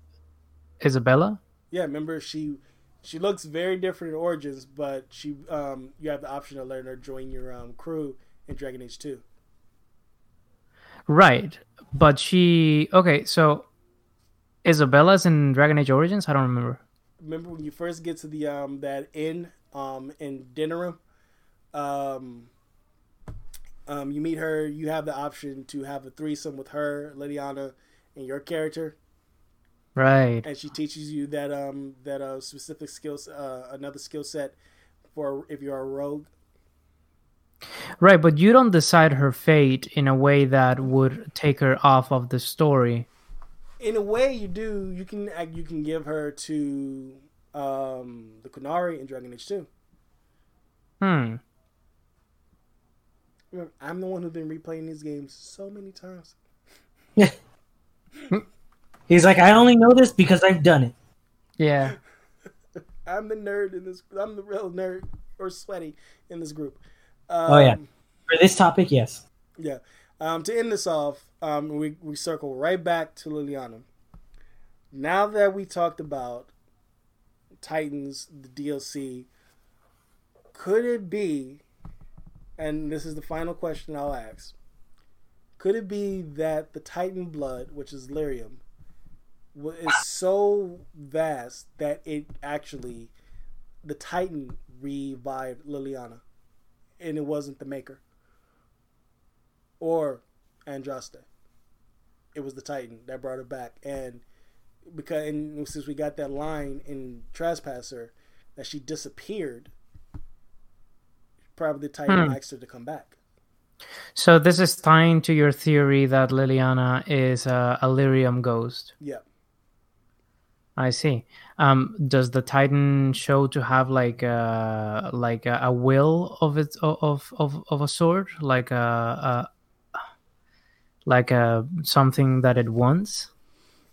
Isabela. Yeah, remember she she looks very different in Origins, but she um you have the option to let her join your um crew in Dragon Age Two. Right, but she okay. So Isabela's in Dragon Age Origins. I don't remember. Remember when you first get to the um that inn um in Denerim, um um you meet her. You have the option to have a threesome with her, Leliana, and your character, Right. and she teaches you that um that uh specific skills uh another skill set for if you're a rogue. Right, but you don't decide her fate in a way that would take her off of the story. in a way you do you can you can give her to um the Qunari in Dragon Age 2. Hmm. I'm the one who's been replaying these games so many times. He's like, I only know this because I've done it. Yeah. I'm the nerd in this I'm the real nerd or sweaty in this group. Um, Oh, yeah. For this topic, yes. Yeah. Um, to end this off, um, we, we circle right back to Leliana. Now that we talked about Titans, the DLC, could it be, and this is the final question I'll ask, could it be that the Titan blood, which is lyrium, is so vast that it actually, the Titan revived Leliana, and it wasn't the Maker? or Andraste. It was the Titan that brought her back, and because and since we got that line in Trespasser that she disappeared, probably the Titan Hmm. asked her to come back. So this is tying to your theory that Leliana is a, a lyrium ghost. Yeah, I see. Um, does the Titan show to have like a like a, a will of its of of of a sort, like a, a like a something that it wants?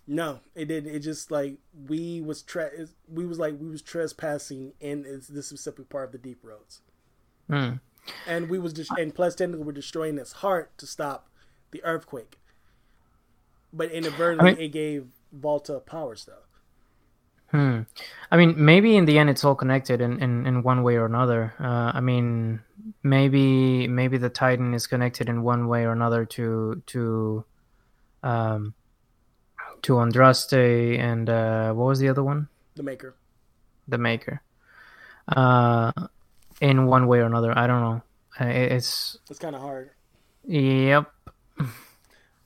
no, it didn't. It just like we was tre- we was like we was trespassing in this specific part of the deep roads. Hmm. and we was just and plus technically we're destroying its heart to stop the earthquake. But inadvertently, I mean- it gave Valta power stuff. Hmm. I mean, maybe in the end it's all connected in, in, in one way or another. Uh, I mean, maybe maybe the Titan is connected in one way or another to to um to Andraste and uh, what was the other one? The Maker. The Maker. Uh, in one way or another, I don't know. Uh, it- It's It's kind of hard. yep.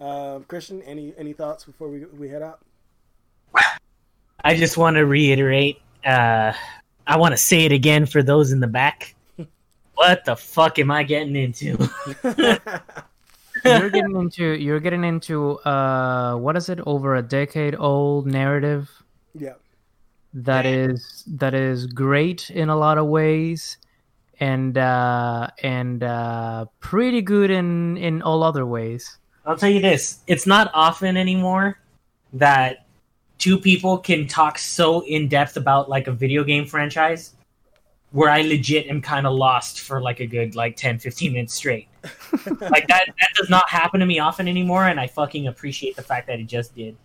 Um, Christian, any any thoughts before we we head out? I just want to reiterate. Uh, I want to say it again for those in the back. What the fuck am I getting into? you're getting into you're getting into uh what is it over a decade old narrative yeah. that is that is great in a lot of ways and uh and uh pretty good in in all other ways I'll tell you this: it's not often anymore that two people can talk so in depth about like a video game franchise where I legit am kind of lost for like a good like 10 15 minutes straight. like that that does not happen to me often anymore and I fucking appreciate the fact that it just did.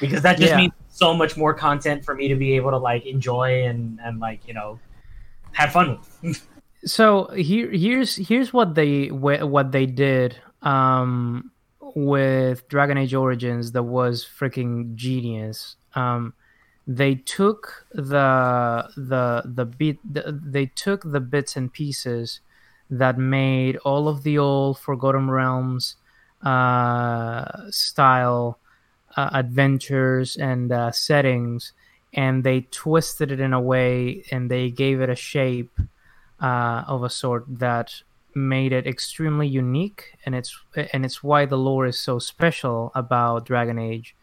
Because that just Yeah. means so much more content for me to be able to like enjoy and and like, you know, have fun with. so here here's here's what they what they did um with dragon age origins that was freaking genius. Um they took the the the bit the, they took the bits and pieces that made all of the old forgotten realms uh style uh, adventures and uh, settings and they twisted it in a way and they gave it a shape uh, of a sort that made it extremely unique, and it's and it's why the lore is so special about Dragon Age.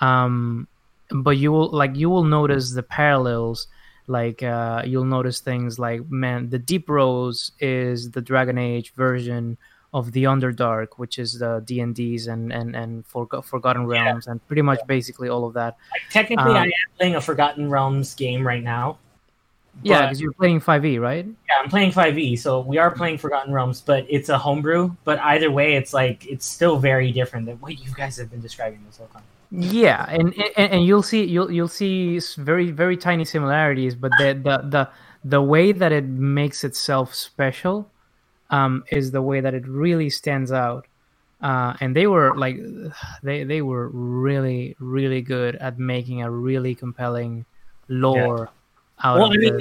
Um, but you will like you will notice the parallels. Like uh, you'll notice things like man, the Deep Roads is the Dragon Age version of the Underdark, which is the D and D's and and and Forgo- Forgotten Realms, and pretty much basically all of that. Like, technically Um, I am playing a Forgotten Realms game right now. Yeah, because you're playing Five E, right? Yeah, I'm playing 5e, so we are playing Forgotten Realms, but it's a homebrew. But either way, it's like it's still very different than what you guys have been describing this whole time. Yeah, and, and and you'll see you'll you'll see very very tiny similarities, but the the the, the way that it makes itself special um, is the way that it really stands out. Uh, and they were like they they were really really good at making a really compelling lore out Well, I mean,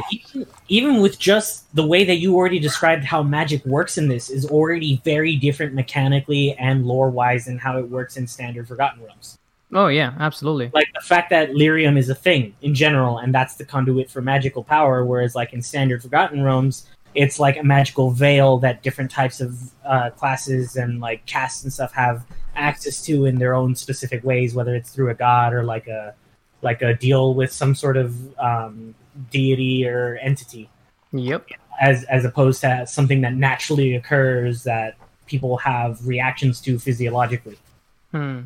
even, with just the way that you already described how magic works in this is already very different mechanically and lore wise than how it works in standard Forgotten Realms. Oh yeah, absolutely. Like the fact that lyrium is a thing in general, and that's the conduit for magical power, whereas like in standard Forgotten Realms, it's like a magical veil that different types of uh, classes and like castes and stuff have access to in their own specific ways, whether it's through a god or like a like a deal with some sort of um, deity or entity, Yep. as as opposed to something that naturally occurs that people have reactions to physiologically. Hmm.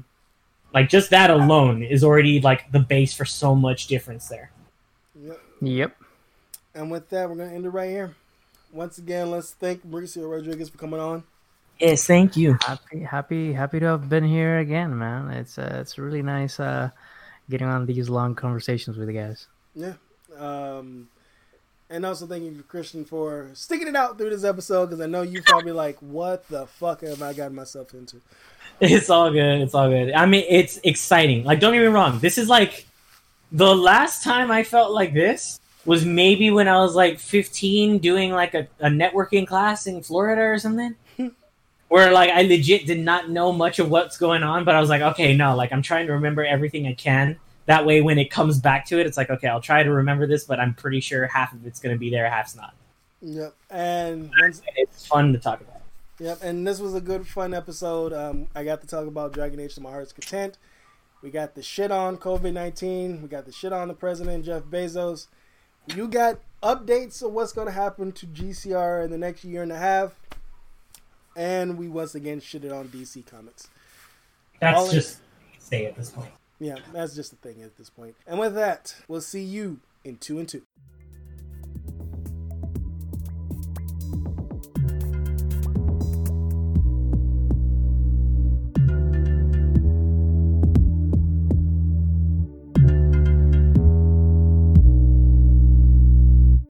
Like just that alone is already like the base for so much difference there. Yep. Yep. And with that, we're gonna end it right here. Once again, let's thank Mauricio Rodriguez for coming on. Yes, thank you. happy happy happy to have been here again man it's uh, it's really nice uh getting on these long conversations with you guys Yeah. Um, and also thank you, Christian, for sticking it out through this episode because I know you probably like, what the fuck have I gotten myself into? It's all good. It's all good. I mean, it's exciting. Like, don't get me wrong. This is like the last time I felt like this was maybe when I was like 15 doing like a, a networking class in Florida or something. Where like I legit did not know much of what's going on, but I was like, okay, no, like I'm trying to remember everything I can. That way, when it comes back to it, it's like, okay, I'll try to remember this, but I'm pretty sure half of it's going to be there, half's not. Yep. And once, It's fun to talk about. Yep, and this was a good, fun episode. Um, I got to talk about Dragon Age to my heart's content. We got the shit on COVID 19. We got the shit on the president, Jeff Bezos. You got updates of what's going to happen to GCR in the next year and a half. And we once again shitted on DC Comics. That's All in- just stay at this point. Yeah, that's just the thing at this point. And with that, we'll see you in two and two.